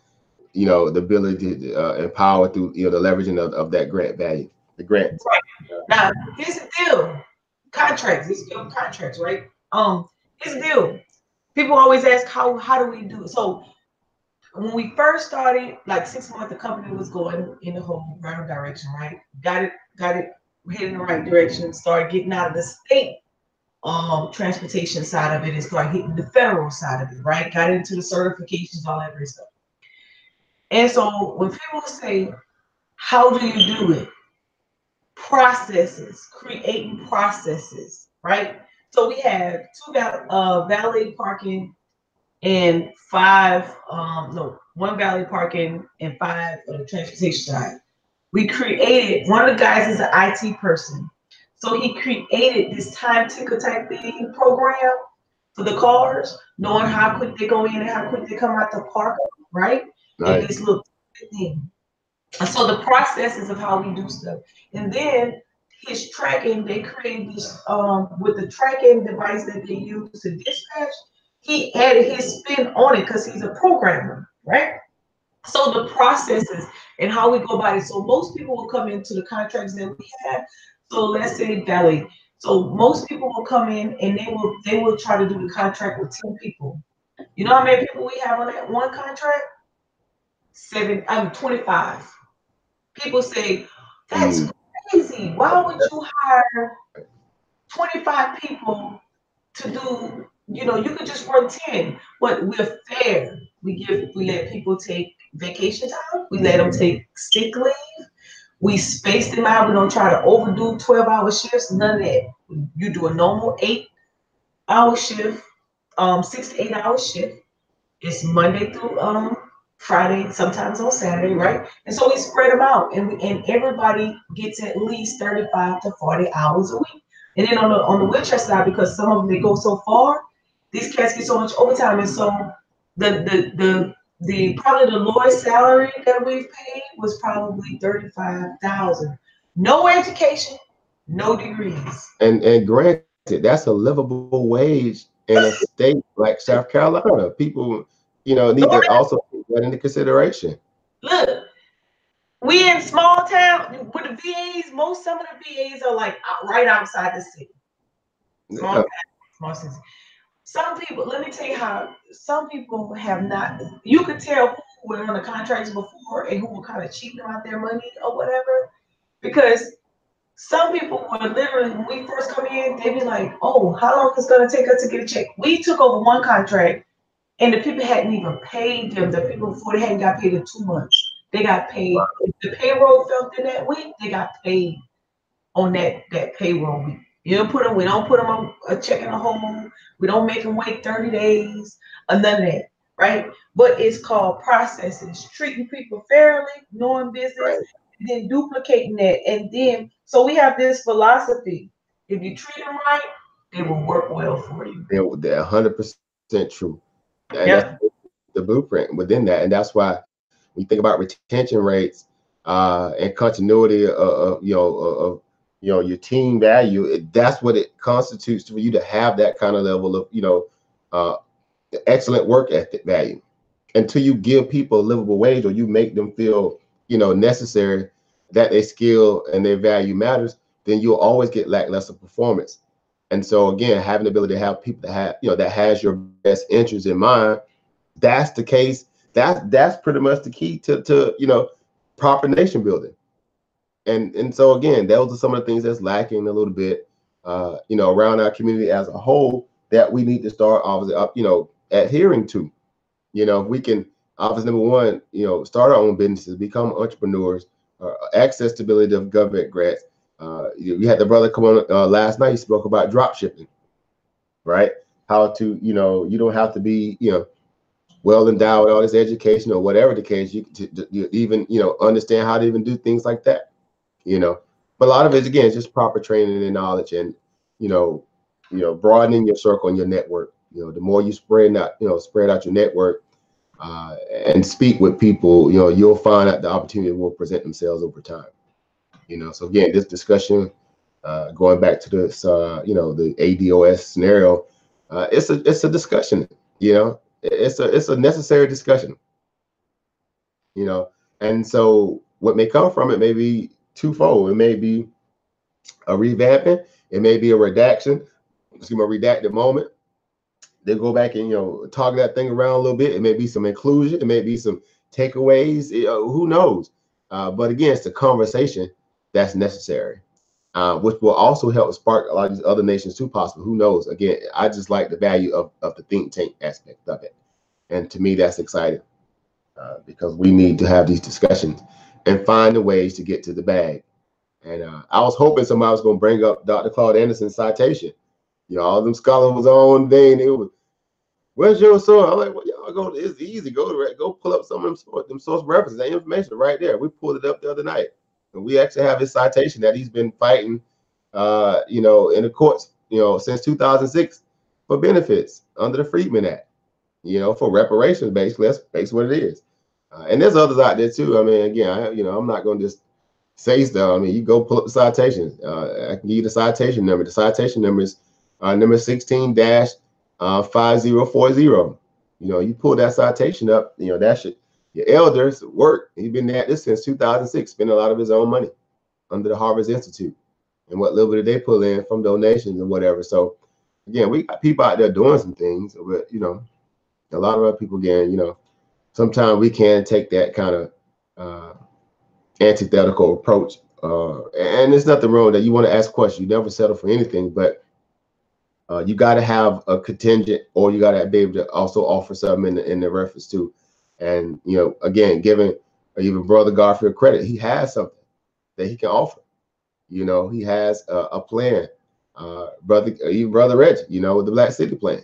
you know the ability to uh, empower through you know the leveraging of, of that grant value the grant Right. Now, here's the deal. Contracts, these government contracts, right? Um, here's the deal. People always ask how how do we do it? So when we first started, like six months, the company was going in the whole right direction, right? Got it, got it heading in the right direction, and start getting out of the state um transportation side of it and started hitting the federal side of it, right? Got into the certifications, all that great stuff. And so when people say, How do you do it? processes, creating processes, right? So we have two val- uh, valet parking and five, um, no, one valet parking and five on the transportation side. We created, one of the guys is an IT person. So he created this time ticker type thing program for the cars, knowing how quick they go in and how quick they come out the park, right? And this little thing. And so the processes of how we do stuff. And then his tracking, they created this um with the tracking device that they use to dispatch, he added his spin on it because he's a programmer, right? So the processes and how we go about it. So most people will come into the contracts that we have. So let's say Valley. So most people will come in and they will they will try to do the contract with 10 people. You know how many people we have on that one contract? Seven, I'm 25 people say that's mm. crazy. Why would you hire 25 people to do, you know, you could just run 10, but we're fair. We give we let people take vacation time, we let them take sick leave, we space them out, we don't try to overdo 12 hour shifts, none of that. You do a normal eight hour shift, um, six to eight hour shift. It's Monday through um Friday, sometimes on Saturday, right? And so we spread them out, and we, and everybody gets at least thirty-five to forty hours a week. And then on the on the wheelchair side, because some of them they go so far, these cats get so much overtime, and so the the the the probably the lowest salary that we've paid was probably thirty-five thousand. No education, no degrees. and and granted that's a livable wage in a state like south carolina people you know need to also take that into consideration Look, we in small town with the VAs. Most some of the VAs are like right outside the city. Small Yeah. town, small city. Some people, let me tell you how. Some people have not. You could tell who were on the contracts before and who were kind of cheating out their money or whatever, because some people were literally when we first come in, they'd be like, "Oh, how long is it gonna take us to get a check?" We took over one contract and the people hadn't even paid them. The people before they hadn't got paid in two months. They got paid. If the payroll fell in that week, they got paid on that that payroll week. You don't put them. We don't put them on a check in a hole. We don't make them wait thirty days or none of that, right? But it's called processes, treating people fairly, knowing business, and then duplicating that, and then so we have this philosophy: if you treat them right, they will work well for you. They're, they're 100% true. And that's the blueprint within that. And that's why we think about retention rates uh, and continuity of, of you know of, you know your team value. It, that's what it constitutes for you to have that kind of level of you know uh, excellent work ethic value. Until you give people a livable wage or you make them feel you know necessary that their skill and their value matters, then you'll always get lackluster performance. And so again, having the ability to have people that have, you know, that has your best interests in mind, that's the case. That's that's pretty much the key to to you know proper nation building. And and so again, those are some of the things that's lacking a little bit, uh, you know, around our community as a whole that we need to start obviously up, you know, adhering to. You know, we can obviously number one, you know, start our own businesses, become entrepreneurs, uh, access stability of government grants. Uh, you, had the brother come on uh, last night. He spoke about drop shipping, right? How to, you know, you don't have to be, you know, well endowed with all this education or whatever the case. You, to, to- you even, you know, understand how to even do things like that, you know. But a lot of it, again, just proper training and knowledge, and you know, you know, broadening your circle and your network. You know, the more you spread out, you know, spread out your network uh, and speak with people, you know, you'll find that the opportunity will present themselves over time. You know, so again, this discussion, uh, going back to this, uh, you know, the ADOS scenario, uh, it's a it's a discussion. You know, it's a it's a necessary discussion. You know, and so what may come from it may be twofold. It may be a revamping. It may be a redaction. Excuse me, a redacted moment they go back and you know talk that thing around a little bit. It may be some inclusion, it may be some takeaways. you know, who knows? Uh, but again, it's the conversation that's necessary, uh, which will also help spark a lot of these other nations too. Possible, who knows? Again, I just like the value of of the think tank aspect of it, and to me, that's exciting uh, because we need to have these discussions and find the ways to get to the bag. And uh, I was hoping somebody was going to bring up Dr. Claude Anderson's citation. You know, all them scholars was on day it was, where's your source? I'm like, well, y'all go, it's easy. Go to go pull up some of them source, them source references, that information right there. We pulled it up the other night. And we actually have his citation that he's been fighting, uh, you know, in the courts, you know, since 2006 for benefits under the Freedmen Act, you know, for reparations, basically. That's basically what it is. Uh, and there's others out there too. I mean, again, I, you know, I'm not going to just say stuff. I mean, you go pull up the citation. Uh, I can give you the citation number. The citation number is uh, number 16 dash uh, 5040. You know, you pull that citation up, you know, that should, your elders work. He's been at this since 2006, spending a lot of his own money under the Harvest Institute and what little bit they pull in from donations and whatever. So, again, we got people out there doing some things, but, you know, a lot of other people, again, you know, sometimes we can take that kind of uh, antithetical approach. Uh, and there's nothing wrong that. You want to ask questions. You never settle for anything, but uh, you got to have a contingent, or you got to be able to also offer something in the, in the reference to. And you know, again, giving even Brother Garfield credit, he has something that he can offer. You know, he has a, a plan. Uh, brother, even Brother Reggie, you know, with the Black City plan.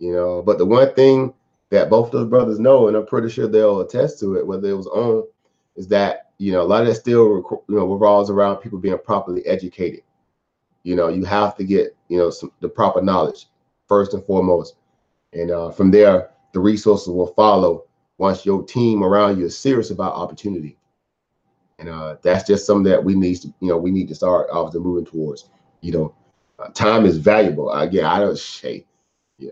You know, but the one thing that both those brothers know, and I'm pretty sure they'll attest to it, whether it was on, is that you know a lot of that still you know revolves around people being properly educated. You know, you have to get you know some, the proper knowledge first and foremost, and uh, from there the resources will follow once your team around you is serious about opportunity. And uh, that's just something that we need to you know we need to start obviously moving towards. You know, uh, time is valuable. Again, I don't say, yeah,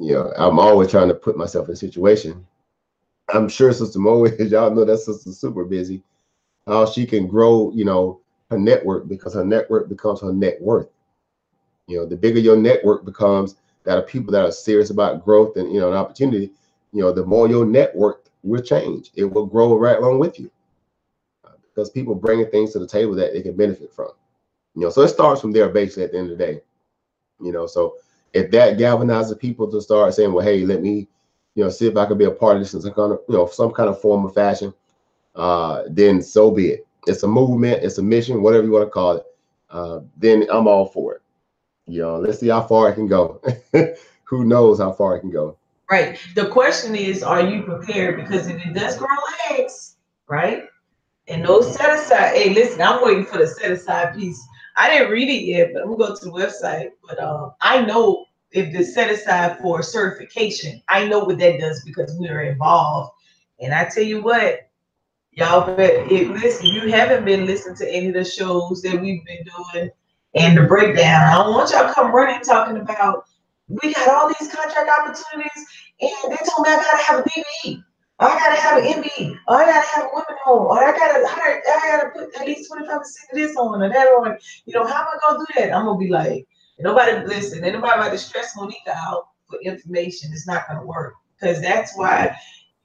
you know, I'm always trying to put myself in situation. I'm sure Sister Mo, as y'all know, that sister's super busy. How she can grow, you know, her network because her network becomes her net worth. You know, the bigger your network becomes, that are people that are serious about growth and you know an opportunity. You know, the more your network will change. It will grow right along with you Uh, because people bringing things to the table that they can benefit from. You know, so it starts from there basically at the end of the day. You know, so if that galvanizes people to start saying, well, hey, let me, you know, see if I can be a part of this in some kind of, you know, some kind of form of fashion, uh, then so be it. It's a movement, it's a mission, whatever you want to call it. Uh, then I'm all for it. You know, let's see how far it can go. Who knows how far it can go? Right. The question is, are you prepared? Because if it does grow legs, right? And those set aside, hey, listen, I'm waiting for the set aside piece I didn't read it yet, but I'm gonna go to the website. But um, I know if it's set aside for certification, I know what that does because we are involved. And I tell you what, y'all bet if listen, you haven't been listening to any of the shows that we've been doing and the breakdown, I don't want y'all come running talking about we got all these contract opportunities and they told me I gotta have a DBE. I gotta have an MB, or I gotta have a women home, or I gotta, I gotta, I gotta put at least 25% of this on or that on. You know, how am I gonna do that? I'm gonna be like, nobody listen, ain't nobody about to stress Monica out for information. It's not gonna work. Because that's why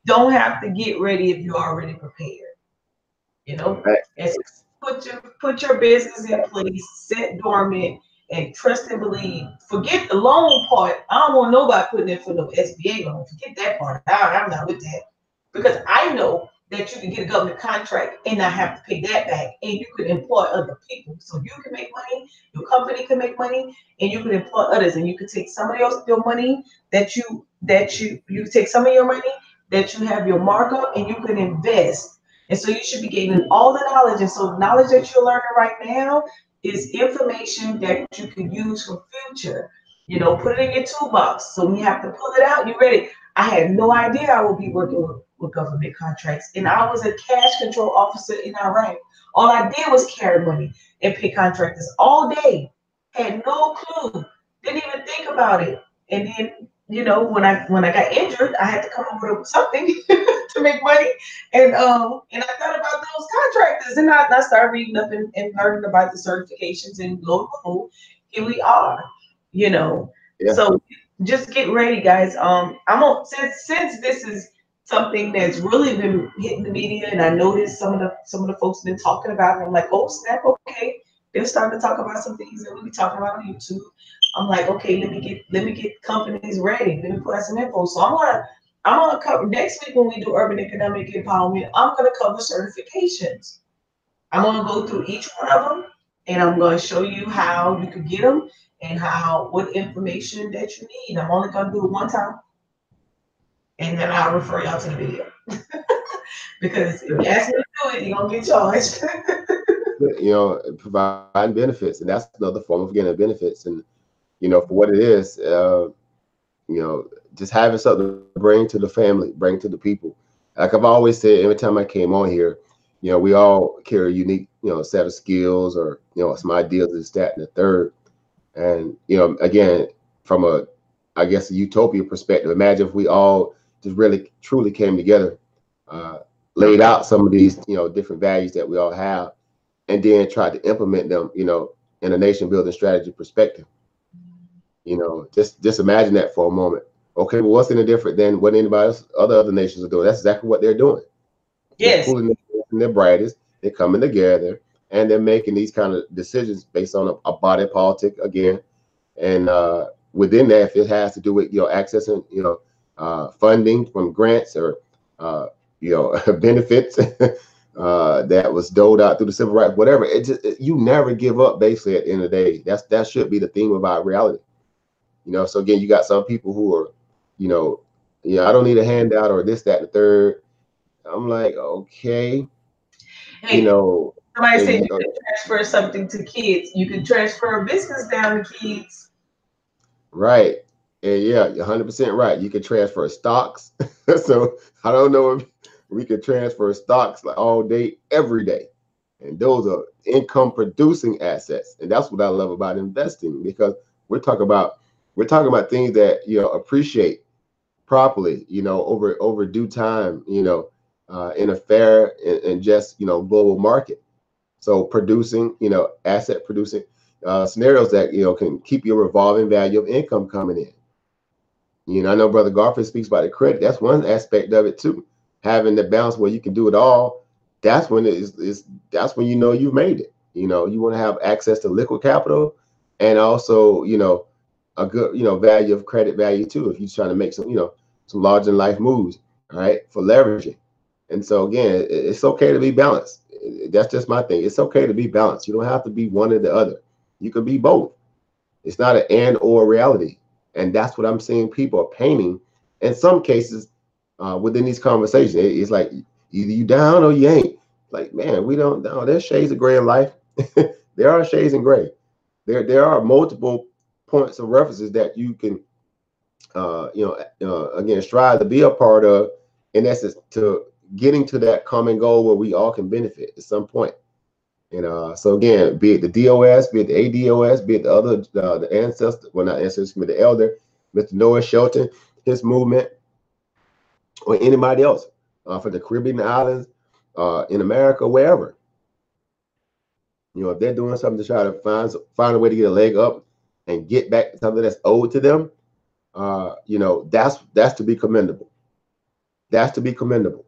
don't have to get ready if you're already prepared. You know, it's put your put your business in place, set dormant, and trust and believe. Forget the loan part. I don't want nobody putting in for no SBA loan. Forget that part. I, I'm not with that because I know that you can get a government contract and not have to pay that back, and you can employ other people. So you can make money, your company can make money, and you can employ others, and you can take some of your, your money that you that you you take some of your money that you have your markup, and you can invest. And so you should be gaining all the knowledge. And so knowledge that you're learning right now is information that you can use for future. You know, put it in your toolbox. So when you have to pull it out, you're ready. I had no idea I would be working with, with government contracts. And I was a cash control officer in Iraq. All I did was carry money and pay contractors all day. Had no clue. Didn't even think about it. And then, you know, when I when I got injured, I had to come up with something to make money. And um, and I thought about those contractors. And I, I started reading up and, and learning about the certifications and lo and behold, here we are, you know. Yeah. So just get ready, guys. Um, I'm on since since this is something that's really been hitting the media, and I noticed some of the some of the folks been talking about it. I'm like, oh snap, okay. They're starting to talk about some things that we'll be talking about on YouTube. I'm like, okay, let me get let me get companies ready. Let me put out some info. So I'm gonna I'm gonna cover next week when we do urban economic empowerment. I'm gonna cover certifications. I'm gonna go through each one of them, and I'm gonna show you how you can get them and how what information that you need. I'm only gonna do it one time, and then I'll refer y'all to the video. because if you ask me to do it, you're gonna get charged. you know, providing benefits, and that's another form of getting benefits. And you know, for what it is, uh, you know, just having something to bring to the family, bring to the people. Like I've always said, every time I came on here, you know, we all carry unique, you know, set of skills or you know some ideas, this, that, and the third. And you know, again, from a, I guess, a utopia perspective, imagine if we all just really truly came together, uh, laid out some of these, you know, different values that we all have, and then tried to implement them, you know, in a nation building strategy perspective. You know, just just imagine that for a moment. Okay, well, what's any different than what anybody else, other other nations are doing? That's exactly what they're doing. Yes. They're pulling their, brightest. They're coming together and they're making these kind of decisions based on a, a body politic again. And uh, within that, if it has to do with you know accessing you know uh, funding from grants or uh, you know benefits uh, that was doled out through the civil rights, whatever, it just it, you never give up. Basically, at the end of the day, that's that should be the theme of our reality. You know, so again, you got some people who are, you know, yeah, I don't need a handout or this, that, the third. I'm like, okay, Hey, you know, Somebody and, said you know, can transfer something to kids. You can transfer a business down to kids. Right. And yeah, you're 100% right. You can transfer stocks. so I don't know if we could transfer stocks like all day, every day. And those are income producing assets. And that's what I love about investing because we're talking about we're talking about things that you know appreciate properly, you know, over over due time, you know, uh, in a fair and, and just you know global market. So producing, you know, asset producing uh, scenarios that you know can keep your revolving value of income coming in. You know, I know Brother Garfield speaks about the credit. That's one aspect of it too. Having the balance where you can do it all. That's when it is. is that's when you know you've made it. You know, you want to have access to liquid capital, and also you know a good you know value of credit value too. If you're trying to make some you know some large in life moves, all right, for leveraging. And so again, it's okay to be balanced. That's just my thing. It's okay to be balanced. You don't have to be one or the other. You can be both. It's not an and or reality. And that's what I'm seeing people are painting in some cases uh, within these conversations. It- It's like either you down or you ain't. Like, man, we don't know. There's shades of gray in life. There are shades in gray. There there are multiple points of references that you can, uh, you know, uh, again strive to be a part of, in essence, to getting to that common goal where we all can benefit at some point. And uh, so again, be it the DOS, be it the ADOS, be it the other uh, the ancestor, well not ancestors, but the elder, Mr. Noah Shelton, his movement, or anybody else uh, from the Caribbean islands, uh, in America, wherever. You know, if they're doing something to try to find find a way to get a leg up and get back something that's owed to them, uh, you know, that's that's to be commendable. That's to be commendable.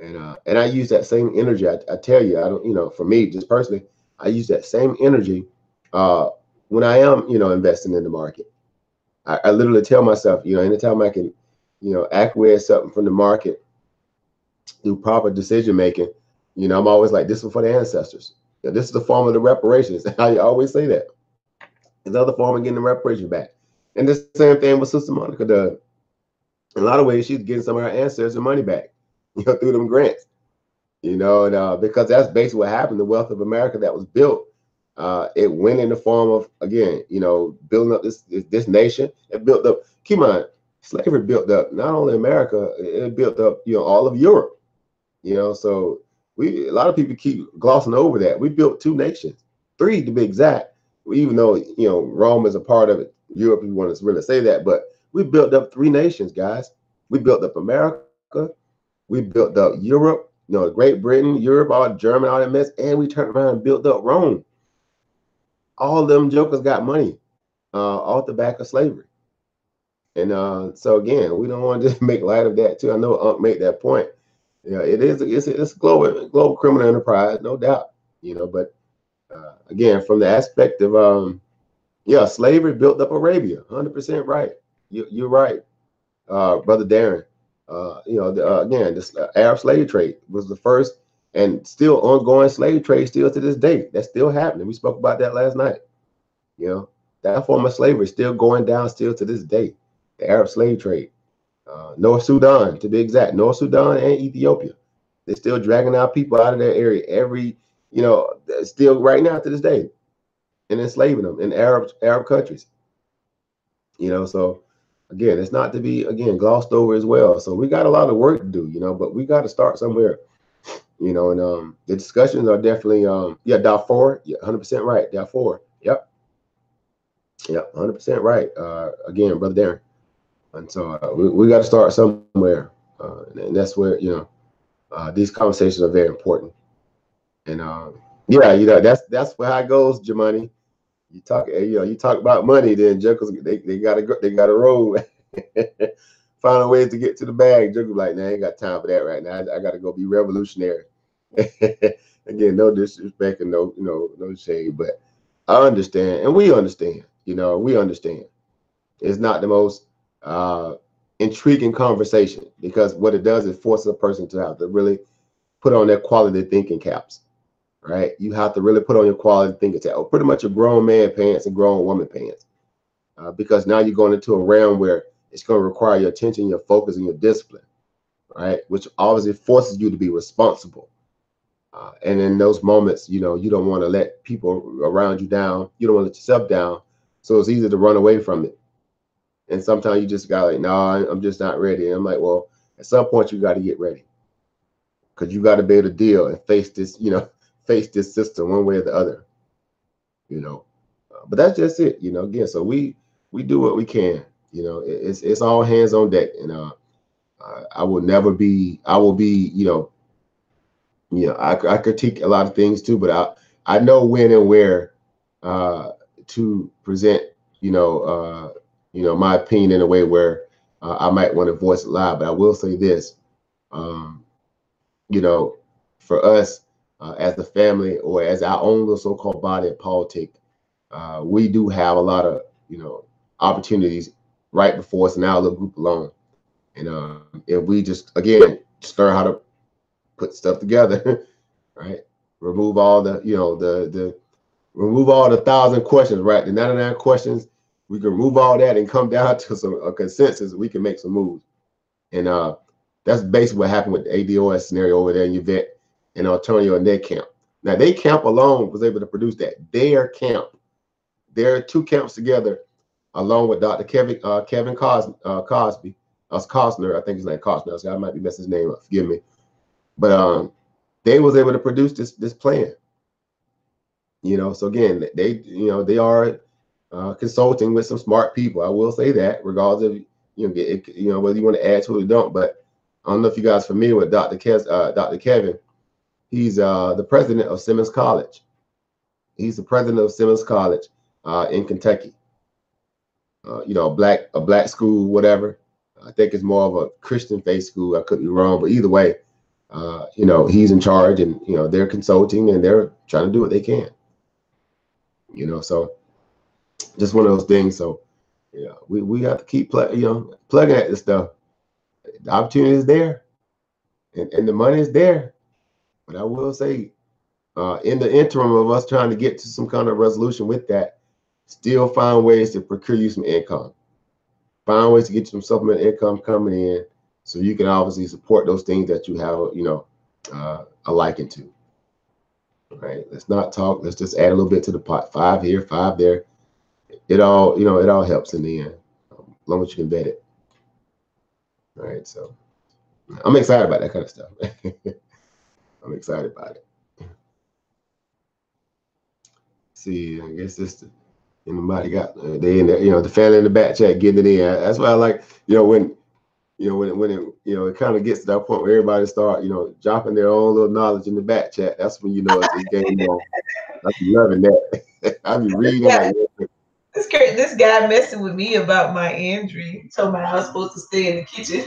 And uh, and I use that same energy. I, I tell you, I don't, you know, for me, just personally, I use that same energy uh, when I am, you know, investing in the market. I, I literally tell myself, you know, anytime I can, you know, acquiesce something from the market, do proper decision making, you know, I'm always like, this is for the ancestors. This is the form of the reparations. I always say that. Another form of getting the reparations back. And the same thing with Sister Monica does. In a lot of ways, she's getting some of her ancestors' money back, you know, through them grants. You know, and, uh, because that's basically what happened. The wealth of America that was built, uh, it went in the form of again, you know, building up this this, nation. It built up. Keep in mind, slavery built up not only America, it built up, you know, all of Europe. You know, so we a lot of people keep glossing over that. We built two nations, three to be exact. Even though you know Rome is a part of it, Europe, if you want to really say that, but we built up three nations, guys. We built up America, we built up Europe, you know, Great Britain, Europe, all German, all that mess, and we turned around and built up Rome. All them jokers got money uh, off the back of slavery. And uh, so again, we don't want to just make light of that too. I know Unc made that point. Yeah, it is. It's, it's a global global criminal enterprise, no doubt. You know, but uh, again, from the aspect of um, yeah, slavery built up Arabia. Hundred percent right. You, you're right, uh, brother Darren. Uh, you know, the, uh, again, this uh, Arab slave trade was the first and still ongoing slave trade still to this day. That's still happening. We spoke about that last night. You know, that form of slavery is still going down still to this day. The Arab slave trade uh, North Sudan, to be exact, North Sudan and Ethiopia. They're still dragging out people out of their area every, you know, still right now to this day, and enslaving them in Arab Arab countries. You know, so again, it's not to be again glossed over as well. So we got a lot of work to do, you know, but we got to start somewhere. You know, and um, the discussions are definitely um, yeah, Darfur, yeah, hundred percent right, Darfur, yep, yep, hundred percent right. Uh, again, brother Darren. And so uh, we, we got to start somewhere. Uh, and that's where, you know, uh, these conversations are very important. And um, yeah, you know, that's that's how it goes, Jamani. You talk, eh, you know, you talk about money, then Jokers they, they gotta go, they gotta roll. Find a way to get to the bag. Jokers like, nah, I ain't got time for that right now. I, I gotta go be revolutionary. Again, no disrespect and no, you know, no shade, but I understand, and we understand. You know, we understand. It's not the most uh, intriguing conversation because what it does is forces a person to have to really put on their quality thinking caps, right? You have to really put on your quality thinking cap, or pretty much a grown man pants and grown woman pants, uh, because now you're going into a realm where it's going to require your attention, your focus, and your discipline, right? Which obviously forces you to be responsible. Uh, and in those moments, you know, you don't want to let people around you down. You don't want to let yourself down. So it's easy to run away from it. And sometimes you just got like, no, nah, I'm just not ready. And I'm like, well, at some point you got to get ready because you got to be able to deal and face this, you know, face this system one way or the other, you know. Uh, but that's just it, you know. Again, so we we do what we can, you know. It, it's it's all hands on deck, and uh, I will never be. I will be, you know. You know, I, I critique a lot of things too, but I I know when and where uh, to present, you know, uh, you know, my opinion in a way where uh, I might want to voice it loud. But I will say this, um, you know, for us uh, as the family or as our own little so-called body of politics, uh, we do have a lot of, you know, opportunities right before us in our little group alone. And uh, if we just, again, just learn how to put stuff together, right? Remove all the, you know, the, the, remove all the thousand questions, right? The 99 questions we can remove all that and come down to some a consensus. We can make some moves, and uh, that's basically what happened with the ADOS scenario over there in Yvette and Antonio and their camp. Now they camp alone was able to produce that. Their camp, their two camps together, along with Dr. Kevin uh, Kevin Cos, uh, Cosby, us Costner, I think his name Costner. So I might be messing his name up. Forgive me, but um, they was able to produce this this plan. You know, so again, they you know they are uh, consulting with some smart people. I will say that, regardless of you know get, you know whether you want to add to it or don't. But I don't know if you guys familiar with Dr. Uh, Dr. Kevin. He's uh, the president of Simmons College. He's the president of Simmons College uh, in Kentucky. Uh, you know, a black a black school, whatever. I think it's more of a Christian faith school. I could be wrong, but either way, uh, you know, he's in charge, and you know they're consulting and they're trying to do what they can. You know, so just one of those things. So, yeah, we we have to keep play, you know, plugging at this stuff. The opportunity is there, and, and the money is there. But I will say, uh, in the interim of us trying to get to some kind of resolution with that, still find ways to procure you some income. Find ways to get you some supplemental income coming in, so you can obviously support those things that you have, you know, uh, a liking to. Right? Let's not talk. Let's just add a little bit to the pot. Five here, five there. It all, you know, it all helps in the end, um, as long as you can bet it. All right, so I'm excited about that kind of stuff. I'm excited about it. See, I guess this the anybody got uh, they in there, you know, the family in the back chat getting it in. That's why I like, you know, when you know, when when it you know it kind of gets to that point where everybody start, you know, dropping their own little knowledge in the back chat. That's when you know it's a game on. I be loving that. I be reading like, This guy, this guy messing with me about my injury. Told me I was supposed to stay in the kitchen.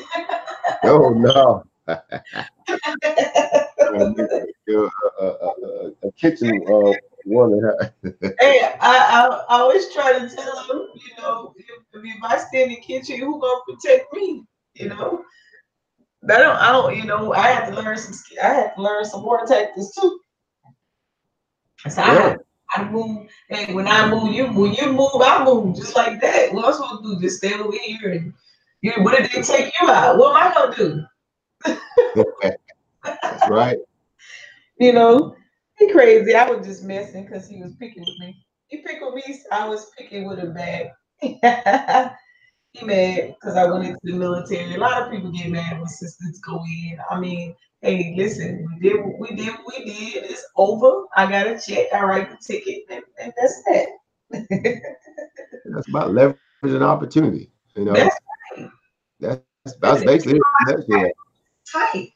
oh no. a, a, a, kitchen uh, woman. hey, I, I, I always try to tell him, you know, if, if I stay in the kitchen, who gonna protect me? You know, I don't, I don't, you know, I had to learn some, I had to learn some more tactics too. So yeah. I, had, I move, hey, when I move, you move, you move, I move, just like that. What I'm supposed to do? Just stay over here and, you know, what if they take you out? What am I gonna do? That's right. You know, he crazy. I was just messing because he was picking with me. He picked with me, so I was picking with him back. he mad because I went into the military. A lot of people get mad when sisters go in. I mean, hey, listen, we did what we did what we did. It's over. I got a check. I write the ticket, and, and that's that. that's about leveraging opportunity. You know, that's right. That's that's basically it. Tight.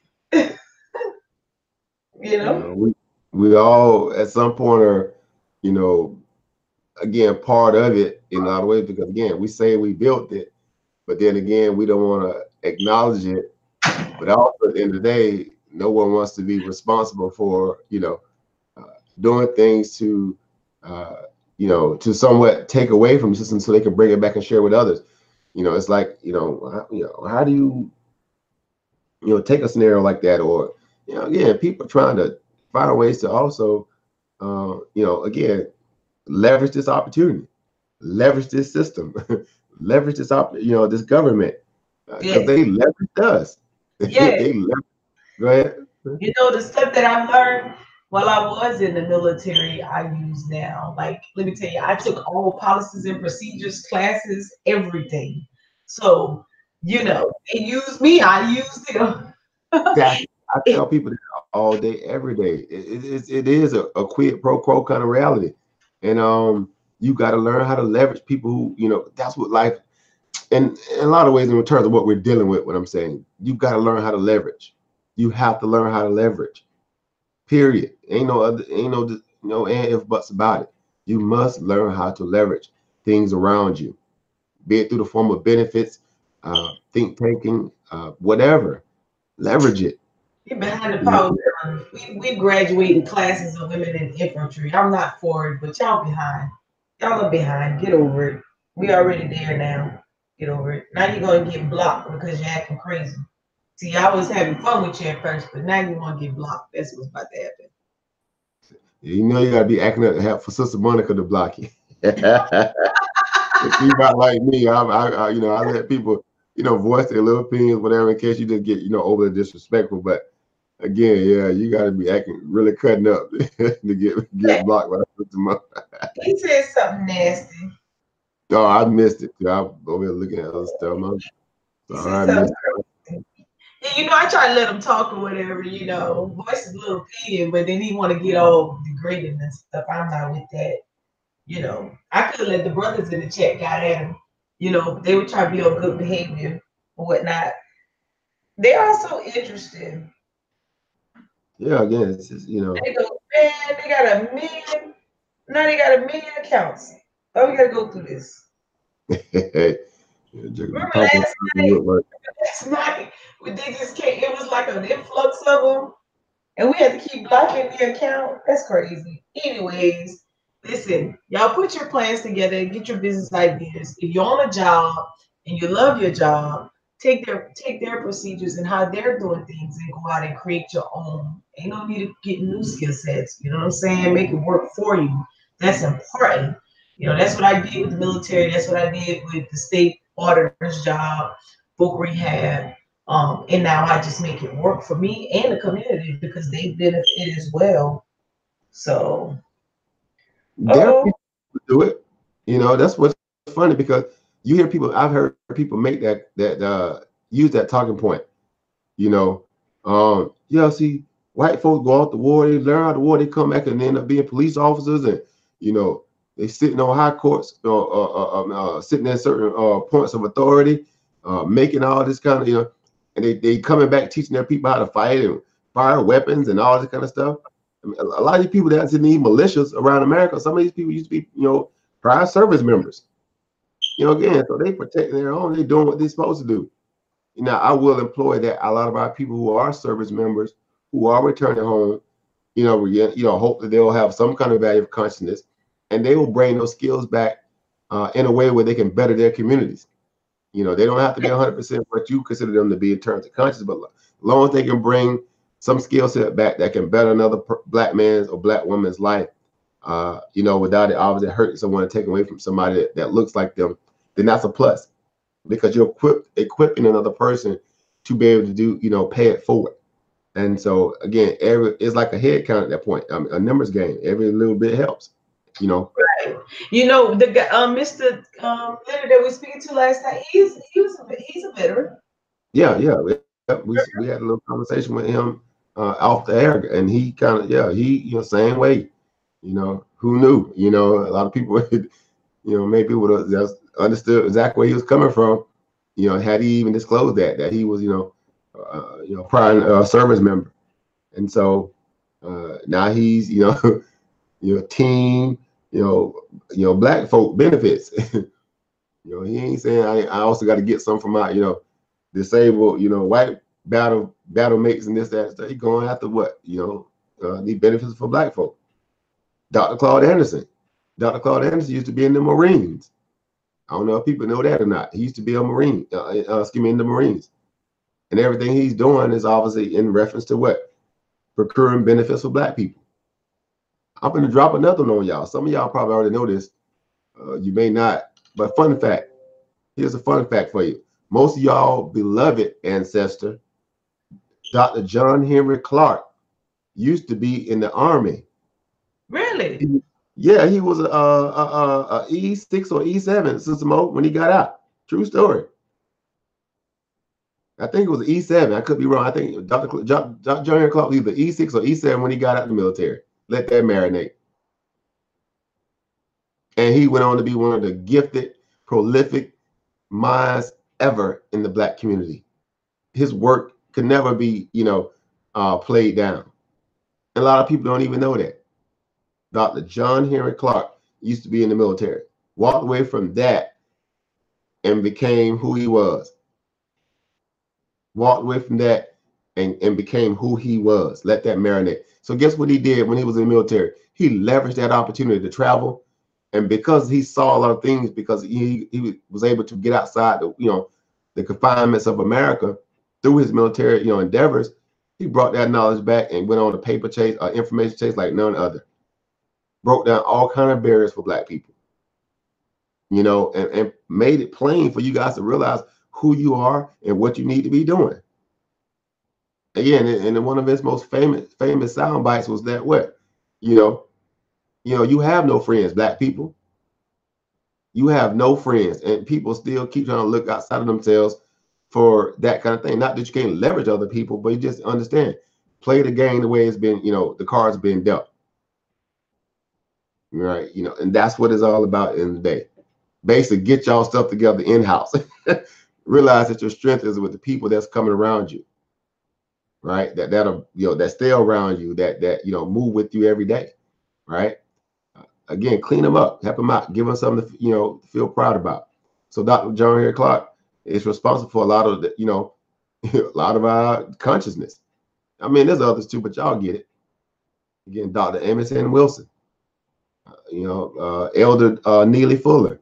You know, you know we, we all at some point are, you know, again part of it in a lot of ways because again we say we built it, but then again we don't want to acknowledge it. But also at the end of the day, no one wants to be responsible for you know uh, doing things to uh, you know to somewhat take away from the system so they can bring it back and share with others. You know, it's like you know, how, you know, how do you you know take a scenario like that or you know, again, people trying to find ways to also, uh, you know, again, leverage this opportunity, leverage this system, leverage this op, you know, this government, because uh, yeah. they leverage us. Yeah. they leverage. Go ahead. You know, the stuff that I learned while I was in the military, I use now. Like, let me tell you, I took all policies and procedures classes, everything. So, you know, they used me, I used them. exactly. I tell people all day, every day. It, it, it is a, a quid pro quo kind of reality. And um, you got to learn how to leverage people who, you know, that's what life, and in a lot of ways, in terms of what we're dealing with, what I'm saying, you got to learn how to leverage. You have to learn how to leverage. Period. Ain't no other, ain't no, no and if buts about it. You must learn how to leverage things around you, be it through the form of benefits, uh, think tanking, uh, whatever. Leverage it you're behind the power. We we graduating classes of women in infantry. I'm not for it, but y'all behind. Y'all are behind. Get over it. We already there now. Get over it. Now you're gonna get blocked because you're acting crazy. See, I was having fun with you at first, but now you want to get blocked. That's what's about to happen. You know you gotta be acting up for Sister Monica to block you. if you not like me, I, I, I, you know, I let people, you know, voice their little opinions, whatever, in case you just get, you know, overly disrespectful. But Again, yeah, you got to be acting really cutting up to get get blocked by the He said something nasty. Oh, I missed it. I'm over here looking at other stuff. I'm sorry, I missed it. You know, I try to let him talk or whatever, you know. Voice is a little thin, but then he want to get all degraded and stuff. I'm not with that. You know, I could let the brothers in the chat got at him. You know, they would try to be on good behavior or whatnot. They're so interested. Yeah, again, it's just, you know. They go, man, they got a million. Now they got a million accounts. Oh, we gotta go through this. Remember last night, last night, we they just came, it was like an influx of them, and we had to keep blocking the account. That's crazy. Anyways, listen, y'all put your plans together, get your business ideas. If you're on a job and you love your job, take their take their procedures and how they're doing things and go out and create your own. Ain't no need to get new skill sets. You know what I'm saying? Make it work for you. That's important. You know, that's what I did with the military. That's what I did with the state auditor's job, book rehab. Um, and now I just make it work for me and the community because they benefit as well. So are do it. You know, that's what's funny because you hear people. I've heard people make that that uh use that talking point. You know, um, yeah. See, white folks go out the war, they learn how to war, they come back and end up being police officers, and you know, they sitting on high courts, uh, uh, uh, um, uh sitting in certain uh, points of authority, uh, making all this kind of you know, and they they coming back teaching their people how to fight and fire weapons and all this kind of stuff. I mean, a lot of these people that need militias around America, some of these people used to be, you know, prior service members. You know, again, so they protect their own, They're doing what they're supposed to do. You know, I will employ that a lot of our people who are service members who are returning home, you know, you know, hope that they'll have some kind of value of consciousness and they will bring those skills back uh, in a way where they can better their communities. You know, they don't have to be 100% what you consider them to be in terms of conscious, but as long as they can bring some skill set back that can better another black man's or black woman's life, uh, you know, without it obviously hurting someone and taking away from somebody that, that looks like them, then that's a plus because you're equipped, equipping another person to be able to do, you know, pay it forward. And so again, every it's like a head count at that point, I mean, a numbers game. Every little bit helps, you know. Right. You know, the guy, um, Mr. Um, Leonard that we speaking to last night, he's he was a, he's a veteran. Yeah, yeah. We, we, we had a little conversation with him uh, off the air, and he kind of yeah, he you know same way. You know, who knew? You know, a lot of people, you know, maybe would have just understood exactly where he was coming from. You know, had he even disclosed that that he was, you know, uh, you know, prime uh, service member, and so uh, now he's, you know, you know, team, you know, you know, black folk benefits. you know, he ain't saying I, I also got to get some from my, you know, disabled, you know, white battle battle mates and this that stuff. He going after what, you know, uh, the benefits for black folk. Dr. Claude Anderson. Dr. Claude Anderson used to be in the Marines. I don't know if people know that or not. He used to be a Marine, uh, uh, excuse me, in the Marines. And everything he's doing is obviously in reference to what? Procuring benefits for black people. I'm going to drop another one on y'all. Some of y'all probably already know this. Uh, you may not, but fun fact. Here's a fun fact for you. Most of y'all beloved ancestor, Dr. John Henrik Clarke, used to be in the army. Really? Yeah, he was a, a, a, a E6 or E7, Sister Mo, when he got out. True story. I think it was E7. I could be wrong. I think Dr. John, Dr. Henrik Clarke was either E6 or E7 when he got out of the military. Let that marinate. And he went on to be one of the gifted, prolific minds ever in the black community. His work could never be, you know, uh, played down. And a lot of people don't even know that. Dr. John Henrik Clarke used to be in the military, walked away from that and became who he was. Walked away from that and, and became who he was. Let that marinate. So guess what he did when he was in the military? He leveraged that opportunity to travel. And because he saw a lot of things, because he, he was able to get outside the, you know, the confinements of America through his military, you know, endeavors, he brought that knowledge back and went on a paper chase, uh, information chase like none other broke down all kind of barriers for black people you know and, and made it plain for you guys to realize who you are and what you need to be doing again, and one of his most famous famous sound bites was that what, you know, you know, you have no friends, black people. You have no friends, and people still keep trying to look outside of themselves for that kind of thing. Not that you can't leverage other people, but you just understand, play the game the way it's been, you know, the cards been dealt. Right, you know, and that's what it's all about in the day. Basically, get y'all stuff together in house. Realize that your strength is with the people that's coming around you right? That that'll you know that stay around you, that that you know move with you every day, right? Uh, again, clean them up, help them out, give them something to you know feel proud about. So Dr. John Henrik Clarke is responsible for a lot of the you know a lot of our consciousness. I mean, there's others too, but y'all get it. Again, Dr. Amos N. Wilson, you know, uh, Elder uh, Neely Fuller,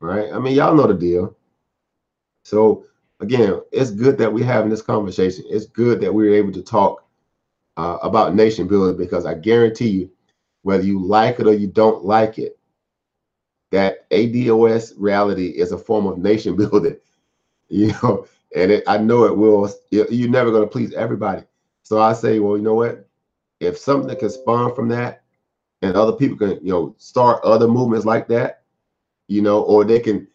right? I mean, y'all know the deal. So again, it's good that we're having this conversation. It's good that we're able to talk uh, about nation building because I guarantee you, whether you like it or you don't like it, that ADOS reality is a form of nation building. You know, and it, I know it will. You're never going to please everybody. So I say, well, you know what? If something can spawn from that, and other people can, you know, start other movements like that, you know, or they can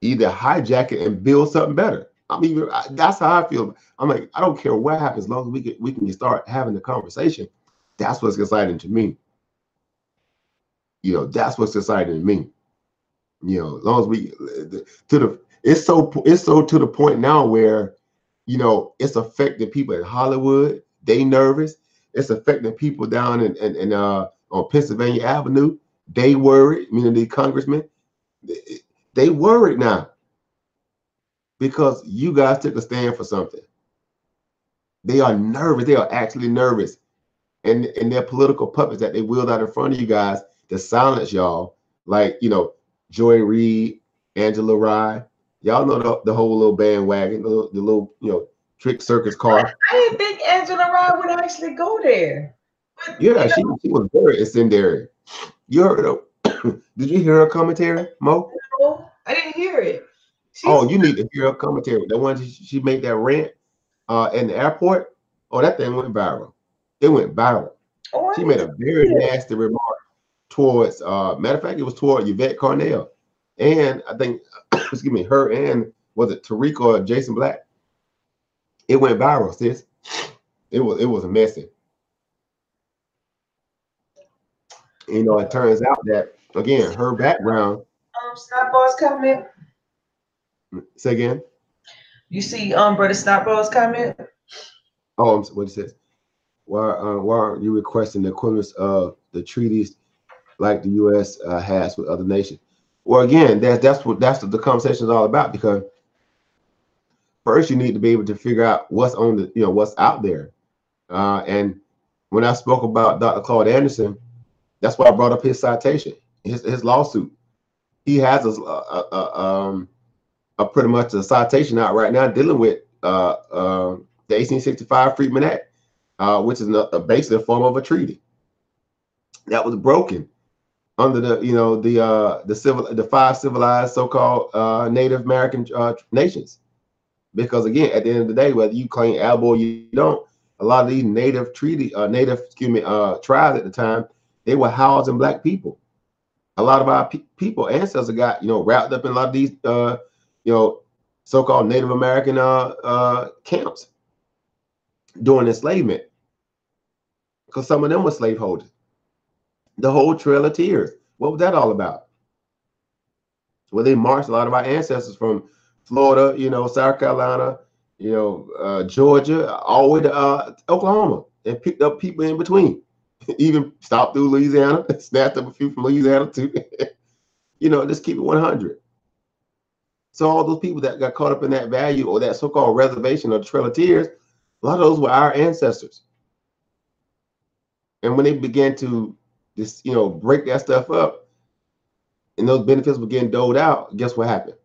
either hijack it and build something better. I mean, that's how I feel. I'm like, I don't care what happens, as long as we can we can start having the conversation. That's what's exciting to me. You know, that's what's exciting to me. You know, as long as we to the it's so it's so to the point now where you know it's affecting people in Hollywood. They nervous. It's affecting people down in, in, in uh on Pennsylvania Avenue. They worried, meaning the congressmen. They, worried now because you guys took a stand for something. They are nervous. They are actually nervous. And, and their political puppets that they wheeled out in front of you guys to silence y'all, like, you know, Joy Reid, Angela Rye. Y'all know the, the whole little bandwagon, the, the little, you know, trick circus car. I didn't think Angela Rye would actually go there. Yeah, she, she was very incendiary. You heard her. Did you hear her commentary, Mo? No, I didn't hear it. She's oh, you need to hear her commentary. The one she, she made that rant uh, in the airport. Oh, that thing went viral. It went viral. Oh, she made a very nasty remark towards. Uh, matter of fact, it was toward Yvette Carnell, and I think, excuse me, her and was it Tariq or Jason Black? It went viral, sis. It was it was a messy. You know, it turns out that again, her background. Um, Snot coming Say again. You see, um, brother Snotball's comment. Oh, what it says. Why, uh, why aren't you requesting the equivalence of the treaties like the U.S. Uh, has with other nations? Well, again, that's that's what that's what the conversation is all about. Because first, you need to be able to figure out what's on the you know what's out there. Uh, and when I spoke about Dr. Claude Anderson, that's why I brought up his citation, his his lawsuit. He has a, a, a um, uh, pretty much a citation out right now dealing with uh, uh, the 1865 Freedmen Act, uh, which is a, basically a form of a treaty that was broken under the you know the uh, the civil the five civilized so-called uh, Native American uh, nations. Because again, at the end of the day, whether you claim Albo or you don't, a lot of these native treaty uh, native excuse me uh, tribes at the time they were housing black people. A lot of our pe- people ancestors got you know wrapped up in a lot of these uh, you know, so-called Native American uh, uh, camps during enslavement, because some of them were slaveholders. The whole Trail of Tears. What was that all about? Well, they marched a lot of our ancestors from Florida, you know, South Carolina, you know, uh, Georgia, all the way to uh, Oklahoma, and picked up people in between. Even stopped through Louisiana, snapped up a few from Louisiana too. you know, just keep it 100. So all those people that got caught up in that value or that so-called reservation or Trail of Tears, a lot of those were our ancestors. And when they began to just, you know, break that stuff up and those benefits were getting doled out, guess what happened?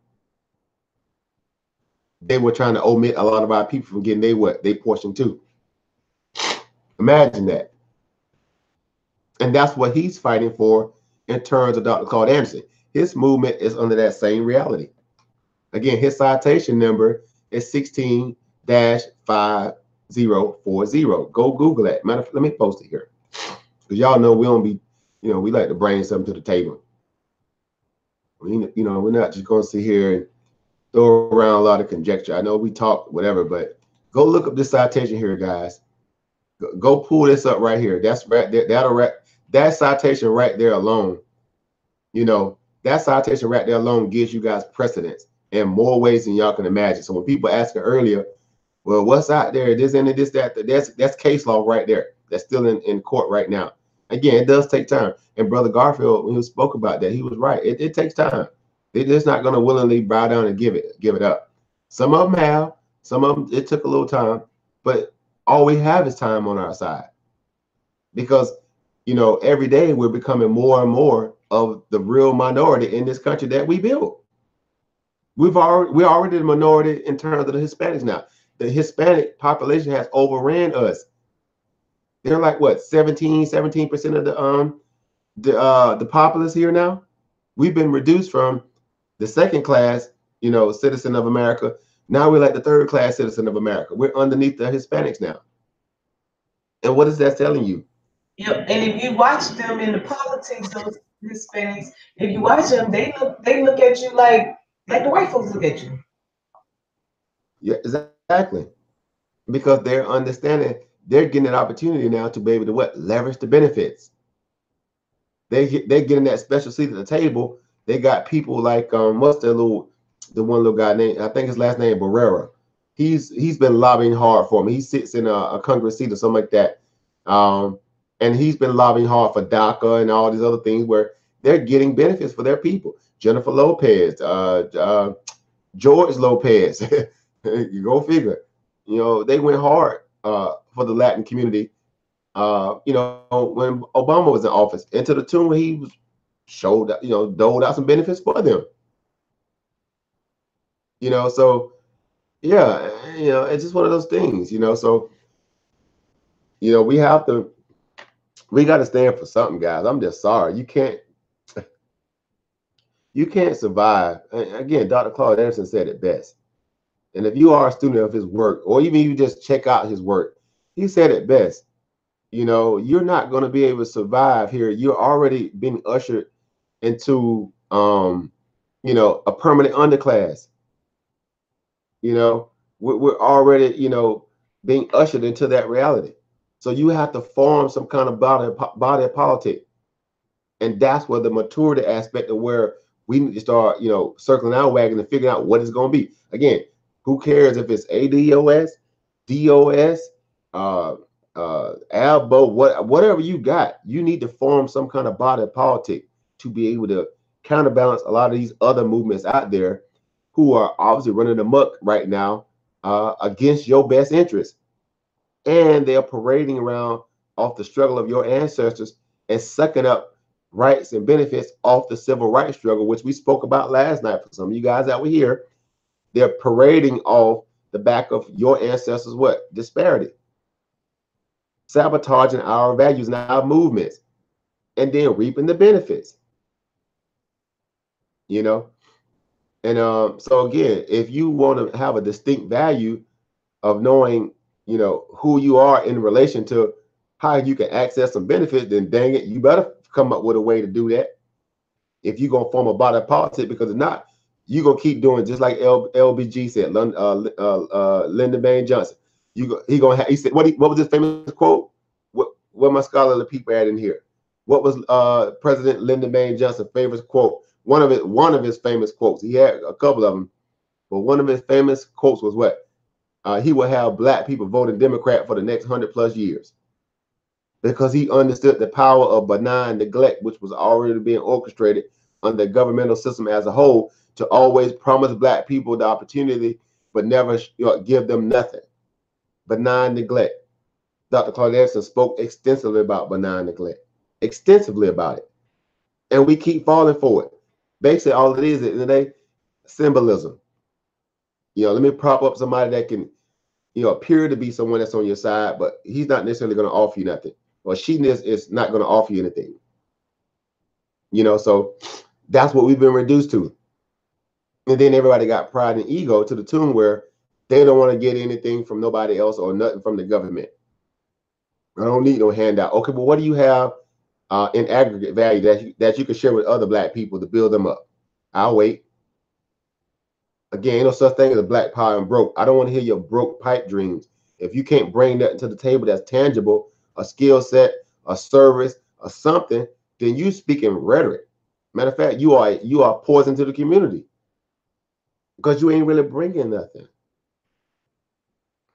They were trying to omit a lot of our people from getting their what they portion too. Imagine that. And that's what he's fighting for in terms of Dr. Claude Anderson. His movement is under that same reality. Again, his citation number is 16 5040. Go Google that. Matter of let me post it here. Because y'all know we don't be, you know, we like to bring something to the table. We, you know, we're not just going to sit here and throw around a lot of conjecture. I know we talk whatever, but go look up this citation here, guys. Go, go pull this up right here. That's right there. That'll that citation right there alone. You know, that citation right there alone gives you guys precedence in more ways than y'all can imagine. So when people ask earlier, well, what's out there? This and this, that, that's that's case law right there. That's still in, in court right now. Again, it does take time. And Brother Garfield, when he spoke about that, he was right. It, it takes time. They're just not going to willingly bow down and give it, give it up. Some of them have, some of them it took a little time, but all we have is time on our side. Because you know, every day we're becoming more and more of the real minority in this country that we built. We've already we're already the minority in terms of the Hispanics now. The Hispanic population has overran us. They're like what 17, 17% of the um the uh the populace here now. We've been reduced from the second class, you know, citizen of America. Now we're like the third class citizen of America. We're underneath the Hispanics now. And what is that telling you? Yep. And if you watch them in the politics, those Hispanics, if you watch them, they look they look at you like like the white folks look at you. Yeah, exactly. Because they're understanding they're getting an opportunity now to be able to what leverage the benefits. They they're getting that special seat at the table. They got people like um what's the little the one little guy name I think his last name Barrera. He's he's been lobbying hard for him. He sits in a, a Congress seat or something like that. Um, and he's been lobbying hard for DACA and all these other things where they're getting benefits for their people. Jennifer Lopez, uh, uh, George Lopez, you go figure. You know, they went hard uh, for the Latin community. Uh, you know, when Obama was in office, and to the tune he was showed, you know, doled out some benefits for them. You know, so yeah, you know, it's just one of those things. You know, so you know, we have to we got to stand for something, guys. I'm just sorry. You can't you can't survive. Again, Dr. Claude Anderson said it best. And if you are a student of his work, or even you just check out his work, he said it best. You know, you're not going to be able to survive here. You're already being ushered into um, you know, a permanent underclass. You know, we're, we're already, you know, being ushered into that reality. So you have to form some kind of body body of politics, and that's where the maturity aspect of where we need to start, you know, circling our wagon and figuring out what it's going to be. Again, who cares if it's ADOS, DOS, uh, uh, ALBO, what whatever you got, you need to form some kind of body of politics to be able to counterbalance a lot of these other movements out there who are obviously running amok right now uh, against your best interest and they're parading around off the struggle of your ancestors and sucking up rights and benefits off the civil rights struggle, which we spoke about last night for some of you guys that were here. They're parading off the back of your ancestors' what? Disparity. Sabotaging our values and our movements, and then reaping the benefits. You know? And um, so again, if you want to have a distinct value of knowing you know who you are in relation to how you can access some benefits, then dang it, you better come up with a way to do that. If you're gonna form a body of politics, because if not, you're gonna keep doing just like L, LBG said, uh, uh, uh, Lyndon Baines Johnson. You go, he gonna have, he said what he, what was his famous quote? What what my scholarly people had in here? What was uh President Lyndon Baines Johnson's favorite quote? One of it, one of his famous quotes. He had a couple of them, but one of his famous quotes was what? Uh, he will have black people voting Democrat for the next hundred plus years because he understood the power of benign neglect, which was already being orchestrated under the governmental system as a whole to always promise black people the opportunity, but never you know, give them nothing. Benign neglect. Dr. Claude Anderson spoke extensively about benign neglect, extensively about it. And we keep falling for it. Basically, all it is at the end of the day, symbolism. You know, let me prop up somebody that can you know, appear to be someone that's on your side, but he's not necessarily going to offer you nothing, or she is, is not going to offer you anything. You know, so that's what we've been reduced to. And then everybody got pride and ego to the tune where They don't want to get anything from nobody else or nothing from the government. I don't need no handout. Okay, but what do you have uh, in aggregate value that you, that you can share with other black people to build them up? I'll wait. Again, no such thing as a black power and broke. I don't want to hear your broke pipe dreams. If you can't bring that to the table that's tangible, a skill set, a service, or something, then you speaking rhetoric. Matter of fact, you are you are poison to the community because you ain't really bringing nothing.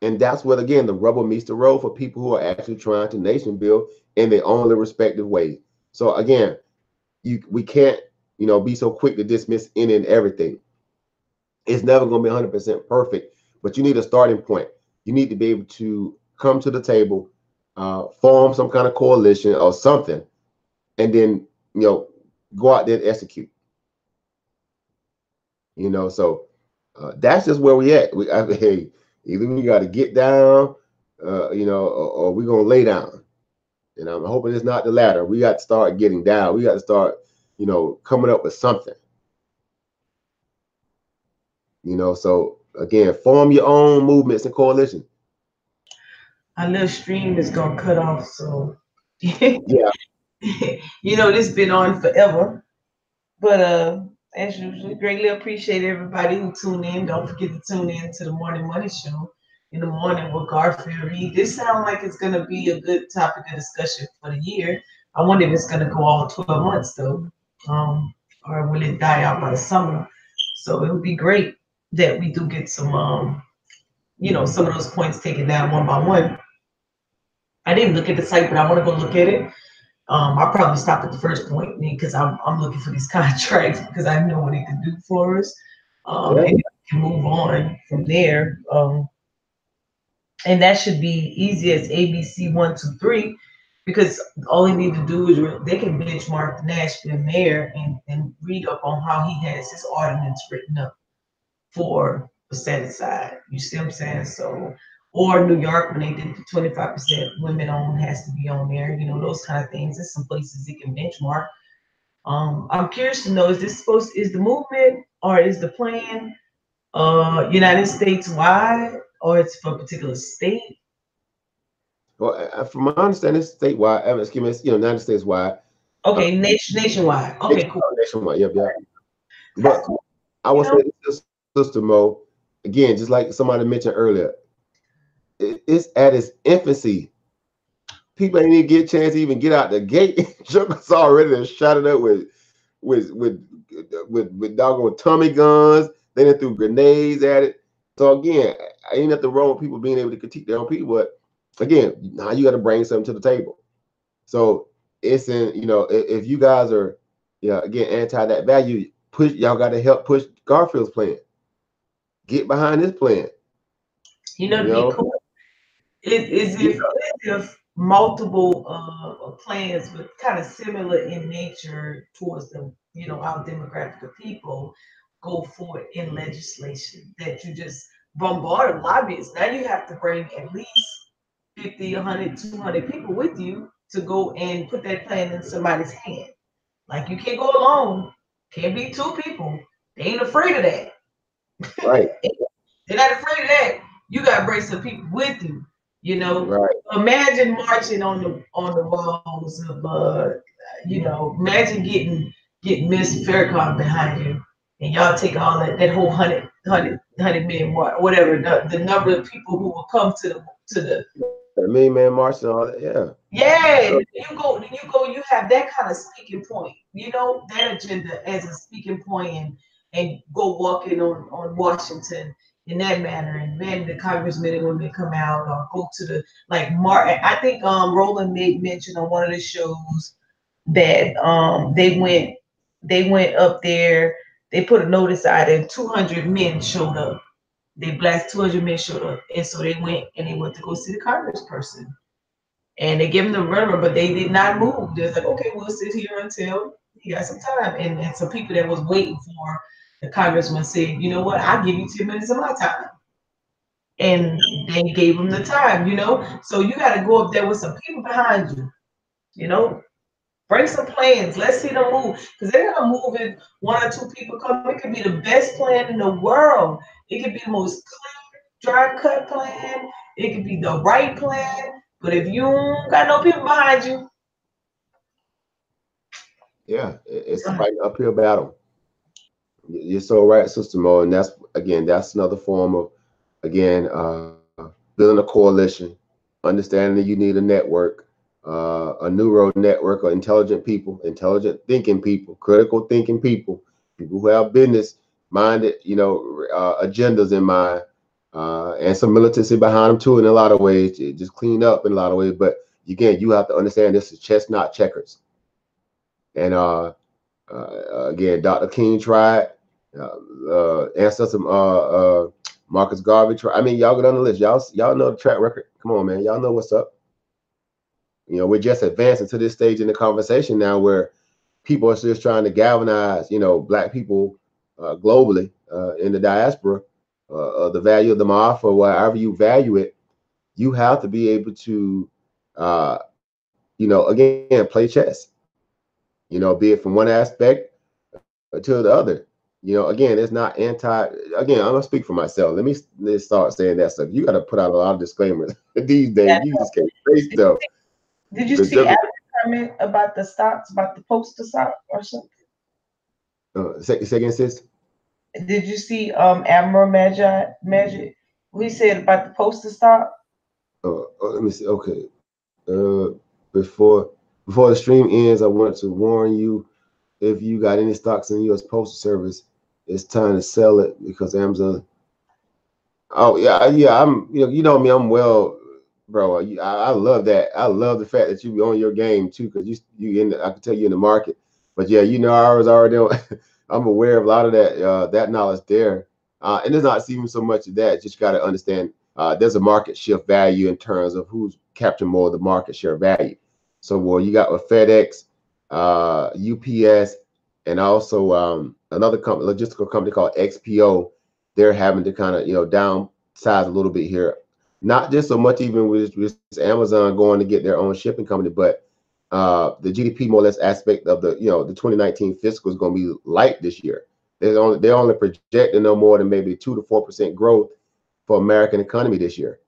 And that's what again the rubber meets the road for people who are actually trying to nation build in their own respective ways. So again, you we can't you know be so quick to dismiss any and everything. It's never going to be 100% perfect, but you need a starting point. You need to be able to come to the table, uh, form some kind of coalition or something, and then you know go out there and execute. You know, so uh, that's just where we at. We I, hey, either we got to get down, uh, you know, or, or we're gonna lay down. And I'm hoping it's not the latter. We got to start getting down. We got to start, you know, coming up with something. You know, so again, form your own movements and coalition. Our little stream is gonna cut off, so yeah. you know this been on forever. But uh as usual, greatly appreciate everybody who tuned in. Don't forget to tune in to the morning money show in the morning with Garfield Reed. This sounds like it's gonna be a good topic of discussion for the year. I wonder if it's gonna go all 12 months though. Um, or will it die out by the summer? So it would be great that we do get some um, you know, some of those points taken down one by one. I didn't look at the site, but I want to go look at it. Um, I'll probably stop at the first point because I'm, I'm looking for these contracts because I know what it can do for us. Um, Yeah. and we can move on from there. Um, and that should be easy as ABC one, two, three, because all they need to do is re- they can benchmark the Nashville mayor and, and read up on how he has his ordinance written up for the set aside. You see what I'm saying? So, or New York when they did the 25% women owned has to be on there, you know, those kind of things. There's some places they can benchmark. Um, I'm curious to know, is this supposed, to is the movement or is the plan uh United States wide or it's for a particular state? Well, from my understanding, it's statewide. I mean, excuse me, it's, you know, United States wide. Okay, nation nationwide. Okay, cool. Nationwide, yep, yep. But I would say this, Sister Mo, again, just like somebody mentioned earlier, it's at its infancy. People ain't even get a chance to even get out the gate. Joker's already shot it up with with with with with doggone Tommy guns. They done threw grenades at it. So again, ain't nothing wrong with people being able to critique their own people, but again, now you got to bring something to the table. So it's in, you know, if, if you guys are, yeah, again, anti that value, push y'all got to help push Garfield's plan. Get behind this plan. You know, You know? cool. It is if, if multiple uh, plans, but kind of similar in nature towards the, you know, our demographic of people go forward in legislation that you just bombard lobbyists. Now you have to bring at least 50, 100, 200 people with you to go and put that plan in somebody's hand. Like you can't go alone. Can't be two people. They ain't afraid of that. Right. They're not afraid of that. You gotta bring some people with you. You know, Right. imagine marching on the on the walls of uh, you know, imagine getting getting Miss Farrakhan behind you, and y'all take all that that whole hundred hundred hundred million wa- whatever the, the number of people who will come to the to the The Million Man March and all that. Yeah. yeah, then you go, you go, you have that kind of speaking point, you know, that agenda as a speaking point and and go walking on on Washington in that manner, and then the congressmen and women come out or go to the like Martin. I think um Roland made mention on one of the shows that um they went they went up there, they put a notice out, and 200 men showed up. They blast 200 men showed up, and so they went and they went to go see the congressperson and they give him the rumor, but they did not move. They're like, okay, we'll sit here until he got some time. And, and some people that was waiting for the congressman said, you know what, I'll give you 10 minutes of my time. And they gave him the time, you know? So you got to go up there with some people behind you, you know? Bring some plans. Let's see them move. Because they're going to move if one or two people come. It could be the best plan in the world. It could be the most clean, dry cut plan. It could be the right plan. But if you got no people behind you, Yeah, it's a fight uphill battle. You're so right, Sister Mo, and that's again, that's another form of again uh, building a coalition, understanding that you need a network, uh, a neural network of intelligent people, intelligent thinking people, critical thinking people, people who have business minded, you know, uh, agendas in mind, uh, and some militancy behind them too. In a lot of ways, It just clean up in a lot of ways. But again, you have to understand this is chess, not checkers. And uh, uh, again, Dr. King tried. Uh, uh, ancestor uh, uh, Marcus Garvey. I mean, y'all get on the list. Y'all y'all know the track record. Come on, man. Y'all know what's up. You know, we're just advancing to this stage in the conversation now where people are just trying to galvanize, you know, black people uh, globally uh, in the diaspora, uh, the value of the Ma'afa, or whatever you value it, you have to be able to, uh, you know, again, play chess you know, be it from one aspect to the other. You know, again, it's not anti. Again, I'm gonna speak for myself. Let me let's start saying that stuff. You got to put out a lot of disclaimers these days. You just can't say stuff. did you see comment about the stocks, about the poster stock or something? Uh, say again, sis. Did you see um Admiral Magic Magic? He said about the poster stock? Uh, uh, let me see. Okay. Uh, before before the stream ends, I want to warn you: if you got any stocks in the U.S. Postal Service, it's time to sell it because Amazon. Oh yeah, yeah. I'm you know you know me. I'm well, bro. I, I love that. I love the fact that you be on your game too, because you you in. The, I can tell you in the market. But yeah, you know I was already. I'm aware of a lot of that uh, that knowledge there, uh, and it's not even so much of that. Just got to understand uh, there's a market shift value in terms of who's capturing more of the market share value. So, well, you got with FedEx, uh, UPS, and also um, another company, logistical company called XPO. They're having to kind of you know downsize a little bit here. Not just so much even with, with Amazon going to get their own shipping company, but uh, the GDP more or less aspect of the you know the 2019 fiscal is going to be light this year. They're only they're only projecting no more than maybe two to four percent growth for American economy this year.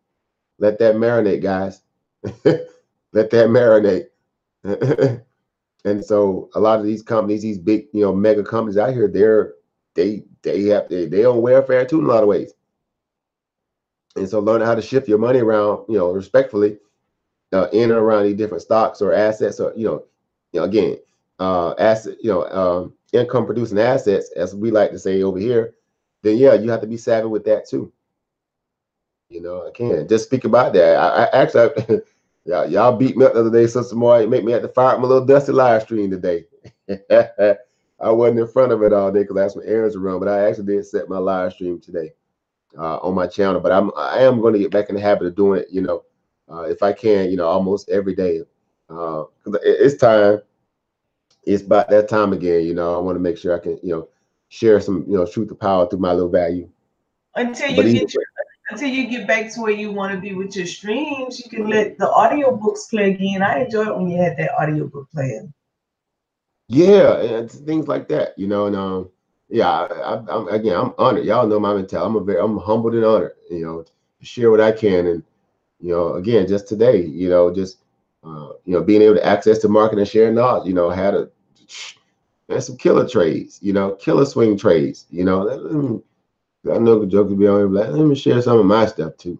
Let that marinate, guys. Let that marinate. and so a lot of these companies, these big, you know, mega companies out here, they're they they have they they on welfare too in a lot of ways. And so learning how to shift your money around, you know, respectfully, uh, in and around these different stocks or assets, or you know, you know, again, uh, asset, you know, um, income producing assets, as we like to say over here, then yeah, you have to be savvy with that too. You know, I can't just speak about that. I, I actually, y'all, y'all beat me up the other day, Sister Moy. Make me have to fire up my little dusty live stream today. I wasn't in front of it all day because I had some errands to run, but I actually did set my live stream today uh, on my channel. But I'm I am going to get back in the habit of doing it. You know, uh, if I can, you know, almost every day. Uh, 'cause it- it's time. It's about that time again. You know, I want to make sure I can, you know, share some, you know, truth to power through my little value. Until you But get your, until you get back to where you want to be with your streams, you can let the audio books play again. I enjoyed it when you had that audio book playing. Yeah, and things like that, you know. And um, yeah, I, I'm again, I'm honored. Y'all know my mentality. I'm a very, I'm humbled and honored. You know, share what I can, and you know, again, just today, you know, just uh, you know, being able to access the market and share knowledge. You know, had a and some killer trades. You know, killer swing trades. You know, me- I know the joke could be on here, but let me share some of my stuff too.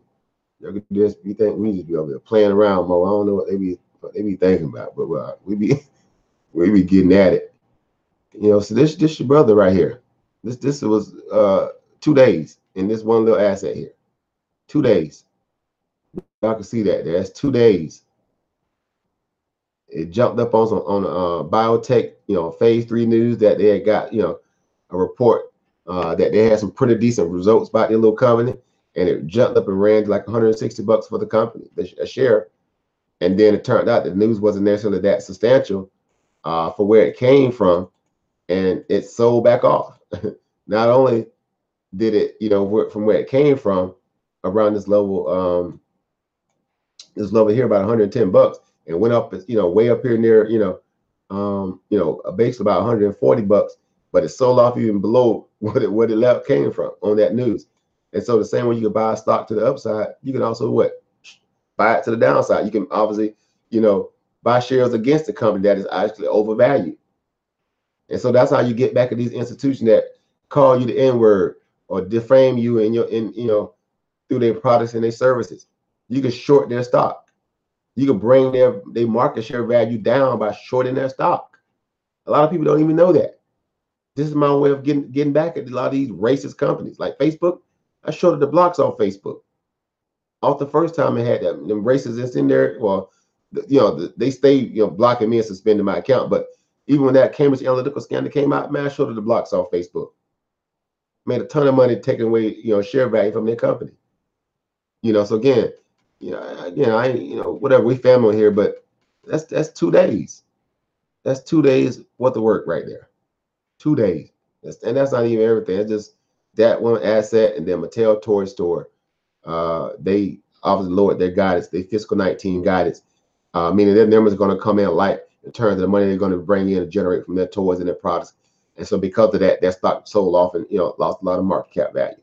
Y'all could just be think we just be over there playing around, Mo. I don't know what they be what they be thinking about, but uh, we be we be getting at it. You know, so this this your brother right here. This this was uh two days in this one little asset here. Two days. Y'all can see that. That's two days. It jumped up on some on uh biotech, you know, phase three news that they had got, you know, a report uh that they had some pretty decent results about their little company, and it jumped up and ran to like 160 bucks for the company, a share. And then it turned out the news wasn't necessarily that substantial uh, for where it came from, and it sold back off. Not only did it, you know, from where it came from, around this level, um, this level here about 110 bucks, and went up, you know, way up here near, you know, um, you know, a base about 140 bucks, but it sold off even below what it what it left came from on that news. And so the same way you can buy a stock to the upside, you can also what buy it to the downside. You can obviously, you know, buy shares against the company that is actually overvalued. And so that's how you get back at these institutions that call you the N word or defame you in your in you know through their products and their services. You can short their stock. You can bring their their market share value down by shorting their stock. A lot of people don't even know that. This is my way of getting getting back at a lot of these racist companies like Facebook. I shorted the blocks on Facebook. Off the first time I had that them racists in there. Well, you know, they stay you know blocking me and suspending my account. But even when that Cambridge Analytica scandal came out, man, I shorted the blocks off Facebook. Made a ton of money taking away you know share value from their company. You know, so again, you know, know, I you know whatever we family here, but that's that's two days. That's two days worth of work right there. Two days, that's, and that's not even everything. It's just that one asset and then Mattel Toy Store. Uh, they obviously lowered their guidance, their fiscal 19 guidance, uh, meaning their numbers are going to come in light in terms of the money they're going to bring in and generate from their toys and their products. And so because of that, that stock sold off and you know lost a lot of market cap value.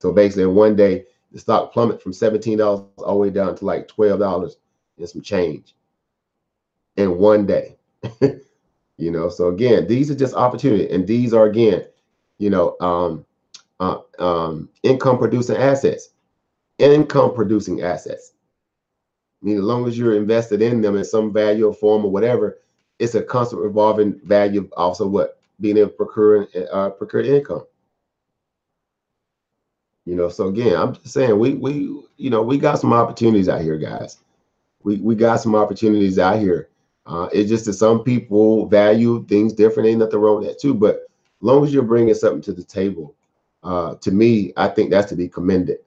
So basically, in one day, the stock plummeted from $17 all the way down to like $12 and some change in one day. you know, so again, these are just opportunity, and these are again, you know, um, uh, um, income producing assets, income producing assets. I mean, as long as you're invested in them in some value or form or whatever, it's a constant revolving value. Of also, what being able to procure uh, procure income. You know, so again, I'm just saying we we you know we got some opportunities out here, guys. We we got some opportunities out here. Uh, it's just that some people value things different. Ain't nothing wrong with that too. But as long as you're bringing something to the table, uh, to me, I think that's to be commended.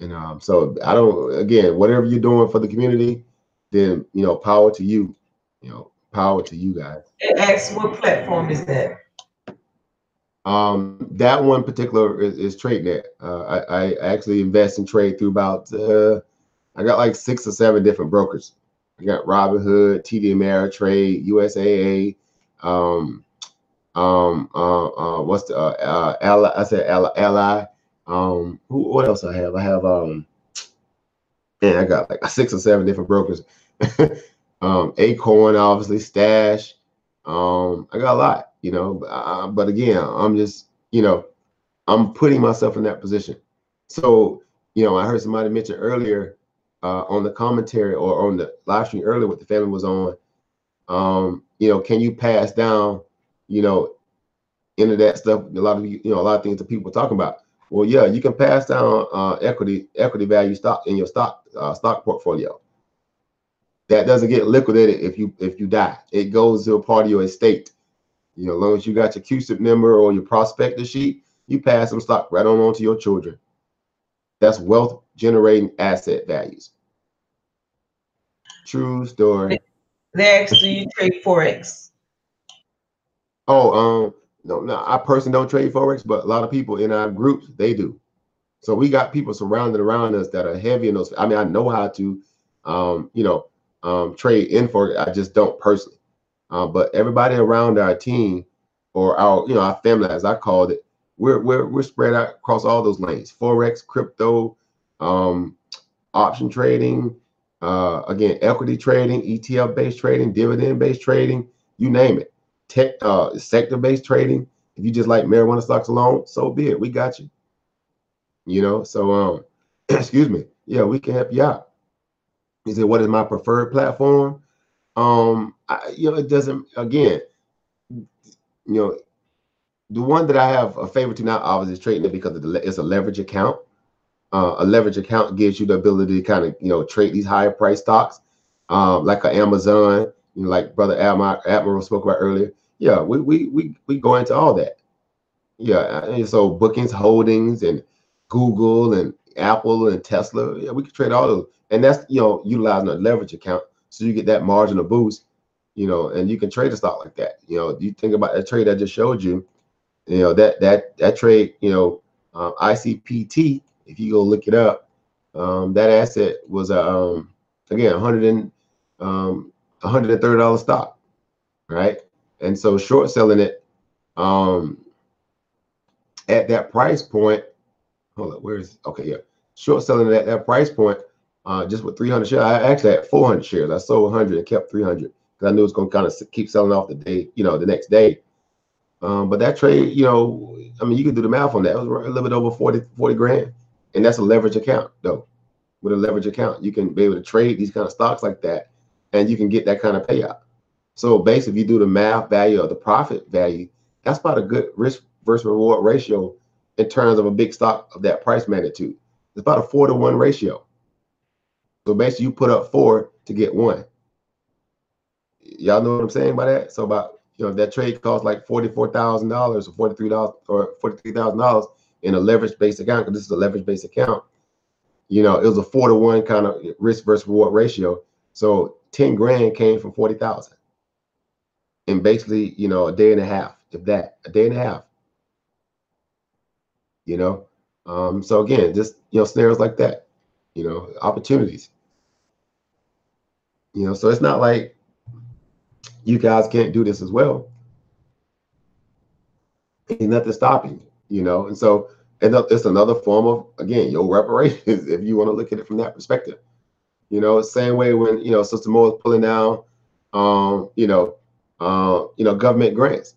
And um, so I don't. Again, whatever you're doing for the community, then you know, power to you. You know, power to you guys. Ask what platform is that? Um, that one particular is, is TradeNet. Uh, I, I actually invest in trade through about uh, I got like six or seven different brokers. I got Robinhood, TD Ameritrade, USAA, um, um, uh, uh, what's the uh, uh, Ally? I said Ally. Ally. Um, who? What else I have? I have um, man, I got like six or seven different brokers. um, Acorn, obviously, Stash. Um, I got a lot, you know. Uh, but again, I'm just, you know, I'm putting myself in that position. So, you know, I heard somebody mention earlier uh, on the commentary or on the live stream earlier what the family was on. Um, you know, can you pass down, you know, into that stuff? A lot of you know, a lot of things that people are talking about. Well, yeah, you can pass down uh, equity equity value stock in your stock uh, stock portfolio. That doesn't get liquidated if you if you die. It goes to a part of your estate. You know, as long as you got your CUSIP number or your prospectus sheet, you pass some stock right on on to your children. That's wealth generating asset values. True story. Asked, do you trade forex? Oh, um, no, no, I personally don't trade forex, but a lot of people in our groups they do. So we got people surrounded around us that are heavy in those. I mean, I know how to, um, you know, um, trade in forex. I just don't personally. Uh, but everybody around our team or our, you know, our family, as I called it, we're we're we're spread out across all those lanes: forex, crypto, um, option trading, uh, again, equity trading, ETF based trading, dividend based trading, you name it. Tech, uh, sector based trading. If you just like marijuana stocks alone, so be it. We got you. You know, so um, excuse me. Yeah, we can help you out. He said, "What is my preferred platform?" Um, I, you know, it doesn't. Again, you know, the one that I have a favorite to now, obviously, is trading it because it's a leverage account. Uh, a leverage account gives you the ability to kind of you know trade these higher price stocks, um, like an Amazon, you know, like Brother Admiral, Admiral spoke about earlier. Yeah, we we we we go into all that. Yeah, and so Bookings Holdings and Google and Apple and Tesla. Yeah, we can trade all those, and that's you know utilizing a leverage account, so you get that marginal boost. You know, and you can trade a stock like that. You know, you think about that trade I just showed you you know that that that trade you know um, icpt if you go look it up um, that asset was a um, again 100 and um, 130 dollar stock right and so short selling it um, at that price point hold up, where is okay, yeah. Short selling at that price point, uh, just with 300 shares. I actually had 400 shares. I sold 100 and kept 300 because I knew it was going to kind of keep selling off the day, you know, the next day. Um, but that trade, you know, I mean, you can do the math on that. It was a little bit over 40, 40 grand. And that's a leverage account, though. With a leverage account, you can be able to trade these kind of stocks like that and you can get that kind of payout. So basically, if you do the math value of the profit value, that's about a good risk versus reward ratio in terms of a big stock of that price magnitude. It's about a four to one ratio. So basically, you put up four to get one. Y'all know what I'm saying by that? So about you know that trade costs like forty-four thousand dollars or forty-three dollars or forty-three thousand dollars in a leverage-based account because this is a leverage-based account. You know, it was a four to one kind of risk versus reward ratio. So 10 grand came from 40,000 in basically, you know, a day and a half, if that, a day and a half. You know, um, so again, just you know, scenarios like that, you know, opportunities. You know, so it's not like you guys can't do this as well. Ain't nothing stopping you, you know, and so it's another form of again your reparations if you want to look at it from that perspective. You know, same way when you know Sister Mo is pulling down, um, you know, uh, you know, government grants,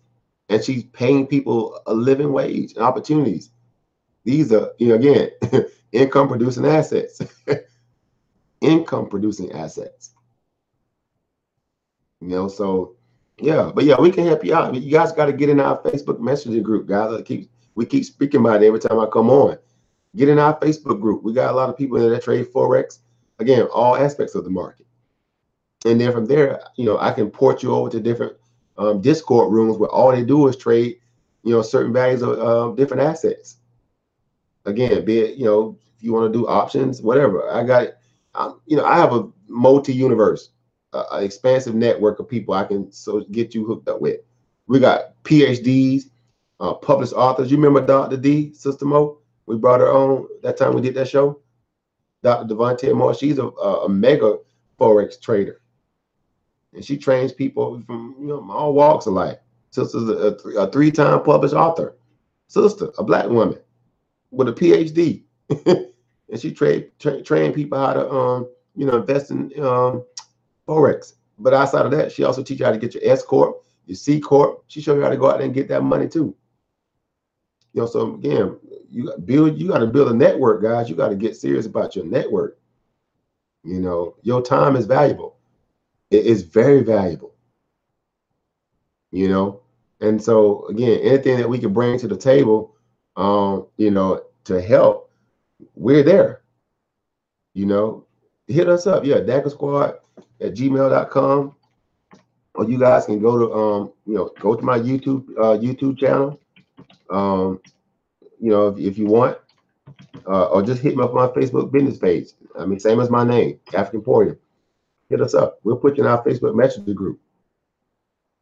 and she's paying people a living wage and opportunities. These are, you know, again, income producing assets, income producing assets. You know, so yeah, but yeah, we can help you out. You guys got to get in our Facebook Messenger group, guys. Keep we keep speaking about it every time I come on. Get in our Facebook group. We got a lot of people in there that trade forex again, all aspects of the market. And then from there, you know, I can port you over to different um, Discord rooms where all they do is trade, you know, certain values of uh, different assets. Again, be it, you know, if you want to do options, whatever. I got it. Um, you know, I have a multi-universe, uh, an expansive network of people I can so get you hooked up with. We got PhDs, uh, published authors. You remember Dr. D, Sister Mo? We brought her on that time we did that show. Dr. Devontae Moore, she's a, a, mega forex trader, and she trains people from you know all walks of life. Sister's a, a three-time published author, sister, a black woman with a PhD, and she train tra- train people how to um you know invest in um forex. But outside of that, she also teach you how to get your S corp, your C corp. She show you how to go out and get that money too. You know, so again, you build you got to build a network, guys. You got to get serious about your network. You know, your time is valuable. It is very valuable. You know, and so again, anything that we can bring to the table, um, you know, to help, we're there. You know, hit us up. Yeah, Dagger Squad at gmail.com. Or you guys can go to um, you know, go to my YouTube uh YouTube channel. Um, you know, if, if you want, uh, or just hit me up on my Facebook business page. I mean, same as my name, African Emporium. Hit us up. We'll put you in our Facebook messenger group.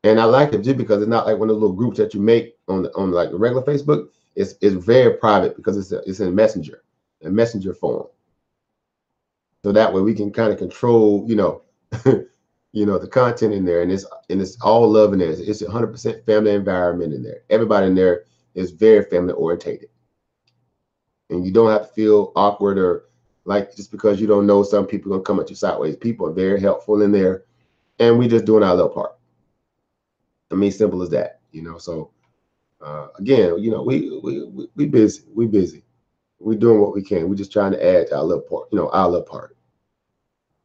And I like it too because it's not like one of those little groups that you make on the, on like regular Facebook. It's it's very private because it's a, it's in Messenger, a Messenger form. So that way we can kind of control, you know, you know, the content in there, and it's and it's all love in there. It's a hundred percent family environment in there. Everybody in there is very family orientated. And you don't have to feel awkward or like just because you don't know some people gonna come at you sideways. People are very helpful in there, and we're just doing our little part. I mean, simple as that, you know. So uh, again, you know, we we we, we busy, we busy, we doing what we can. We're just trying to add our little part, you know, our little part.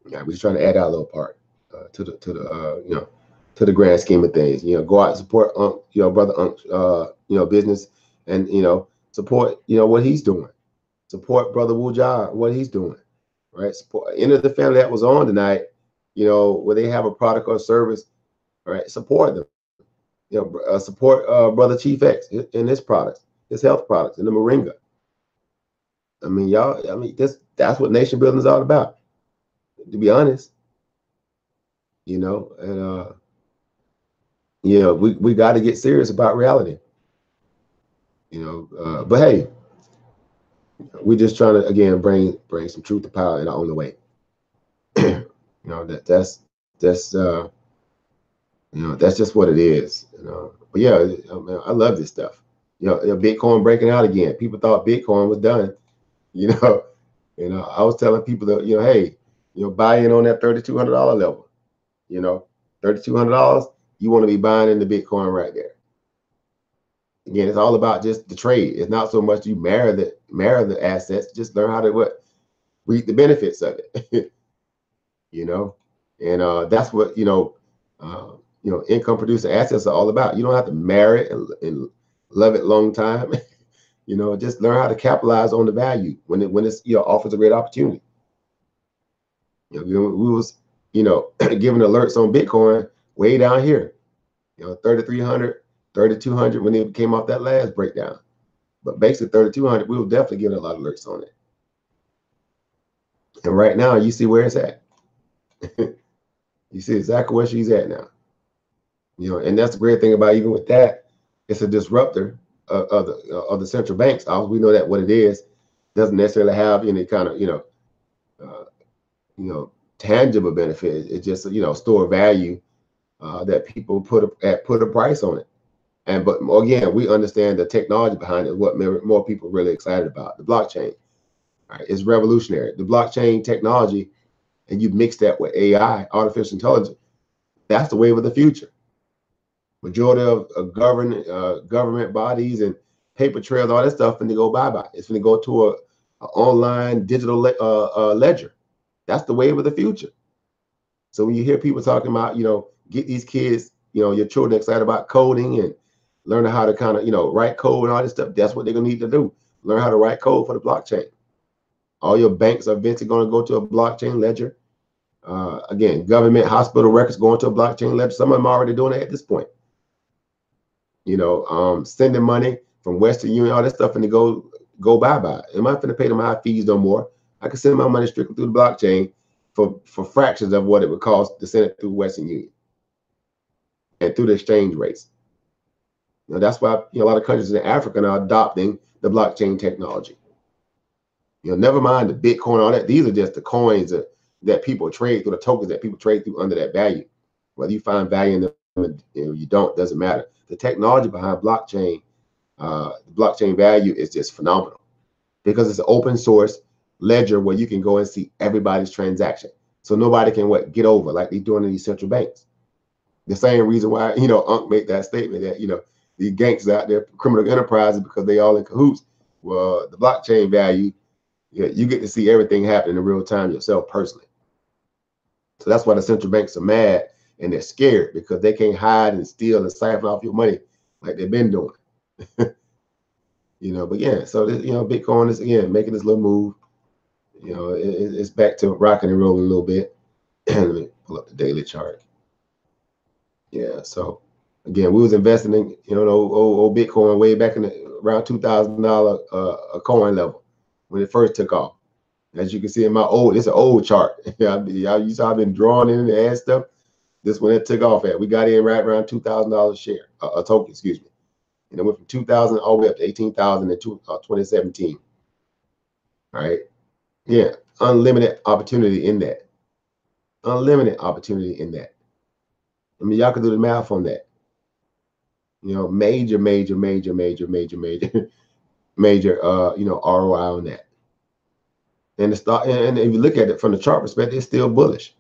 Yeah, we're just trying to add our little part uh, to the to the uh, you know to the grand scheme of things. You know, go out and support Unc, you know, brother Unc, uh, you know, business and you know, support, you know, what he's doing. Support brother Wujar, what he's doing. Right. Support any of the family that was on tonight, you know, where they have a product or service, right? Support them. You know, uh, support uh, brother Chief X in his products, his health products, in the Moringa. I mean, y'all, I mean, this that's what nation building is all about. To be honest, you know, and uh yeah, we, we got to get serious about reality. You know, uh, but hey, we're just trying to again bring bring some truth to power in our own way. you know that that's that's uh, you know that's just what it is. You know, but yeah, I, mean, I love this stuff. You know, Bitcoin breaking out again. People thought Bitcoin was done. You know, you know, I was telling people that, you know, hey, you know, buy in on that $3,200 level. You know, $3,200, you want to be buying in the Bitcoin right there. Again, it's all about just the trade. It's not so much you marry the marry the assets, just learn how to what reap the benefits of it. you know, and uh, that's what you know. Uh, you know, income producing assets are all about. You don't have to marry it and, and love it long time. you know, just learn how to capitalize on the value when it when it's you know offers a great opportunity. You know, we, was you know giving alerts on Bitcoin way down here. You know, 3,300, 3,200 when it came off that last breakdown. But basically 3,200, we were definitely giving a lot of alerts on it. And right now, you see where it's at. you see exactly where she's at now. You know, and that's the great thing about even with that, it's a disruptor of, of the of the central banks. we know that what it is doesn't necessarily have any kind of you know, uh, you know, tangible benefit. It's just you know store value uh, that people put a put a price on it. And but again, we understand the technology behind it. What more people really excited about the blockchain. Right, it's revolutionary. The blockchain technology, and you mix that with AI, artificial intelligence. That's the wave of the future majority of government uh, government bodies and paper trails, all that stuff, and they go bye bye. It's going to go to a, a online digital le uh, uh, ledger. That's the wave of the future. So when you hear people talking about, you know, get these kids, you know, your children excited about coding and learning how to kind of, you know, write code and all this stuff, that's what they're gonna need to do. Learn how to write code for the blockchain. All your banks are eventually to go to a blockchain ledger. Uh, again, government hospital records going to a blockchain ledger. Some of them are already doing it at this point you know, um, sending money from Western Union, all that stuff, and they go go bye bye. Am I going to pay them high fees no more? I can send my money strictly through the blockchain for for fractions of what it would cost to send it through Western Union and through the exchange rates. Know, that's why you know, a lot of countries in Africa are adopting the blockchain technology. You know, never mind the Bitcoin, all that. These are just the coins that, that people trade through, the tokens that people trade through under that value. Whether you find value in them or you don't, doesn't matter the technology behind blockchain, uh, blockchain value is just phenomenal because it's an open source ledger where you can go and see everybody's transaction. So nobody can what get over like they're doing in these central banks. The same reason why you know Unc made that statement that you know these gangsters out there, criminal enterprises, because they all in cahoots. Well, the blockchain value, you, you get to see everything happen in real time yourself personally. So that's why the central banks are mad and they're scared because they can't hide and steal and siphon off your money like they've been doing. you know, but yeah, so this, you know, Bitcoin is again making this little move. You know, it, it's back to rocking and rolling a little bit. Let me pull up the daily chart. Yeah, so again, we was investing in you know old, old, Bitcoin way back in the, around two thousand dollar uh, a coin level when it first took off. As you can see in my old, it's an old chart. yeah, you saw I've been drawing in and add stuff. This one it took off at. We got in right around two thousand dollars share, uh, a token, excuse me, and it went from two thousand all the way up to eighteen thousand in uh, 2017. All right, yeah, unlimited opportunity in that. Unlimited opportunity in that. I mean, y'all can do the math on that. You know, major, major, major, major, major, major, major, uh, you know, ROI on that. And the stock, and if you look at it from the chart perspective, it's still bullish.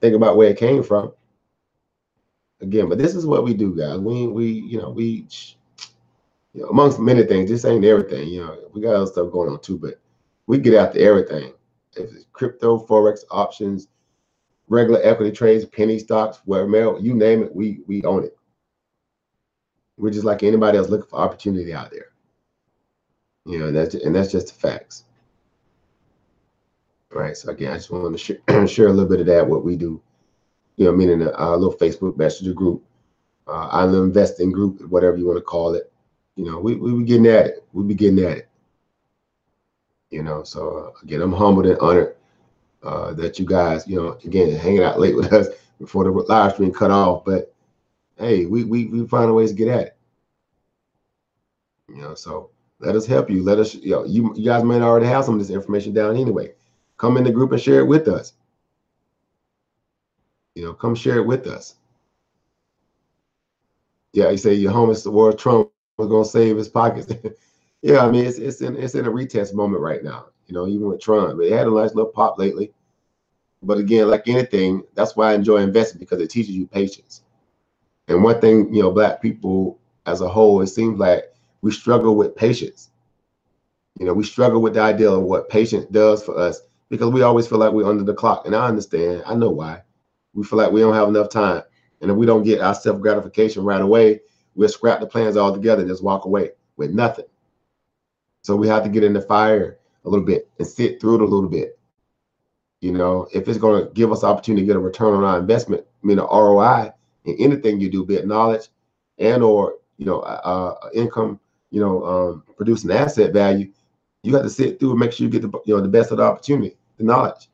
Think about where it came from again, but this is what we do, guys. We we you know we you know, amongst many things, this ain't everything. You know, we got other stuff going on too, but we get after everything. If it's crypto, forex, options, regular equity trades, penny stocks, whatever, you name it, we we own it. We're just like anybody else looking for opportunity out there. You know, that's and that's just the facts. All right. So again, I just wanted to share, share a little bit of that, what we do you know, meaning a, little Facebook Messenger group, uh, island investing group, whatever you want to call it. You know, we we be getting at it. We be getting at it. You know, so uh, again, I'm humbled and honored uh, that you guys, you know, again, hanging out late with us before the live stream cut off. But hey, we we we find ways to get at it. You know, so let us help you. Let us, you know, you, you guys might already have some of this information down anyway. Come in the group and share it with us. You know, come share it with us. Yeah, you say your the world Trump was gonna save his pockets. yeah, I mean it's it's in it's in a retest moment right now. You know, even with Tron, but it had a nice little pop lately. But again, like anything, that's why I enjoy investing because it teaches you patience. And one thing, you know, black people as a whole, it seems like we struggle with patience. You know, we struggle with the idea of what patience does for us because we always feel like we're under the clock. And I understand, I know why. We feel like we don't have enough time. And if we don't get our self gratification right away, we'll scrap the plans altogether and just walk away with nothing. So we have to get in the fire a little bit and sit through it a little bit. You know, if it's going to give us opportunity to get a return on our investment, I mean, an ROI in anything you do, be it knowledge and or you know, income, you know, um, producing asset value, you got to sit through and make sure you get the you know the best of the opportunity, the knowledge.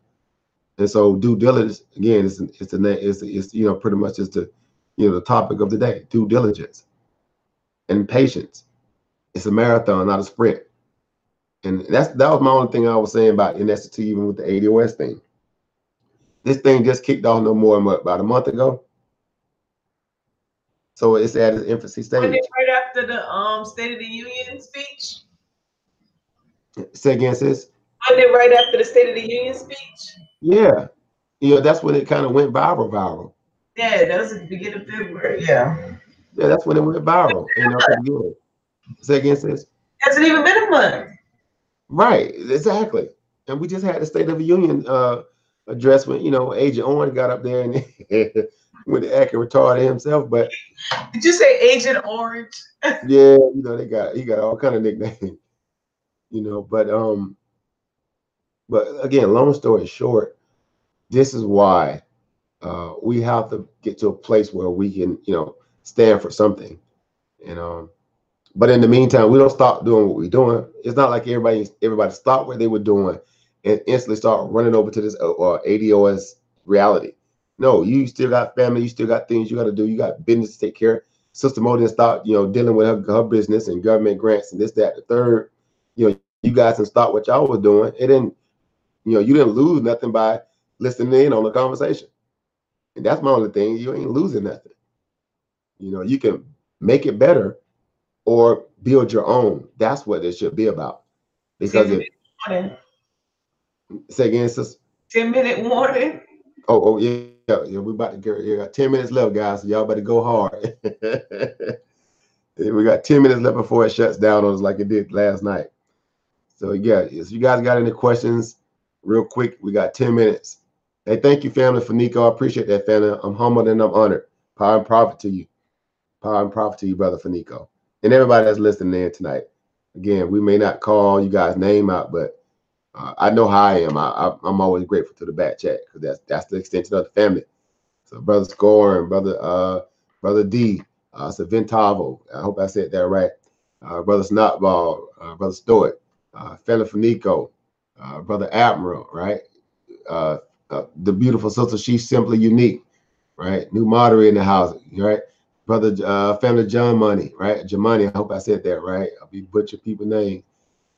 And so due diligence again, it's it's a it's, it's you know pretty much just the you know the topic of the day, due diligence and patience. It's a marathon, not a sprint. And that's that was my only thing I was saying about NST, even with the ADOS thing. This thing just kicked off no more than what, about a month ago. So it's at its infancy stage. right after the um State of the Union speech? Say again, sis. Wasn't it right after the State of the Union speech? Yeah. You know, that's when it kind of went viral, viral. Yeah, that was at the beginning of February. Yeah. Yeah, that's when it went viral. You know, good. Say again, sis. Hasn't even been a month. Right, exactly. And we just had the State of the Union uh address when you know Agent Orange got up there and with the acting retarded himself. But did you say Agent Orange? yeah, you know they got he got all kind of nicknames. You know, but um, but again, long story short, this is why uh, we have to get to a place where we can, you know, stand for something. And um, but in the meantime, we don't stop doing what we're doing. It's not like everybody everybody stopped what they were doing and instantly start running over to this uh, uh ADOS reality. No, you still got family, you still got things you got to do, you got business to take care of. Sister Modin start, you know, dealing with her, her business and government grants and this, that, the third. You know, you guys can start what y'all was doing. It didn't, you know, you didn't lose nothing by listening in on the conversation. And that's my only thing. You ain't losing nothing. You know, you can make it better or build your own. That's what it should be about. Because it, say again, sis. 10 minute warning. Oh, oh yeah, yeah. We about to get yeah, got 10 minutes left, guys. So y'all better go hard. we got 10 minutes left before it shuts down on us like it did last night. So yeah, if you guys got any questions, real quick, we got 10 minutes. Hey, thank you, family, for Nico. I appreciate that, family. I'm humbled and I'm honored. Power and profit to you. Power and profit to you, brother Fanico. And everybody that's listening in tonight. Again, we may not call you guys' name out, but uh, I know how I am. I, am always grateful to the back chat because that's that's the extension of the family. So brother Score and brother uh brother D, uh Savintavo. I hope I said that right. Uh, brother Snotball, uh, brother Stoic, uh, Fella Fanico, uh, brother Admiral, right? Uh, uh, the beautiful sister, she's simply unique, right? New moderator in the house, right? Brother uh, family John Money, right? Jamani, I hope I said that right. I'll be butcher people name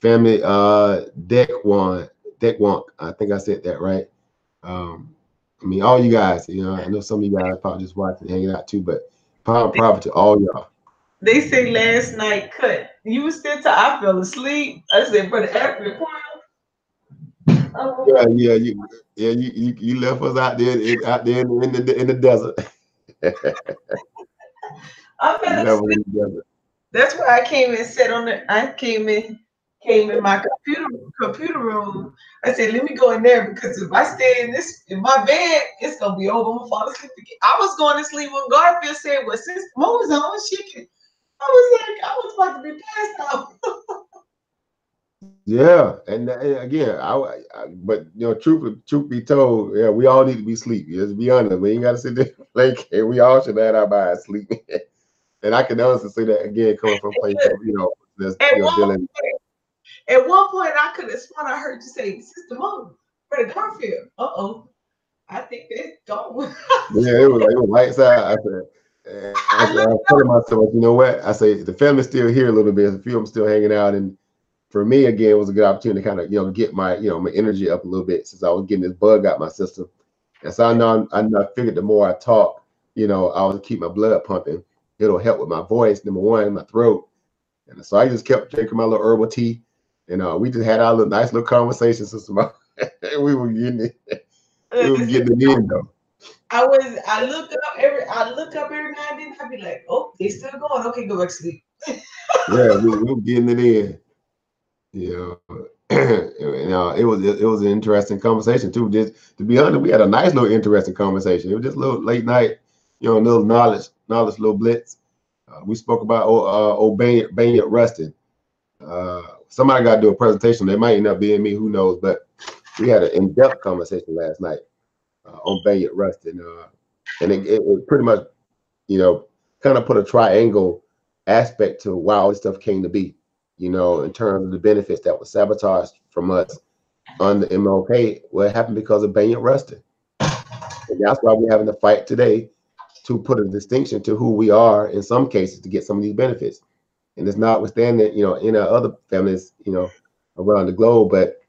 family uh Dekwon, Dekwonk. I think I said that right. Um, I mean, all you guys, you know, I know some of you guys probably just watching, hanging out too, but power profit to all y'all. They say last night cut. You was still till I fell asleep. I said, brother oh. Yeah, yeah, you, yeah, you, you, you left us out there, out there in the in the desert. I fell asleep. That's why I came and sat on the. I came in came in my computer computer room. I said, let me go in there because if I stay in this in my bed, it's gonna be over. I'm gonna fall asleep again. I was going to sleep when Garfield said, Well, since Mo was on, she can I was like, I was about to be passed out. yeah, and, and again, I, I, but you know, truth truth be told, yeah, we all need to be sleep. Let's be honest. We ain't gotta sit there like and we all should have our bodies sleep. and I can honestly say that again, coming from place of, you know, that's you know, dealing. At one point, I could have sworn I heard you say, Sister Mom, Brother Garfield. Uh oh. I think that's gone. yeah, it was, it was lights out. I said, I, I, I was telling myself, you know what? I say the family's still here a little bit. A few of them still hanging out, and for me, again, it was a good opportunity to kind of you know get my you know my energy up a little bit since I was getting this bug out my system. And so I know I, I figured the more I talk, you know, I was keep my blood pumping. It'll help with my voice, number one, my throat. And so I just kept drinking my little herbal tea And uh, we just had our little nice little conversation, Sister Ma. we were getting it. We were getting it in though. I was I look up every I look up every now and then. I'd be like, oh, they still going. Okay, go back to sleep. yeah, we, we were getting it in. Yeah, uh, it was it was an interesting conversation too. Just to be honest, we had a nice little interesting conversation. It was just a little late night, you know, a little knowledge, knowledge, little blitz. Uh, we spoke about uh, old Bayard, Bayard Rustin. Uh, somebody got to do a presentation. They might end up being me, who knows? But we had an in-depth conversation last night uh, on Bayard Rustin, uh, and it, it, it pretty much, you know, kind of put a triangle aspect to why all this stuff came to be. You know, in terms of the benefits that were sabotaged from us on the MLK, it happened because of Bayard Rustin, and that's why we're having to fight today to put a distinction to who we are in some cases to get some of these benefits. And it's notwithstanding, you know, in our other families, you know, around the globe. But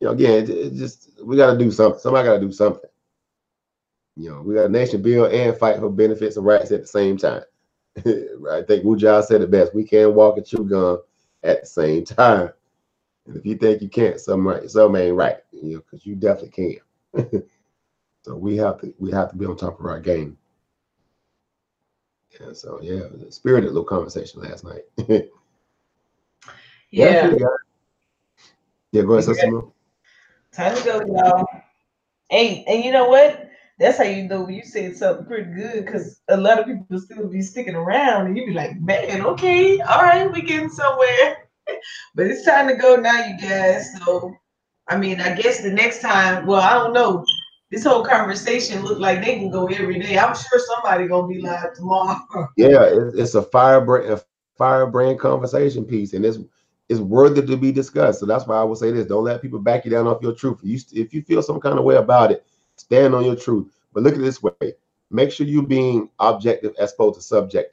you know, again, just we got to do something. Somebody got to do something. You know, we got a nation build and fight for benefits and rights at the same time. I think Wujal said it best. We can't walk and chew gum at the same time. And if you think you can't, something right, something ain't right. You know, because you definitely can. so we have to we have to be on top of our game. Yeah, so yeah, it was a spirited little conversation last night. Yeah. yeah, yeah, go ahead, Sister Time to go, y'all. Hey, and you know what? That's how you know you said something pretty good because a lot of people still be sticking around and you be like, man, okay, all right, we getting somewhere. but it's time to go now, you guys. So, I mean, I guess the next time, well, I don't know. This whole conversation looked like they can go every day. I'm sure somebody gonna be live tomorrow. Yeah, it, it's a firebrand, a firebrand conversation piece, and it's it's worthy to be discussed. So that's why I will say this: don't let people back you down off your truth. You, if you feel some kind of way about it, stand on your truth. But look at this way: make sure you're being objective as opposed to subjective.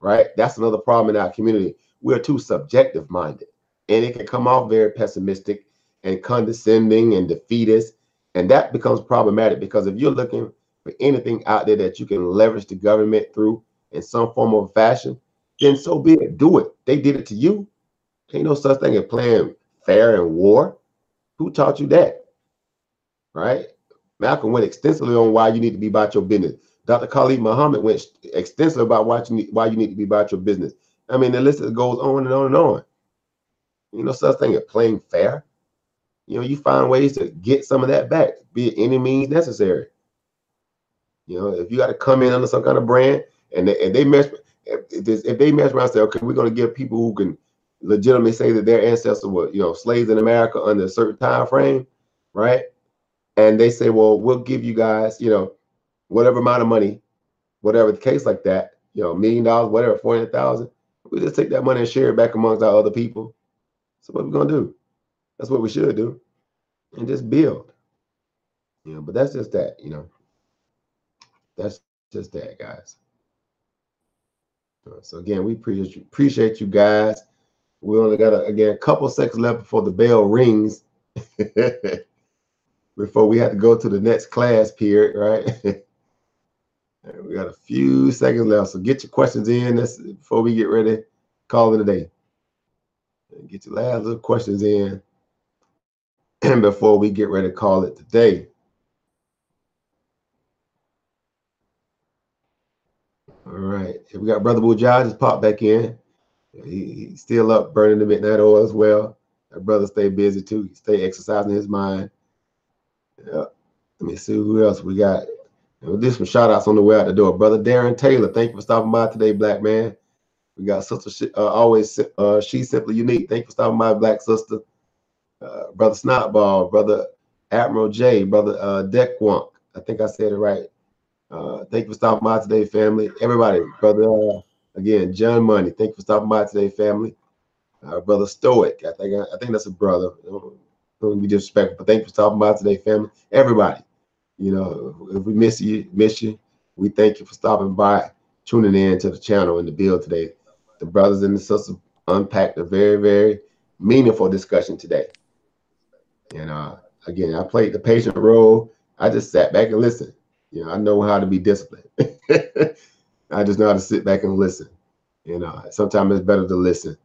Right? That's another problem in our community. We're too subjective minded, and it can come off very pessimistic and condescending and defeatist, and that becomes problematic because if you're looking for anything out there that you can leverage the government through in some form of fashion, then so be it. Do it. They did it to you. Ain't no such thing as playing fair in war. Who taught you that? Right? Malcolm went extensively on why you need to be about your business. Dr. Khalid Muhammad went extensively about why you need, why you need to be about your business. I mean, the list goes on and on and on. You know, such thing as playing fair. You know, you find ways to get some of that back, be it any means necessary. You know, if you got to come in under some kind of brand and they, and they mess, if, if they mess around say, okay, we're going to give people who can legitimately say that their ancestors were, you know, slaves in America under a certain time frame, right? And they say, well, we'll give you guys, you know, whatever amount of money, whatever the case like that, you know, million dollars, whatever, 400,000. We just take that money and share it back amongst our other people. So what going to do? That's what we should do. And just build. You know, but that's just that, you know. That's just that, guys. So again, we appreciate you, appreciate you guys. We only got a, again a couple seconds left before the bell rings. before we have to go to the next class period, right? we got a few seconds left, so get your questions in. Before we get ready. Call it a day. Get your last little questions in, before we get ready to call it today. All right, we got Brother Bujah just popped back in. He, he's still up burning the midnight oil as well. That brother stay busy too. He stay exercising his mind. Yeah. Let me see who else we got. We'll do some shout outs on the way out the door. Brother Darren Taylor, thank you for stopping by today, black man. We got sister uh, always uh, she's simply unique. Thank you for stopping by, black sister. Uh, brother Snotball, brother Admiral J, brother uh, Deckwunk. I think I said it right. Uh, thank you for stopping by today, family. Everybody, brother uh, Again, John Money, thank you for stopping by today, family. Uh, brother Stoic, I think I, think that's a brother. Don't, be disrespectful, but thank you for stopping by today, family. Everybody, you know, if we miss you, miss you, we thank you for stopping by, tuning in to the channel and the build today. The brothers and the sisters unpacked a very, very meaningful discussion today. And uh, again, I played the patient role. I just sat back and listened. You know, I know how to be disciplined. I just know how to sit back and listen. You know, sometimes it's better to listen.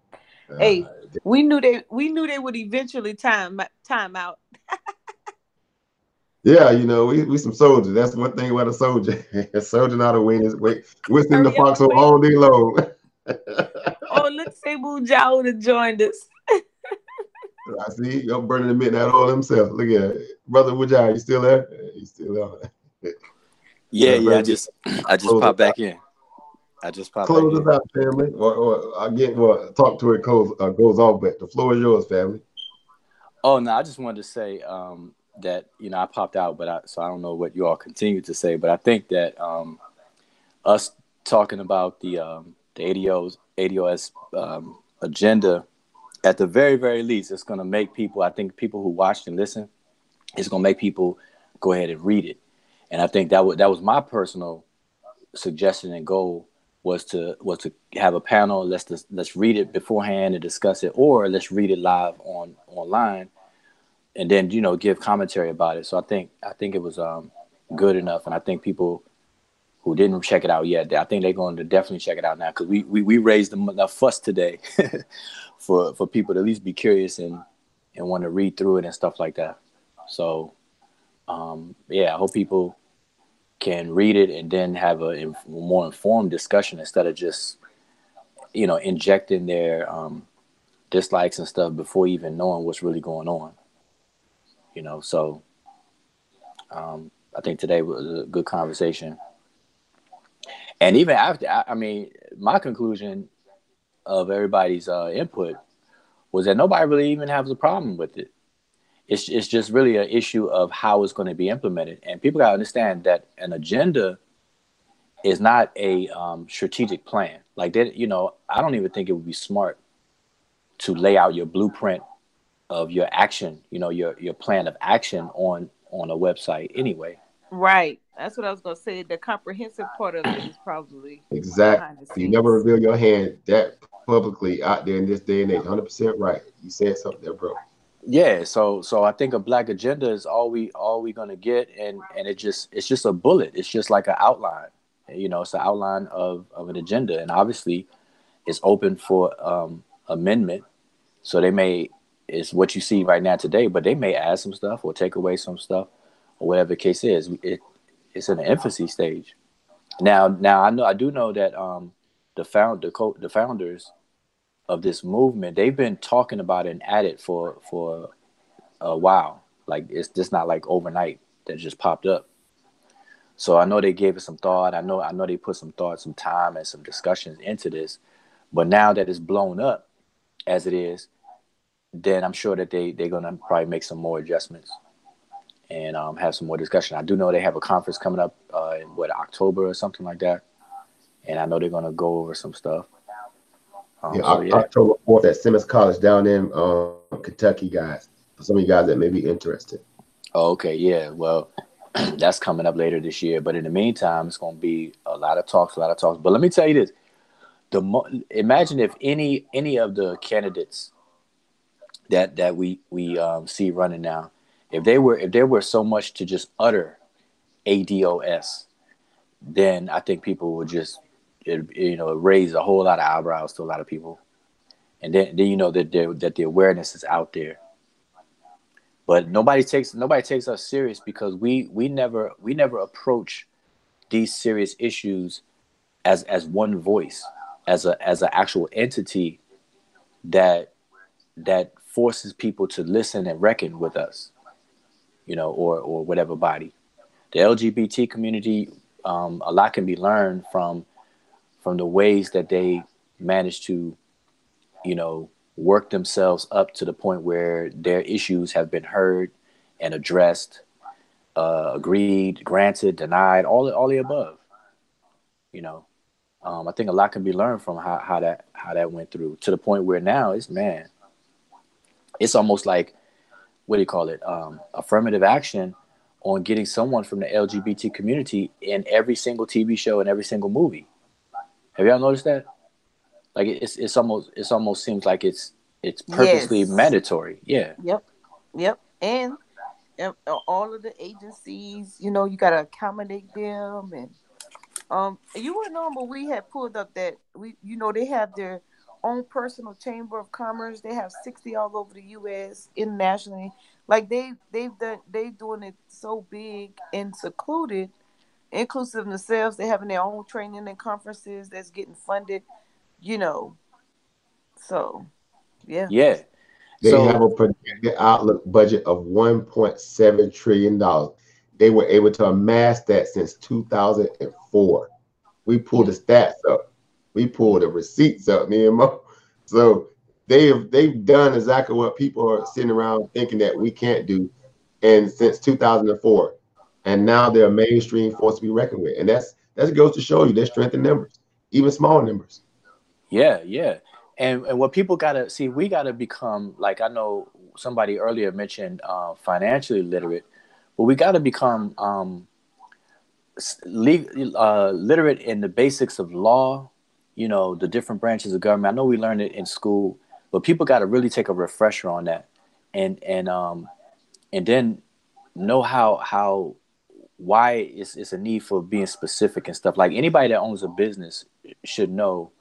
Uh, Hey, We knew they we knew they would eventually time time out. Yeah, you know, we, we some soldiers. That's one thing about a soldier. a soldier not a win is wait whistling the foxhole all day long. oh, look, Sabu Jow would have joined us. I see you're burning the midnight oil himself. Look at it. Brother Wujai, you still there? He's still there. Yeah, yeah, I just I just popped back in. I just popped Close back us out, family. Or, or again, well, talk to it goes uh, goes off, but the floor is yours, family. Oh no, I just wanted to say um, that you know I popped out, but I, so I don't know what you all continue to say, but I think that um, us talking about the um, the ADOs ADOS um, agenda, at the very very least, it's going to make people. I think people who watched and listen, it's going to make people go ahead and read it, and I think that was that was my personal suggestion and goal was to was to have a panel. Let's let's read it beforehand and discuss it, or let's read it live on online, and then you know give commentary about it. So I think I think it was um, good enough, and I think people who didn't check it out yet, I think they're going to definitely check it out now because we, we we raised enough fuss today for for people to at least be curious and and want to read through it and stuff like that. So um, yeah, I hope people can read it and then have a more informed discussion instead of just you know injecting their um, dislikes and stuff before even knowing what's really going on you know? So um, i think today was a good conversation. And even after i I mean my conclusion of everybody's uh, input was that nobody really even has a problem with it it's, it's just really an issue of how it's going to be implemented and people got to understand that an agenda is not a um, strategic plan like that you know i don't even think it would be smart to lay out your blueprint of your action you know your your plan of action on on a website anyway Right. That's what I was gonna say. The comprehensive part of it is probably Exactly. You never reveal your hand that publicly out there in this day and age. Hundred percent right. You said something there, bro. Yeah so so i think a black agenda is all we all we gonna get and and it just it's just a bullet. It's just like an outline you know it's an outline of of an agenda and obviously it's open for um amendment. So they may it's what you see right now today but they may add some stuff or take away some stuff or whatever the case is. It it's in the infancy stage. Now now i know i do know that um the found the co- the founders of this movement they've been talking about it and at it for for a while. Like it's just not like overnight that just popped up. So i know they gave it some thought. I know i know they put some thought some time and some discussions into this. But now that it's blown up as it is then i'm sure that they they're gonna probably make some more adjustments and um, have some more discussion. I do know they have a conference coming up uh, in what october or something like that. And i know they're gonna go over some stuff um, Yeah, so Oc- yeah October fourth at Simmons College down in um, Kentucky, guys. For some of you guys that may be interested. Oh, okay, yeah. Well, that's coming up later this year. But in the meantime, it's going to be a lot of talks, a lot of talks. But let me tell you this: the mo- imagine if any any of the candidates that that we we um, see running now, if they were if there were so much to just utter ADOS, then I think people would just it, you know raise a whole lot of eyebrows to a lot of people, and then then you know that that the awareness is out there. But nobody takes nobody takes us serious because we we never we never approach these serious issues as as one voice as a as an actual entity that that forces people to listen and reckon with us you know or or whatever body. The lgbt community um, a lot can be learned from from the ways that they manage to you know work themselves up to the point where their issues have been heard and addressed, uh, agreed, granted, denied, all all the above. You know, um, I think a lot can be learned from how, how that how that went through to the point where now it's man, it's almost like what do you call it? Um, affirmative action on getting someone from the LGBT community in every single TV show and every single movie. Have y'all noticed that? Like it's it's almost it's almost seems like it's it's purposely Yes. mandatory. Yeah. Yep. Yep. And, and all of the agencies, you know, you gotta accommodate them and um you wouldn't know but we had pulled up that we you know they have their own personal chamber of commerce. They have 60 all over the US internationally. Like they they've done they doing it so big and secluded, inclusive of themselves. They're having their own training and conferences that's getting funded, you know. So yeah. Yeah. They So- have a projected outlook budget of 1.7 trillion dollars. They were able to amass that since 2004. We pulled the stats up. We pulled the receipts up, me and Mo. So they've they've done exactly what people are sitting around thinking that we can't do, and since 2004, and now they're a mainstream force to be reckoned with, and that's that goes to show you their strength in numbers, even small numbers. Yeah, yeah. And and what people gotta see, we gotta become like I know somebody earlier mentioned uh, financially literate, but we gotta become um, uh, literate in the basics of law. You know, the different branches of government. I know we learned it in school, but people got to really take a refresher on that, and and um, and then know how how why it's, it's a need for being specific and stuff. Like anybody that owns a business should know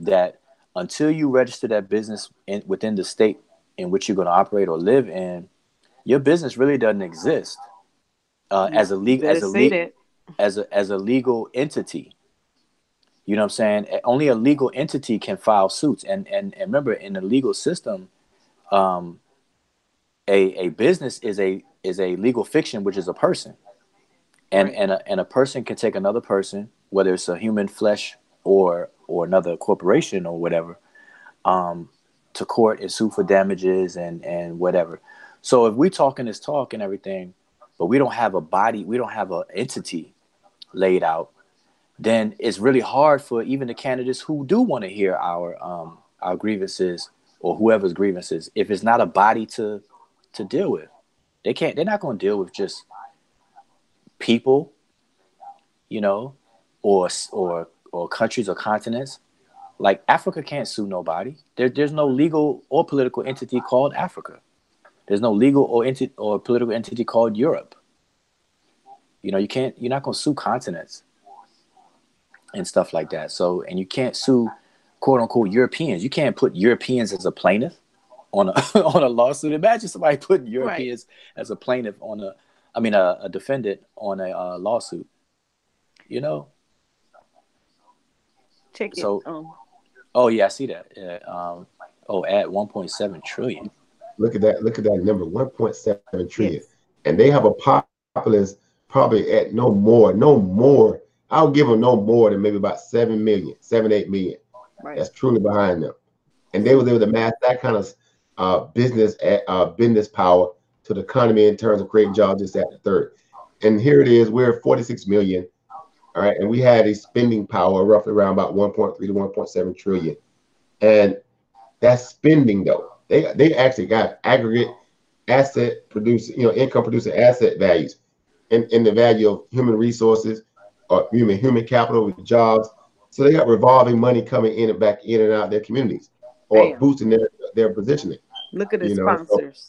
that until you register that business in, within the state in which you're going to operate or live in, your business really doesn't exist uh, as a legal as a legal as a as a legal entity. You know what I'm saying? Only a legal entity can file suits, and and, and remember, in the legal system, um, a a business is a is a legal fiction, which is a person, and and a, and a person can take another person, whether it's a human flesh or or another corporation or whatever, um, to court and sue for damages and and whatever. So if we talking this talk and everything, but we don't have a body, we don't have an entity laid out, then it's really hard for even the candidates who do want to hear our um, our grievances or whoever's grievances. If it's not a body to to deal with, they can't. They're not going to deal with just people, you know, or or or countries or continents. Like Africa can't sue nobody. There, there's no legal or political entity called Africa. There's no legal or entity or political entity called Europe. You know, you can't. You're not going to sue continents and stuff like that. So, and you can't sue quote unquote Europeans. You can't put Europeans as a plaintiff on a on a lawsuit. Imagine somebody putting Europeans as a plaintiff on a, I mean, a, a defendant on a uh, lawsuit. You know. Check So- it. Um, Oh yeah, I see that. Yeah, um, oh, at 1.7 trillion. Look at that. Look at that number, 1.7 trillion. And they have a populace probably at no more, no more. I'll give them no more than maybe about 7 million, 7, 8 million. right. That's truly behind them. And they was able to mass that kind of uh, business uh, business power to the economy in terms of creating jobs just at the third. And here it is, we're 46 million. All right. And we had a spending power roughly around about 1.3 to 1.7 trillion. And that's spending though. They they actually got aggregate asset producing, you know, income producing asset values and, in the value of human resources or human human capital with jobs. So they got revolving money coming in and back in and out of their communities or Bam. boosting their their positioning. Look at the You know, so- sponsors.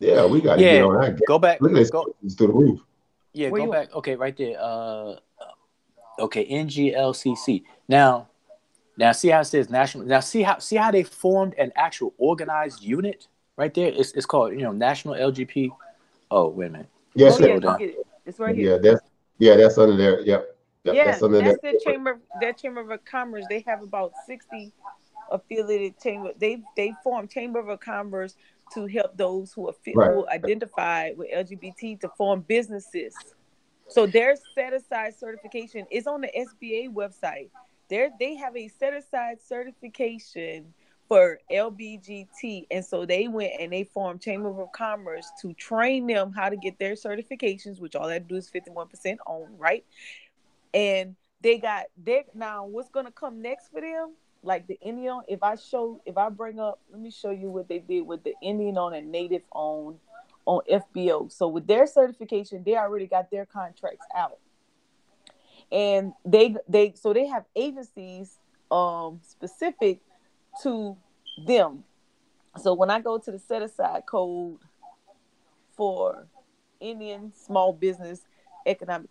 Yeah, we got to Yeah, get on that. Go back. Look at this Go, it's through the roof. yeah, Where go you- back. Okay, right there. Uh, okay, NGLCC. Now, now see how it says national. Now see how see how they formed an actual organized unit right there. It's it's called you know National LGP. Oh wait a minute. Yes, oh yeah, Hold on. look at it. It's right here. yeah, that's yeah, that's under there. Yep. Yep, yeah, that's under that's there. their chamber. Their chamber of commerce. They have about sixty affiliated chamber. They they form chamber of commerce to help those who are fi- Right. who identify with LGBT to form businesses. So their set aside certification is on the SBA website. They they have a set aside certification for LBGT, and so they went and they formed Chamber of Commerce to train them how to get their certifications, which all that do is fifty one percent on, right? And they got they now what's gonna come next for them? Like the Indian, if I show, if I bring up, let me show you what they did with the Indian on and Native on on FBO. So with their certification, they already got their contracts out, and they they so they have agencies um specific to them. So when I go to the set aside code for Indian small business economic